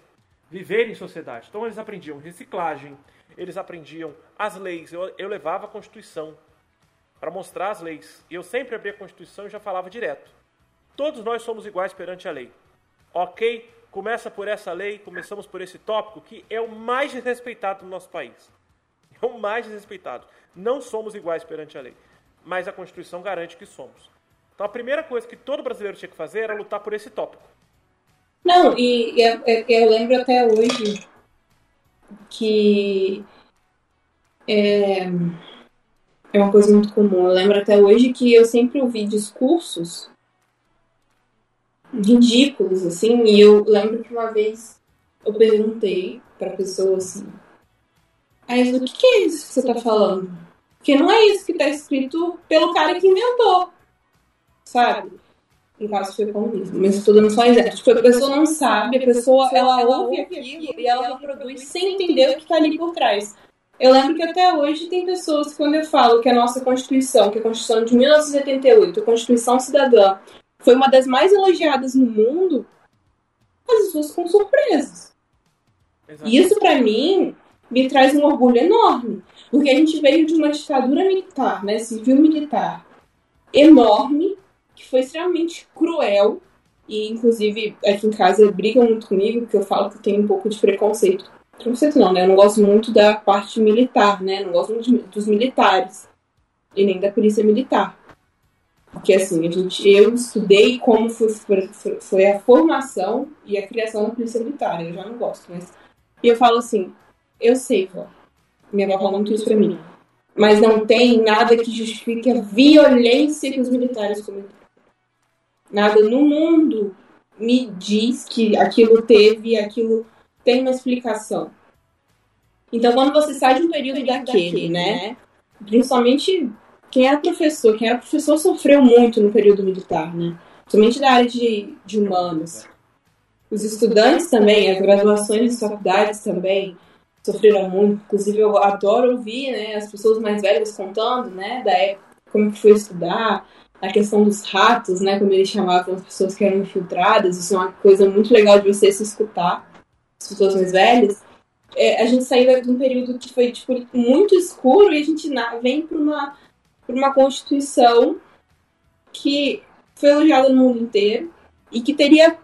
Speaker 1: Viver em sociedade. Então eles aprendiam reciclagem, eles aprendiam as leis. Eu, eu levava a Constituição para mostrar as leis. E eu sempre abria a Constituição e já falava direto. Todos nós somos iguais perante a lei. Ok? Começa por essa lei, começamos por esse tópico que é o mais desrespeitado no nosso país. É o mais desrespeitado. Não somos iguais perante a lei. Mas a Constituição garante que somos. Então a primeira coisa que todo brasileiro tinha que fazer era lutar por esse tópico.
Speaker 2: Não, e eu, eu lembro até hoje que. É é uma coisa muito comum. Eu lembro até hoje que eu sempre ouvi discursos ridículos, assim, e eu lembro que uma vez eu perguntei pra pessoa assim, mas o que, que é isso que você tá falando? Porque não é isso que tá escrito pelo cara que inventou, sabe? No caso foi comunismo, mas estou dando só exemplo. Tipo, a pessoa não sabe, a pessoa ela ouve aquilo e ela reproduz sem entender o que está ali por trás. Eu lembro que até hoje tem pessoas que, quando eu falo que a nossa Constituição, que é a Constituição de 1988, a Constituição Cidadã, foi uma das mais elogiadas no mundo, as pessoas ficam surpresas. E isso, para mim, me traz um orgulho enorme. Porque a gente veio de uma ditadura militar, né, civil-militar, enorme, que foi extremamente cruel. E, inclusive, aqui em casa brigam muito comigo, porque eu falo que tem um pouco de preconceito. Preconceito não, né? Eu não gosto muito da parte militar, né? Não gosto muito dos militares. E nem da polícia militar. Porque, assim, a gente, eu estudei como foi, foi, a formação e a criação da polícia militar. Eu já não gosto, mas... E eu falo assim, eu sei, vó. Minha avó fala muito isso pra mim mas não tem nada que justifique a violência que os militares cometeram. Nada no mundo me diz que aquilo teve, aquilo tem uma explicação. Então, quando você sai de um período daquele, né? Principalmente quem era professor, quem era professor sofreu muito no período militar, né? Principalmente da área de, de humanos. Os estudantes também, as graduações das faculdades também, sofreram muito. Inclusive, eu adoro ouvir né, as pessoas mais velhas contando né, da época, como que foi estudar, a questão dos ratos, né, como eles chamavam as pessoas que eram infiltradas. Isso é uma coisa muito legal de você se escutar, as pessoas mais velhas. É, a gente saiu de um período que foi tipo, muito escuro e a gente vem para uma, uma Constituição que foi elogiada no mundo inteiro e que teria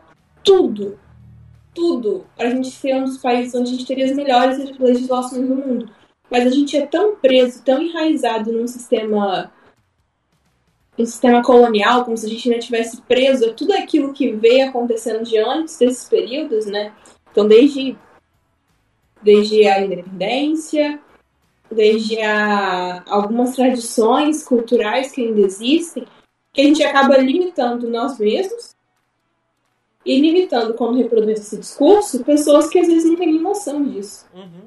Speaker 2: tudo tudo para a gente ser um dos países onde a gente teria as melhores legislações do mundo. Mas a gente é tão preso, tão enraizado num sistema um sistema colonial, como se a gente ainda tivesse preso a tudo aquilo que veio acontecendo de antes desses períodos, né? Então, desde, desde a independência, desde a, algumas tradições culturais que ainda existem, que a gente acaba limitando nós mesmos e limitando quando reproduz esse discurso pessoas que às vezes não têm noção disso. Uhum.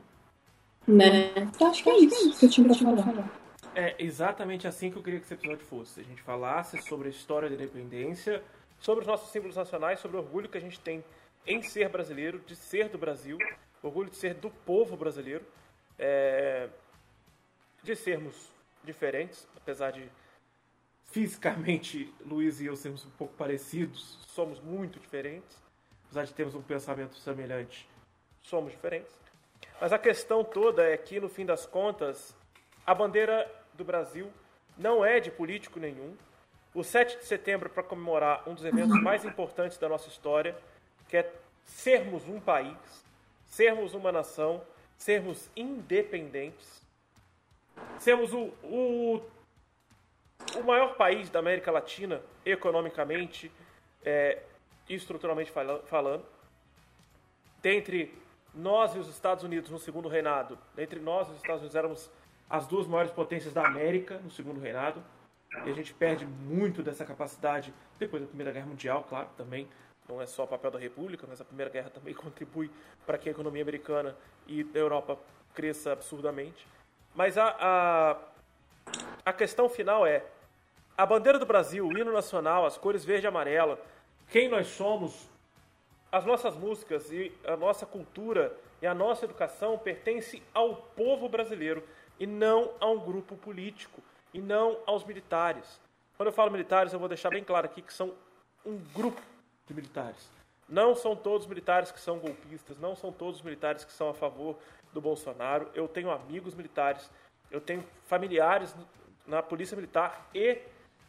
Speaker 2: Né? Então, acho que é isso que eu tinha pra falar.
Speaker 1: É exatamente assim que eu queria que esse episódio fosse. A gente falasse sobre a história da independência, sobre os nossos símbolos nacionais, sobre o orgulho que a gente tem em ser brasileiro, de ser do Brasil, orgulho de ser do povo brasileiro, é... de sermos diferentes, apesar de fisicamente Luiz e eu sermos um pouco parecidos, somos muito diferentes. Apesar de termos um pensamento semelhante, somos diferentes. Mas a questão toda é que, no fim das contas, a bandeira do Brasil não é de político nenhum. O 7 de setembro é para comemorar um dos eventos mais importantes da nossa história, que é sermos um país, sermos uma nação, sermos independentes, sermos o, o o maior país da América Latina, economicamente é, e estruturalmente falando, dentre nós e os Estados Unidos no segundo reinado, dentre nós e os Estados Unidos éramos as duas maiores potências da América no segundo reinado, e a gente perde muito dessa capacidade depois da Primeira Guerra Mundial, claro, também. Não é só o papel da República, mas a Primeira Guerra também contribui para que a economia americana e da Europa cresça absurdamente. Mas a, a, a questão final é: a bandeira do Brasil, o hino nacional, as cores verde e amarela, quem nós somos, as nossas músicas e a nossa cultura e a nossa educação pertence ao povo brasileiro e não a um grupo político e não aos militares. Quando eu falo militares, eu vou deixar bem claro aqui que são um grupo de militares. Não são todos militares que são golpistas, não são todos militares que são a favor do Bolsonaro. Eu tenho amigos militares, eu tenho familiares na Polícia Militar e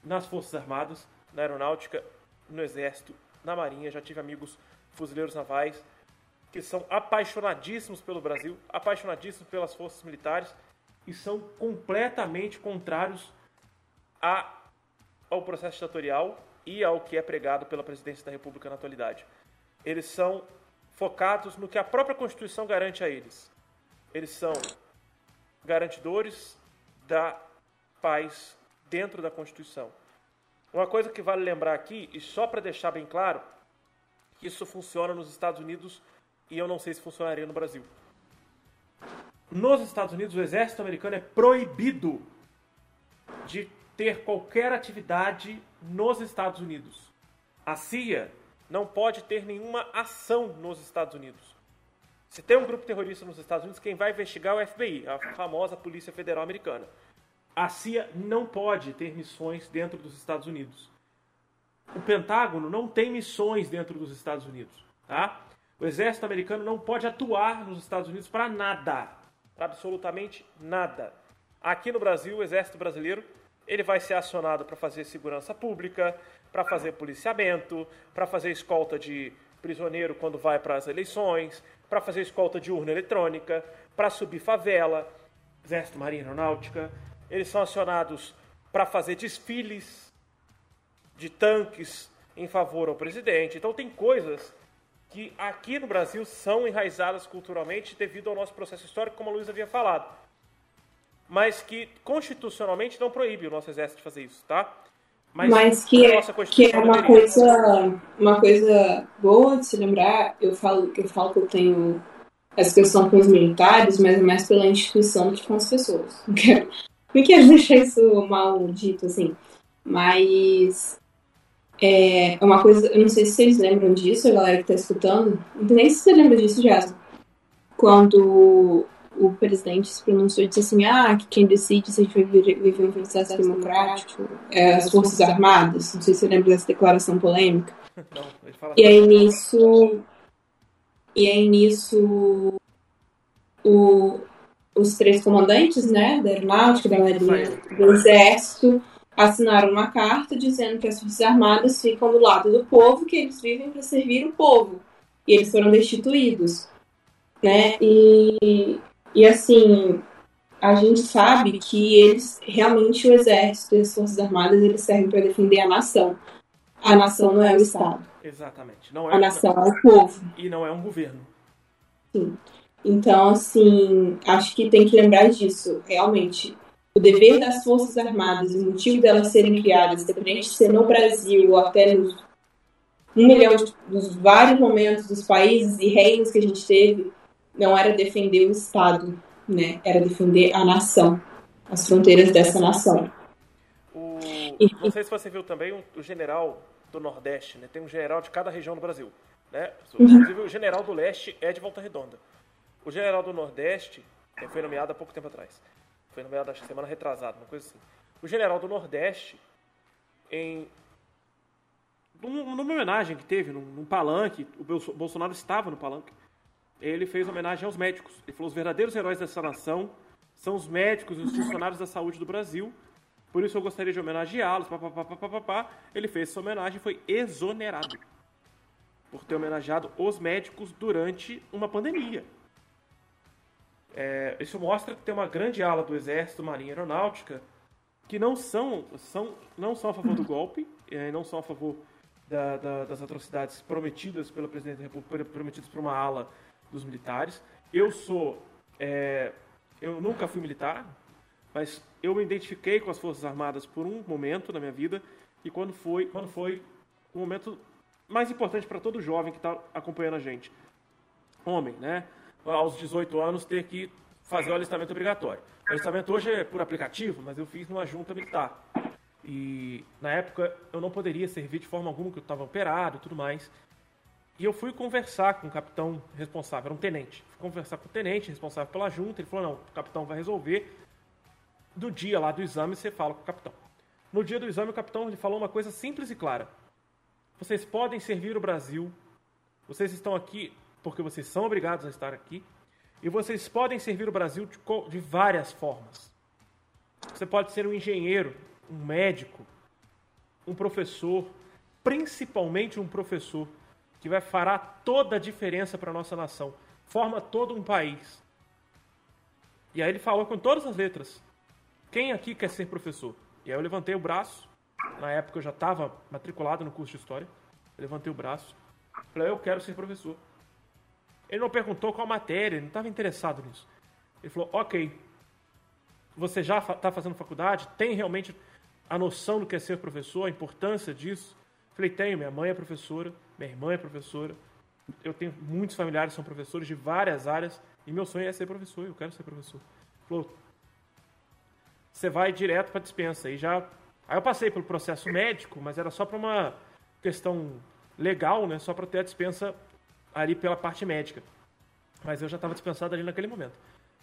Speaker 1: nas Forças Armadas, na Aeronáutica, no Exército, na Marinha. Já tive amigos fuzileiros navais que são apaixonadíssimos pelo Brasil, apaixonadíssimos pelas forças militares e são completamente contrários a, ao processo ditatorial e ao que é pregado pela presidência da República na atualidade. Eles são focados no que a própria Constituição garante a eles. Eles são garantidores da paz dentro da Constituição. Uma coisa que vale lembrar aqui, e só para deixar bem claro, isso funciona nos Estados Unidos e eu não sei se funcionaria no Brasil. Nos Estados Unidos, o exército americano é proibido de ter qualquer atividade nos Estados Unidos. A CIA não pode ter nenhuma ação nos Estados Unidos. Se tem um grupo terrorista nos Estados Unidos, quem vai investigar é o FBI, a famosa Polícia Federal Americana. A CIA não pode ter missões dentro dos Estados Unidos. O Pentágono não tem missões dentro dos Estados Unidos, tá? O exército americano não pode atuar nos Estados Unidos para nada, para absolutamente nada. Aqui no Brasil, o exército brasileiro ele vai ser acionado para fazer segurança pública, para fazer policiamento, para fazer escolta de prisioneiro quando vai para as eleições, para fazer escolta de urna eletrônica, para subir favela, Exército, Marinha Aeronáutica. Eles são acionados para fazer desfiles de tanques em favor ao presidente. Então tem coisas que aqui no Brasil são enraizadas culturalmente devido ao nosso processo histórico, como a Luiz havia falado. Mas que constitucionalmente não proíbe o nosso exército de fazer isso, tá?
Speaker 2: Mas, Mas que, é, que é uma coisa, uma coisa boa de se lembrar, eu falo, eu falo que eu tenho essa questão com os militares, mas é mais pela instituição do que com as pessoas. Não quero, não quero deixar isso mal dito, assim. Mas é uma coisa, eu não sei se vocês lembram disso, a galera que tá escutando. Não nem se você lembra disso, Jasmine. Quando o presidente se pronunciou e disse assim: ah, que quem decide se a gente vai viver um processo democrático é as Forças Armadas. Não sei se você lembra dessa declaração polêmica. Não, e aí nisso. E aí nisso. O, os três comandantes, né, da Aeronáutica, da Marinha, do Exército, assinaram uma carta dizendo que as Forças Armadas ficam do lado do povo, que eles vivem para servir o povo. E eles foram destituídos. Né? E, e assim, a gente sabe que eles realmente o exército e as forças armadas eles servem para defender a nação. A nação não é o Estado.
Speaker 1: Exatamente.
Speaker 2: Não é, a nação é o povo.
Speaker 1: E não é um governo.
Speaker 2: Sim. Então, assim, acho que tem que lembrar disso. Realmente, o dever das Forças Armadas e o motivo delas serem criadas, independente de ser no Brasil ou até nos um milhão de, dos vários momentos dos países e reinos que a gente teve, não era defender o Estado, né? Era defender a nação, as fronteiras dessa nação.
Speaker 1: O... Não sei se você viu também o general do Nordeste, né? Tem um general de cada região do Brasil, né? Uhum. Inclusive o general do Leste é de Volta Redonda. O general do Nordeste foi nomeado há pouco tempo atrás. Foi nomeado acho semana retrasada, uma coisa assim. O general do Nordeste, em numa homenagem que teve, num, num palanque, o Bolsonaro estava no palanque, ele fez homenagem aos médicos. Ele falou: os verdadeiros heróis dessa nação são os médicos e os funcionários da saúde do Brasil. Por isso eu gostaria de homenageá-los. Ele fez essa homenagem e foi exonerado por ter homenageado os médicos durante uma pandemia. É, isso mostra que tem uma grande ala do Exército, Marinha e Aeronáutica que não são, são, não são a favor do golpe, e não são a favor da, da, das atrocidades prometidas pelo presidente da República, prometidas por uma ala dos militares. Eu sou. É, eu nunca fui militar, mas eu me identifiquei com as Forças Armadas por um momento na minha vida, e quando foi, quando foi o momento mais importante para todo jovem que está acompanhando a gente. Homem, né? aos 18 anos, ter que fazer o alistamento obrigatório. O alistamento hoje é por aplicativo, mas eu fiz numa junta militar. E na época eu não poderia servir de forma alguma, que eu estava operado e tudo mais. E eu fui conversar com o capitão responsável, era um tenente. Fui conversar com o tenente responsável pela junta. Ele falou: não, o capitão vai resolver. No dia lá do exame, você fala com o capitão. No dia do exame, o capitão ele falou uma coisa simples e clara: vocês podem servir o Brasil, vocês estão aqui porque vocês são obrigados a estar aqui. E vocês podem servir o Brasil de, de várias formas. Você pode ser um engenheiro, um médico, um professor, principalmente um professor, que vai fará toda a diferença para a nossa nação. Forma todo um país. E aí ele falou com todas as letras: Quem aqui quer ser professor? E aí eu levantei o braço. Na época eu já estava matriculado no curso de História. Eu levantei o braço. Falei: Eu quero ser professor. Ele não perguntou qual matéria, ele não estava interessado nisso. Ele falou: Ok, você já está fazendo faculdade? Tem realmente a noção do que é ser professor, a importância disso? Falei: Tenho, minha mãe é professora, minha irmã é professora, eu tenho muitos familiares que são professores de várias áreas e meu sonho é ser professor, eu quero ser professor. Falou: Você vai direto para dispensa. E já. Aí eu passei pelo processo médico, mas era só para uma questão legal, né? Só para ter a dispensa ali pela parte médica. Mas eu já estava dispensado ali naquele momento.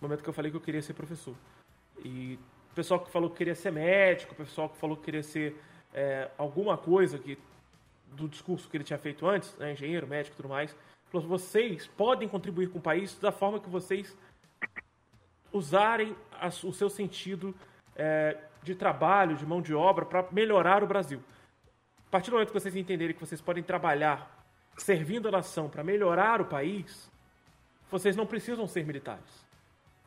Speaker 1: No momento que eu falei que eu queria ser professor. E o pessoal que falou que queria ser médico, o pessoal que falou que queria ser é, alguma coisa que, do discurso que ele tinha feito antes, né, engenheiro, médico e tudo mais, falou: vocês podem contribuir com o país da forma que vocês usarem a, o seu sentido é, de trabalho, de mão de obra, para melhorar o Brasil. a partir do momento que vocês entenderem que vocês podem trabalhar servindo a nação para melhorar o país, vocês não precisam ser militares.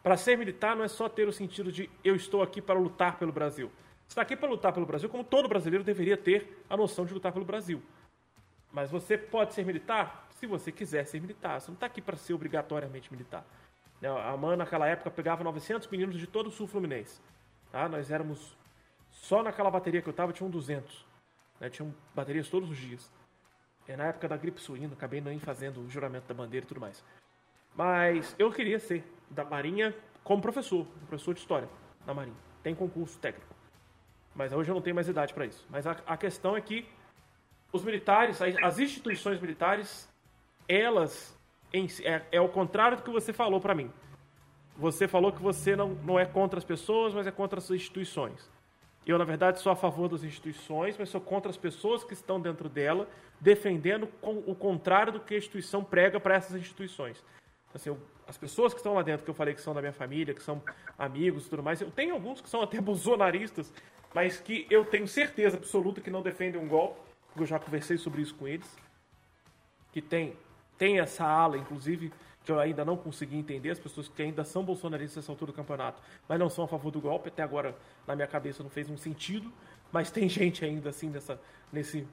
Speaker 1: Para ser militar não é só ter o sentido de eu estou aqui para lutar pelo Brasil. Está aqui para lutar pelo Brasil, como todo brasileiro deveria ter a noção de lutar pelo Brasil. Mas você pode ser militar se você quiser ser militar. Você não está aqui para ser obrigatoriamente militar. Né, a MAN, naquela época, pegava 900 meninos de todo o sul fluminense. Tá? Nós éramos. Só naquela bateria que eu estava, tinham 200. Né? Tinham baterias todos os dias. É na época da gripe suína, acabei nem fazendo o juramento da bandeira e tudo mais. Mas eu queria ser da Marinha como professor, professor de história da Marinha. Tem concurso técnico. Mas hoje eu não tenho mais idade para isso. Mas a, a, questão é que os militares, as instituições militares, elas em, é, é o contrário do que você falou para mim. Você falou que você não, não é contra as pessoas, mas é contra as instituições. Eu, na verdade, sou a favor das instituições, mas sou contra as pessoas que estão dentro dela, defendendo o contrário do que a instituição prega para essas instituições. Assim, as pessoas que estão lá dentro, que eu falei que são da minha família, que são amigos e tudo mais, eu tenho alguns que são até bolsonaristas, mas que eu tenho certeza absoluta que não defendem um golpe, porque eu já conversei sobre isso com eles, que tem, tem essa ala, inclusive, que eu ainda não consegui entender, as pessoas que ainda são bolsonaristas nessa altura do campeonato, mas não são a favor do golpe, até agora na minha cabeça não fez um sentido, mas tem gente ainda assim nessa, nesse...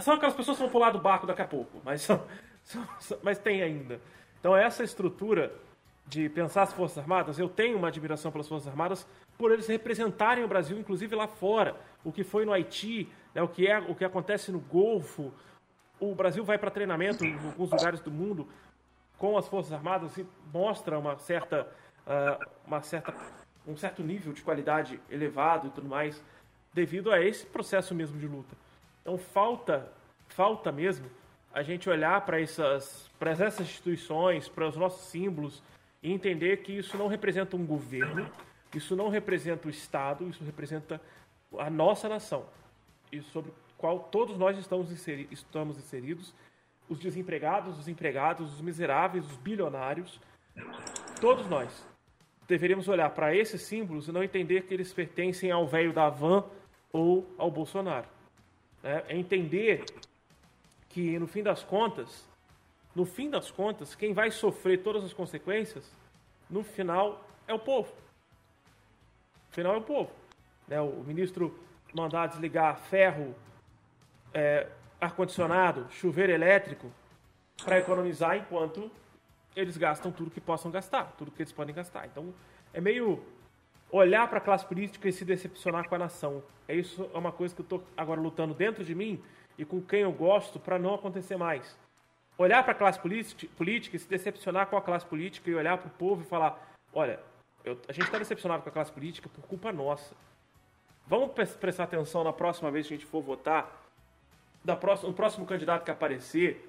Speaker 1: São aquelas pessoas que vão pular do barco daqui a pouco, mas, são, são, mas tem ainda. Então essa estrutura de pensar as Forças Armadas, eu tenho uma admiração pelas Forças Armadas por eles representarem o Brasil, inclusive lá fora. O que foi no Haiti, né, o, que é, o que acontece no Golfo. O Brasil vai para treinamento em alguns lugares do mundo com as Forças Armadas e mostra uma certa, uh, uma certa, um certo nível de qualidade elevado e tudo mais, devido a esse processo mesmo de luta. Então falta, falta mesmo a gente olhar para essas, essas instituições, para os nossos símbolos e entender que isso não representa um governo, isso não representa o Estado, isso representa a nossa nação e sobre qual todos nós estamos, inseri estamos inseridos, os desempregados, os empregados, os miseráveis, os bilionários, todos nós deveríamos olhar para esses símbolos e não entender que eles pertencem ao velho da van ou ao Bolsonaro. É, é entender que no fim das contas, no fim das contas, quem vai sofrer todas as consequências, no final é o povo. No final é o povo. Né? O ministro mandar desligar ferro, é, ar-condicionado, chuveiro elétrico, para economizar enquanto eles gastam tudo que possam gastar, tudo que eles podem gastar. Então, é meio olhar para a classe política e se decepcionar com a nação. É isso é uma coisa que eu estou agora lutando dentro de mim e com quem eu gosto para não acontecer mais. Olhar para a classe política e se decepcionar com a classe política e olhar para o povo e falar: olha, eu, a gente está decepcionado com a classe política por culpa nossa. Vamos prestar atenção na próxima vez que a gente for votar, da próxima, no próximo candidato que aparecer,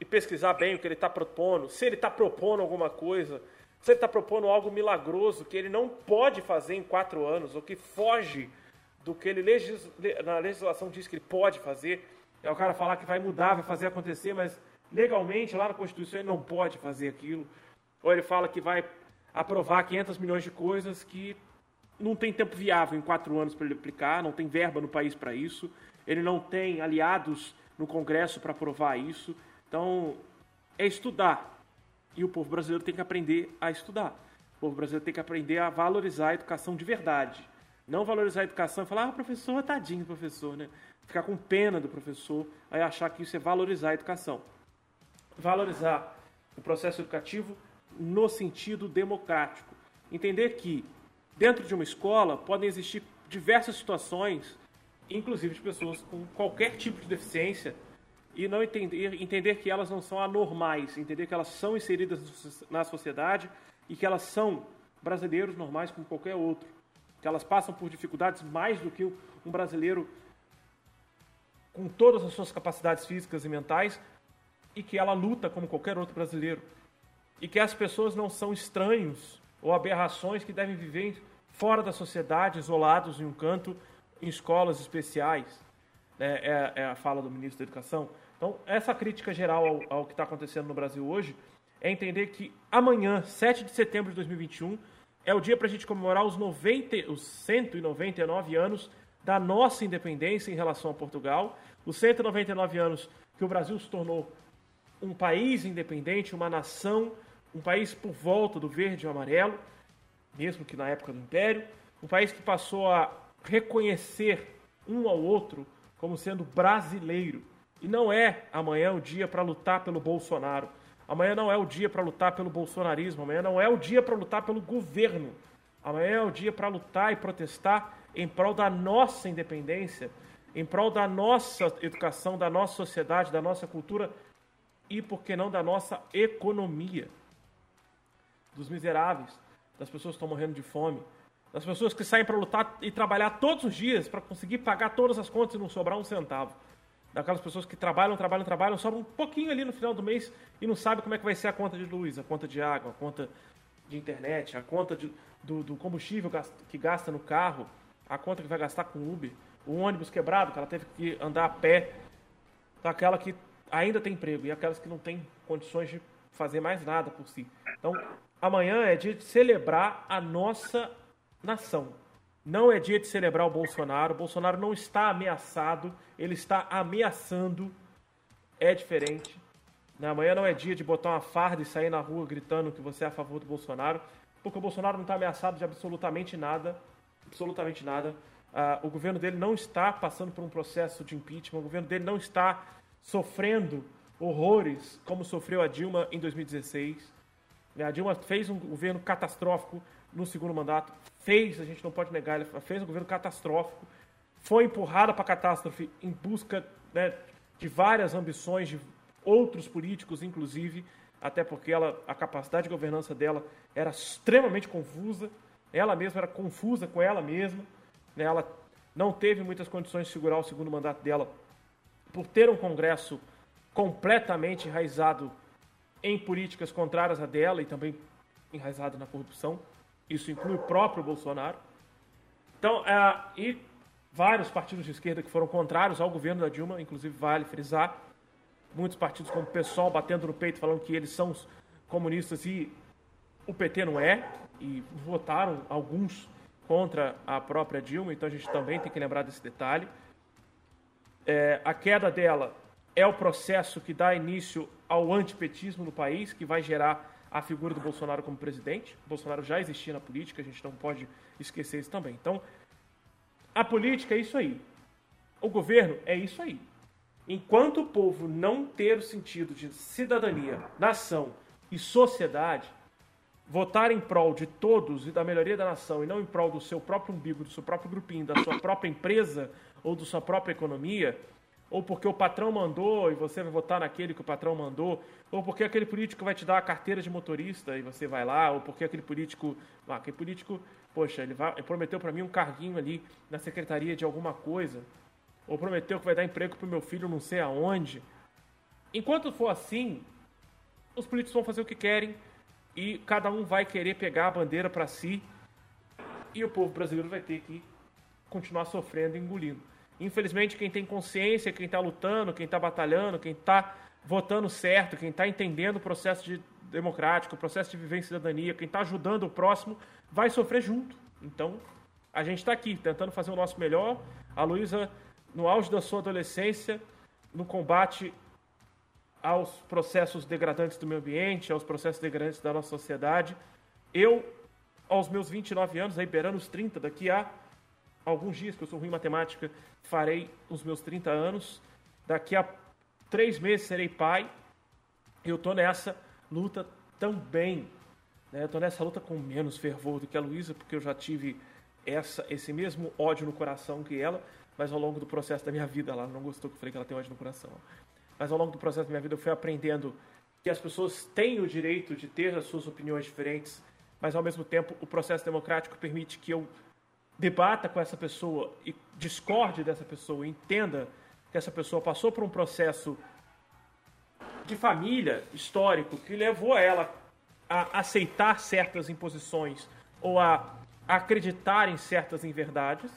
Speaker 1: e pesquisar bem o que ele está propondo, se ele está propondo alguma coisa, se ele está propondo algo milagroso que ele não pode fazer em quatro anos, ou que foge do que ele legis, na legislação diz que ele pode fazer. É o cara falar que vai mudar, vai fazer acontecer, mas legalmente lá na Constituição ele não pode fazer aquilo. Ou ele fala que vai aprovar 500 milhões de coisas que não tem tempo viável em quatro anos para ele aplicar, não tem verba no país para isso, ele não tem aliados no Congresso para aprovar isso. Então, é estudar. E o povo brasileiro tem que aprender a estudar. O povo brasileiro tem que aprender a valorizar a educação de verdade. Não valorizar a educação e falar, ah, professor, tadinho professor, né? ficar com pena do professor, aí achar que isso é valorizar a educação. Valorizar o processo educativo no sentido democrático. Entender que dentro de uma escola podem existir diversas situações, inclusive de pessoas com qualquer tipo de deficiência, e não entender, entender que elas não são anormais, entender que elas são inseridas na sociedade e que elas são brasileiros normais como qualquer outro, que elas passam por dificuldades mais do que um brasileiro com todas as suas capacidades físicas e mentais e que ela luta como qualquer outro brasileiro. E que as pessoas não são estranhos ou aberrações que devem viver fora da sociedade, isolados em um canto, em escolas especiais. É, é, é a fala do ministro da Educação. Então, essa crítica geral ao, ao que está acontecendo no Brasil hoje é entender que amanhã, 7 de setembro de 2021, é o dia para a gente comemorar os, 90, os 199 anos da nossa independência em relação a Portugal, os 199 anos que o Brasil se tornou um país independente, uma nação, um país por volta do verde e amarelo, mesmo que na época do Império, um país que passou a reconhecer um ao outro como sendo brasileiro. E não é amanhã o dia para lutar pelo Bolsonaro. Amanhã não é o dia para lutar pelo bolsonarismo. Amanhã não é o dia para lutar pelo governo. Amanhã é o dia para lutar e protestar em prol da nossa independência, em prol da nossa educação, da nossa sociedade, da nossa cultura e, por que não, da nossa economia. Dos miseráveis, das pessoas que estão morrendo de fome, das pessoas que saem para lutar e trabalhar todos os dias para conseguir pagar todas as contas e não sobrar um centavo. Daquelas pessoas que trabalham, trabalham, trabalham, sobra um pouquinho ali no final do mês e não sabe como é que vai ser a conta de luz, a conta de água, a conta de internet, a conta de, do, do combustível que gasta no carro, a conta que vai gastar com Uber, o ônibus quebrado, que ela teve que andar a pé, daquela que ainda tem emprego e aquelas que não têm condições de fazer mais nada por si. Então, amanhã é dia de celebrar a nossa nação. Não é dia de celebrar o Bolsonaro. O Bolsonaro não está ameaçado, ele está ameaçando. É diferente. Amanhã não é dia de botar uma farda e sair na rua gritando que você é a favor do Bolsonaro, porque o Bolsonaro não está ameaçado de absolutamente nada. Absolutamente nada. Uh, o governo dele não está passando por um processo de impeachment, o governo dele não está sofrendo horrores como sofreu a Dilma em 2016. A Dilma fez um governo catastrófico no segundo mandato, fez, a gente não pode negar, ela fez um governo catastrófico, foi empurrada para a catástrofe em busca né, de várias ambições de outros políticos, inclusive, até porque ela, a capacidade de governança dela era extremamente confusa, ela mesma era confusa com ela mesma, né, ela não teve muitas condições de segurar o segundo mandato dela por ter um Congresso completamente enraizado em políticas contrárias a dela e também enraizado na corrupção. Isso inclui o próprio Bolsonaro. Então, é, e vários partidos de esquerda que foram contrários ao governo da Dilma, inclusive vale frisar, muitos partidos como o PSOL batendo no peito falando que eles são os comunistas e o PT não é, e votaram alguns contra a própria Dilma, então a gente também tem que lembrar desse detalhe. É, a queda dela é o processo que dá início ao antipetismo no país, que vai gerar a figura do Bolsonaro como presidente. O Bolsonaro já existia na política, a gente não pode esquecer isso também. Então, a política é isso aí. O governo é isso aí. Enquanto o povo não ter o sentido de cidadania, nação e sociedade, votar em prol de todos e da melhoria da nação e não em prol do seu próprio umbigo, do seu próprio grupinho, da sua própria empresa ou da sua própria economia, ou porque o patrão mandou e você vai votar naquele que o patrão mandou, ou porque aquele político vai te dar a carteira de motorista e você vai lá, ou porque aquele político, ah, aquele político, poxa, ele, vai, ele prometeu para mim um carguinho ali na secretaria de alguma coisa, ou prometeu que vai dar emprego para o meu filho não sei aonde. Enquanto for assim, os políticos vão fazer o que querem e cada um vai querer pegar a bandeira para si e o povo brasileiro vai ter que continuar sofrendo e engolindo. Infelizmente, quem tem consciência, quem está lutando, quem está batalhando, quem está votando certo, quem está entendendo o processo de democrático, o processo de viver em cidadania, quem está ajudando o próximo, vai sofrer junto. Então, a gente está aqui tentando fazer o nosso melhor. A Luísa, no auge da sua adolescência, no combate aos processos degradantes do meio ambiente, aos processos degradantes da nossa sociedade. Eu, aos meus 29 anos, aí beirando os 30, daqui a alguns dias, que eu sou ruim em matemática, farei os meus 30 anos. Daqui a três meses serei pai. Eu tô nessa luta também. Né? Eu tô nessa luta com menos fervor do que a Luísa, porque eu já tive essa, esse mesmo ódio no coração que ela, mas ao longo do processo da minha vida, ela não gostou que eu falei que ela tem ódio no coração. Mas ao longo do processo da minha vida eu fui aprendendo que as pessoas têm o direito de ter as suas opiniões diferentes, mas ao mesmo tempo o processo democrático permite que eu debata com essa pessoa e discorde dessa pessoa, entenda que essa pessoa passou por um processo de família histórico que levou ela a aceitar certas imposições ou a acreditar em certas inverdades.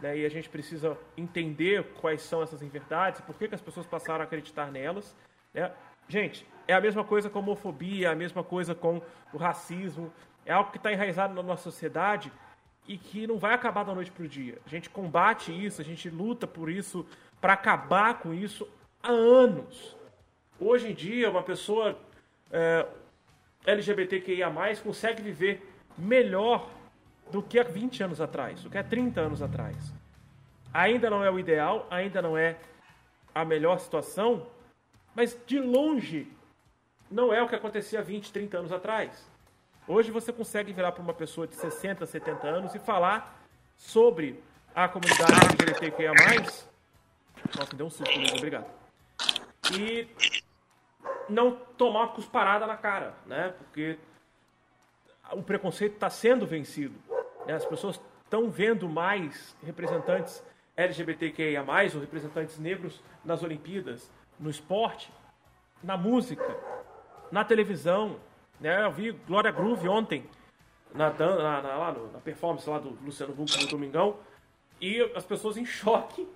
Speaker 1: Né? E a gente precisa entender quais são essas inverdades, por que, que as pessoas passaram a acreditar nelas. Né? Gente, é a mesma coisa com a homofobia, é a mesma coisa com o racismo, é algo que está enraizado na nossa sociedade e que não vai acabar da noite para o dia. A gente combate isso, a gente luta por isso, para acabar com isso há anos. Hoje em dia, uma pessoa é, LGBTQIA, consegue viver melhor do que há 20 anos atrás, do que há 30 anos atrás. Ainda não é o ideal, ainda não é a melhor situação, mas de longe não é o que acontecia 20, 30 anos atrás. Hoje você consegue virar para uma pessoa de 60, 70 anos e falar sobre a comunidade LGBTQIA+. Nossa, deu um susto comigo, obrigado. E não tomar uma cusparada na cara, né? Porque o preconceito está sendo vencido. Né? As pessoas estão vendo mais representantes LGBTQIA+, ou representantes negros nas Olimpíadas, no esporte, na música, na televisão. Né? Eu vi Glória Groove ontem, na, na, na, na performance lá do Luciano Huck no Domingão, e as pessoas em choque,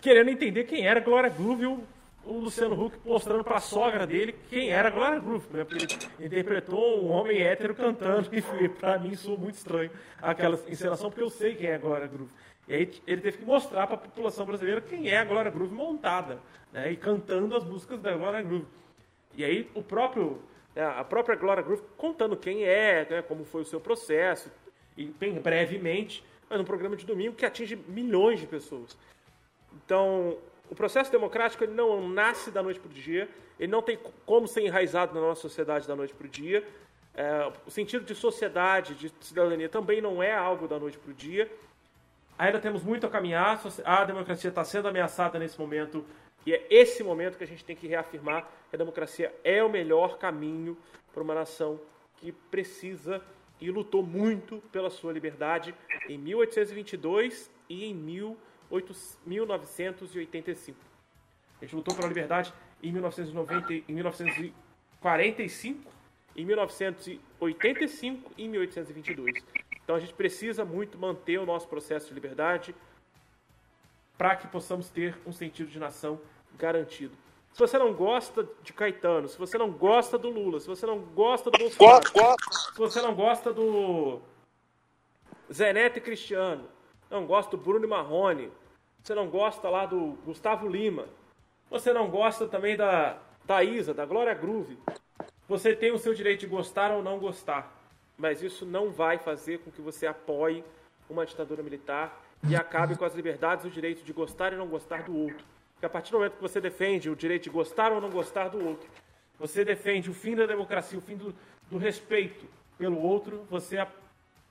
Speaker 1: querendo entender quem era Glória Groove, o, o Luciano Huck mostrando para a sogra dele quem era Glória Groove, né? porque ele interpretou um homem hétero cantando, e para mim isso muito estranho, aquela encenação, porque eu sei quem é Glória Groove. E aí ele teve que mostrar para a população brasileira quem é a Glória Groove montada, né? E cantando as músicas da Glória Groove. E aí o próprio, né, a própria Glória Groove contando quem é, né, como foi o seu processo, e bem brevemente, mas programa de domingo que atinge milhões de pessoas. Então, o processo democrático ele não nasce da noite para o dia, ele não tem como ser enraizado na nossa sociedade da noite para o dia. É, o sentido de sociedade, de cidadania, também não é algo da noite para o dia. Ainda temos muito a caminhar, a democracia está sendo ameaçada nesse momento, e é esse momento que a gente tem que reafirmar que a democracia é o melhor caminho para uma nação que precisa e lutou muito pela sua liberdade em 1822 e em 1985. A gente lutou pela liberdade em 1990, em 1945, em 1985 e em 1822. Então a gente precisa muito manter o nosso processo de liberdade para que possamos ter um sentido de nação garantido. Se você não gosta de Caetano, se você não gosta do Lula, se você não gosta do Bolsonaro, se você não gosta do Zé Neto e Cristiano, não gosta do Bruno Marrone, você não gosta lá do Gustavo Lima, você não gosta também da, da Isa, da Glória Groove, você tem o seu direito de gostar ou não gostar mas isso não vai fazer com que você apoie uma ditadura militar e acabe com as liberdades e o direito de gostar e não gostar do outro. Porque a partir do momento que você defende o direito de gostar ou não gostar do outro, você defende o fim da democracia, o fim do, do respeito pelo outro, você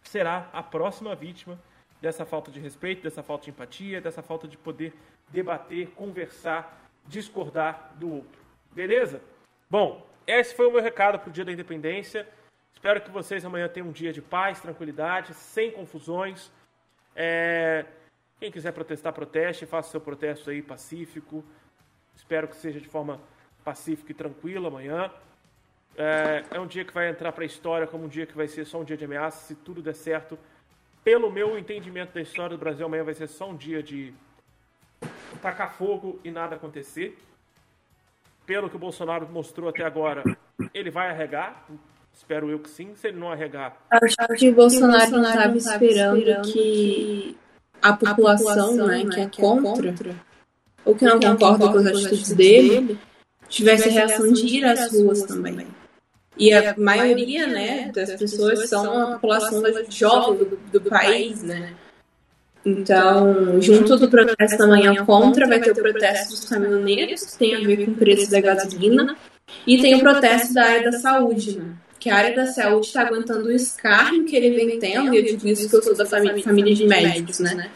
Speaker 1: será a próxima vítima dessa falta de respeito, dessa falta de empatia, dessa falta de poder debater, conversar, discordar do outro. Beleza? Bom, esse foi o meu recado para o Dia da Independência. Espero que vocês amanhã tenham um dia de paz, tranquilidade, sem confusões. É... Quem quiser protestar, proteste, faça seu protesto aí pacífico. Espero que seja de forma pacífica e tranquila amanhã. É, é um dia que vai entrar para a história como um dia que vai ser só um dia de ameaça, se tudo der certo. Pelo meu entendimento da história do Brasil, amanhã vai ser só um dia de tacar fogo e nada acontecer. Pelo que o Bolsonaro mostrou até agora, ele vai arregar, Espero eu que sim, se ele não arregar.
Speaker 2: Acho que o Bolsonaro não estava esperando, esperando que a população, né, que é, é contra, ou que não concorda com as atitudes dele, tivesse a reação de ir às ruas também. E a maioria, né, das pessoas são a população jovem do, do país, né? Então, junto do protesto da manhã contra, vai ter o protesto dos caminhoneiros, que tem a ver com o preço da gasolina, e tem o protesto da área da saúde, né? que a área da saúde está aguentando o escárnio que ele vem tendo, e eu digo isso que eu sou da família, família de médicos, né?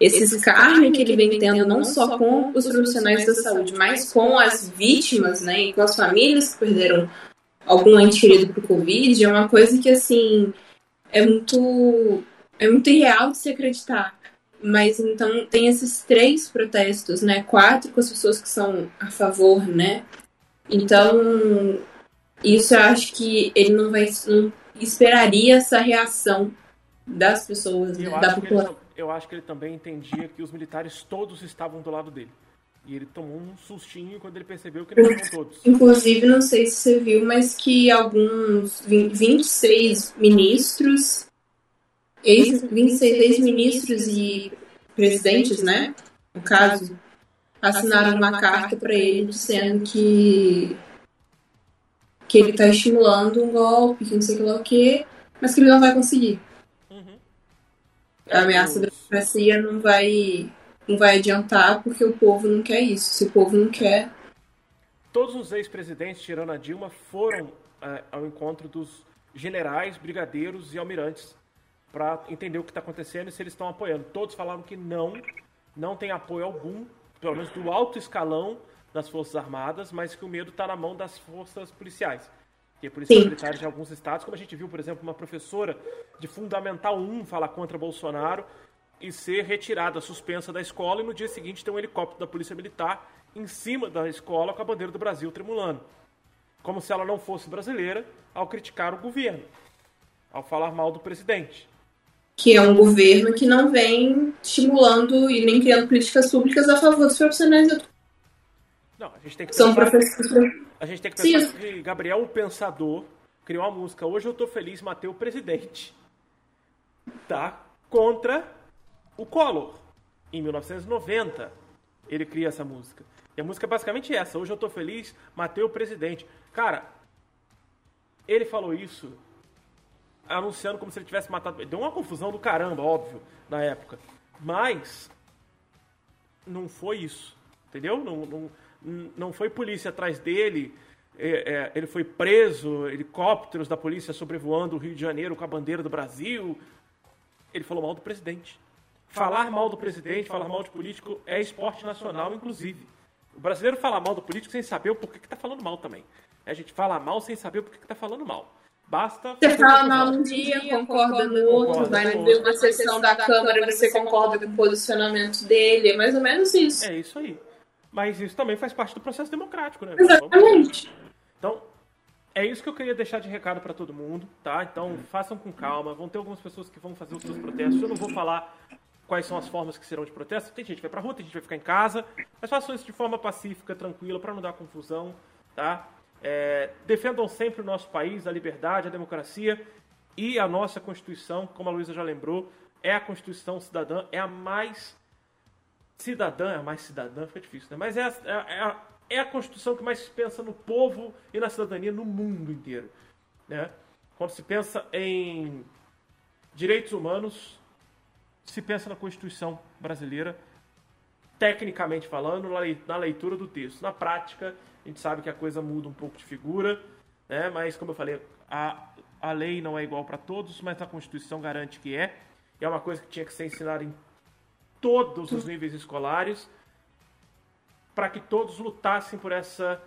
Speaker 2: Esse escárnio que ele vem tendo não só com os profissionais da saúde, mas com as vítimas, né, e com as famílias que perderam algum ente querido por Covid, é uma coisa que, assim, é muito, é muito irreal de se acreditar. Mas, então, tem esses três protestos, né, quatro com as pessoas que são a favor, né, então, isso eu acho que ele não vai não esperaria essa reação das pessoas, né, da população.
Speaker 1: eu acho que ele também entendia que os militares todos estavam do lado dele. E ele tomou um sustinho quando ele percebeu que não eram todos.
Speaker 2: Inclusive, não sei se você viu, mas que alguns 26 ministros ex, 26 ex-ministros e presidentes, né? No caso, assinaram uma carta para ele dizendo que que ele está estimulando um golpe, que não sei lá o que, mas que ele não vai conseguir. Uhum. A ameaça da democracia não vai não vai adiantar porque o povo não quer isso. Se o povo não quer.
Speaker 1: Todos os ex-presidentes, tirando a Dilma, foram é, ao encontro dos generais, brigadeiros e almirantes para entender o que está acontecendo e se eles estão apoiando. Todos falaram que não, não tem apoio algum, pelo menos do alto escalão das Forças Armadas, mas que o medo está na mão das forças policiais. Que polícias militares de alguns estados, como a gente viu, por exemplo, uma professora de Fundamental 1 falar contra Bolsonaro e ser retirada, suspensa da escola, e no dia seguinte ter um helicóptero da Polícia Militar em cima da escola com a bandeira do Brasil tremulando. Como se ela não fosse brasileira ao criticar o governo, ao falar mal do presidente.
Speaker 2: Que é um governo que não vem estimulando e nem criando políticas públicas a favor dos profissionais
Speaker 1: não, a gente tem que
Speaker 2: São pensar, professores.
Speaker 1: A gente tem que pensar Sim. que Gabriel, o pensador, criou uma música Hoje eu tô feliz, matei o presidente. Tá? Contra o Collor. Em 1990, ele cria essa música. E a música é basicamente essa. Hoje eu tô feliz, matei o presidente. Cara, ele falou isso anunciando como se ele tivesse matado. Deu uma confusão do caramba, óbvio, na época. Mas não foi isso. Entendeu? Não, não, não foi polícia atrás dele, é, é, ele foi preso, helicópteros da polícia sobrevoando o Rio de Janeiro com a bandeira do Brasil. Ele falou mal do presidente. Falar mal do presidente, falar mal de político é esporte nacional, inclusive. O brasileiro fala mal do político sem saber o porquê que está falando mal também. A gente fala mal sem saber o porquê que está falando mal. Basta.
Speaker 2: Você fala mal um dia, concorda no outro, vai ver uma sessão da Câmara e você concorda com o posicionamento dele. É mais ou menos isso.
Speaker 1: É isso aí. Mas isso também faz parte do processo democrático, né?
Speaker 2: Exatamente.
Speaker 1: Então, é isso que eu queria deixar de recado para todo mundo, tá? Então, façam com calma. Vão ter algumas pessoas que vão fazer os seus protestos. Eu não vou falar quais são as formas que serão de protesto. Tem gente que vai pra rua, tem gente que vai ficar em casa. Mas façam isso de forma pacífica, tranquila, para não dar confusão, tá? É, defendam sempre o nosso país, a liberdade, a democracia e a nossa Constituição, como a Luísa já lembrou, é a Constituição cidadã, é a mais cidadã, é mais cidadã, fica difícil, né? Mas é a, é, a, é a Constituição que mais pensa no povo e na cidadania no mundo inteiro. Né? Quando se pensa em direitos humanos, se pensa na Constituição brasileira, tecnicamente falando, na leitura do texto. Na prática, a gente sabe que a coisa muda um pouco de figura, né? mas, como eu falei, a, a lei não é igual para todos, mas a Constituição garante que é. E é uma coisa que tinha que ser ensinada em todos os níveis escolares, para que todos lutassem por essa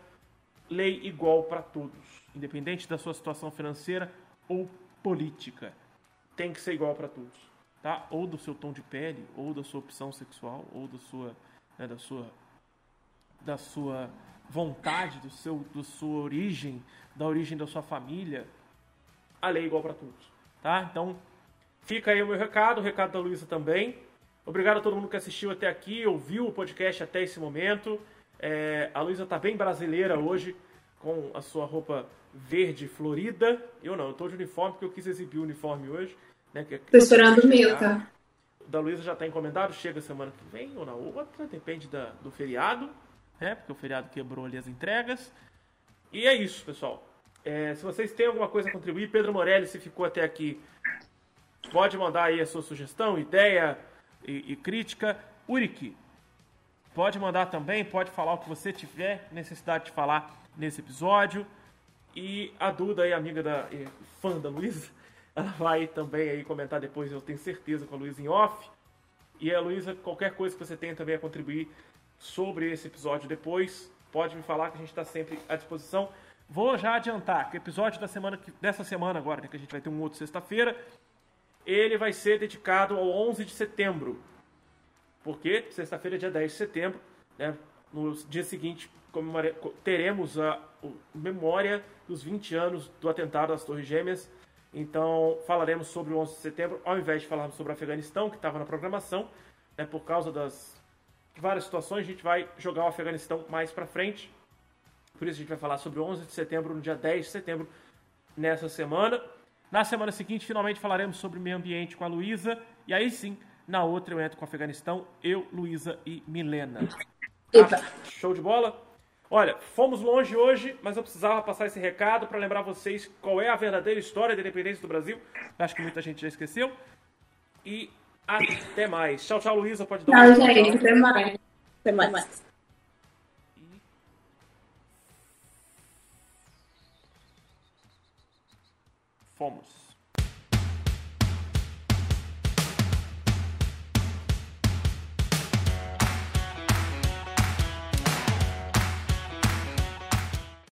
Speaker 1: lei igual para todos, independente da sua situação financeira ou política. Tem que ser igual para todos, tá? Ou do seu tom de pele, ou da sua opção sexual, ou da sua, né, da sua, da sua vontade, do seu, da sua origem, da origem da sua família. A lei é igual para todos, tá? Então fica aí o meu recado, o recado da Luísa também. Obrigado a todo mundo que assistiu até aqui, ouviu o podcast até esse momento. É, a Luísa está bem brasileira hoje, com a sua roupa verde florida. Eu não, eu tô de uniforme porque eu quis exibir o uniforme hoje. Né, que,
Speaker 2: tô esperando o meu, tá?
Speaker 1: Da Luísa já está encomendado, chega semana que vem ou na outra, depende da, do feriado, né? Porque o feriado quebrou ali as entregas. E é isso, pessoal. É, se vocês têm alguma coisa a contribuir, Pedro Morelli, se ficou até aqui, pode mandar aí a sua sugestão, ideia, e, e crítica. Uriki, pode mandar também, pode falar o que você tiver necessidade de falar nesse episódio. E a Duda, aí, amiga da fã da Luísa, ela vai também aí comentar depois, eu tenho certeza, com a Luísa em off. E a Luísa, qualquer coisa que você tenha também a contribuir sobre esse episódio depois, pode me falar que a gente está sempre à disposição. Vou já adiantar que o episódio da semana dessa semana agora, né, que a gente vai ter um outro sexta-feira, ele vai ser dedicado ao 11 de setembro. Porque sexta-feira, dia 10 de setembro, né, no dia seguinte, teremos a, a memória dos 20 anos do atentado às Torres Gêmeas. Então, falaremos sobre o 11 de setembro, ao invés de falarmos sobre o Afeganistão, que estava na programação, né, por causa das várias situações, a gente vai jogar o Afeganistão mais para frente. Por isso, a gente vai falar sobre o 11 de setembro, no dia 10 de setembro, nessa semana. Na semana seguinte, finalmente falaremos sobre meio ambiente com a Luísa. E aí sim, na outra eu entro com o Afeganistão, eu, Luísa e Milena. Ah, show de bola? Olha, fomos longe hoje, mas eu precisava passar esse recado para lembrar vocês qual é a verdadeira história da independência do Brasil. Acho que muita gente já esqueceu. E até mais. Tchau, tchau, Luísa. Pode dar
Speaker 2: um Tchau, gente. Até mais. Até mais.
Speaker 1: Fomos.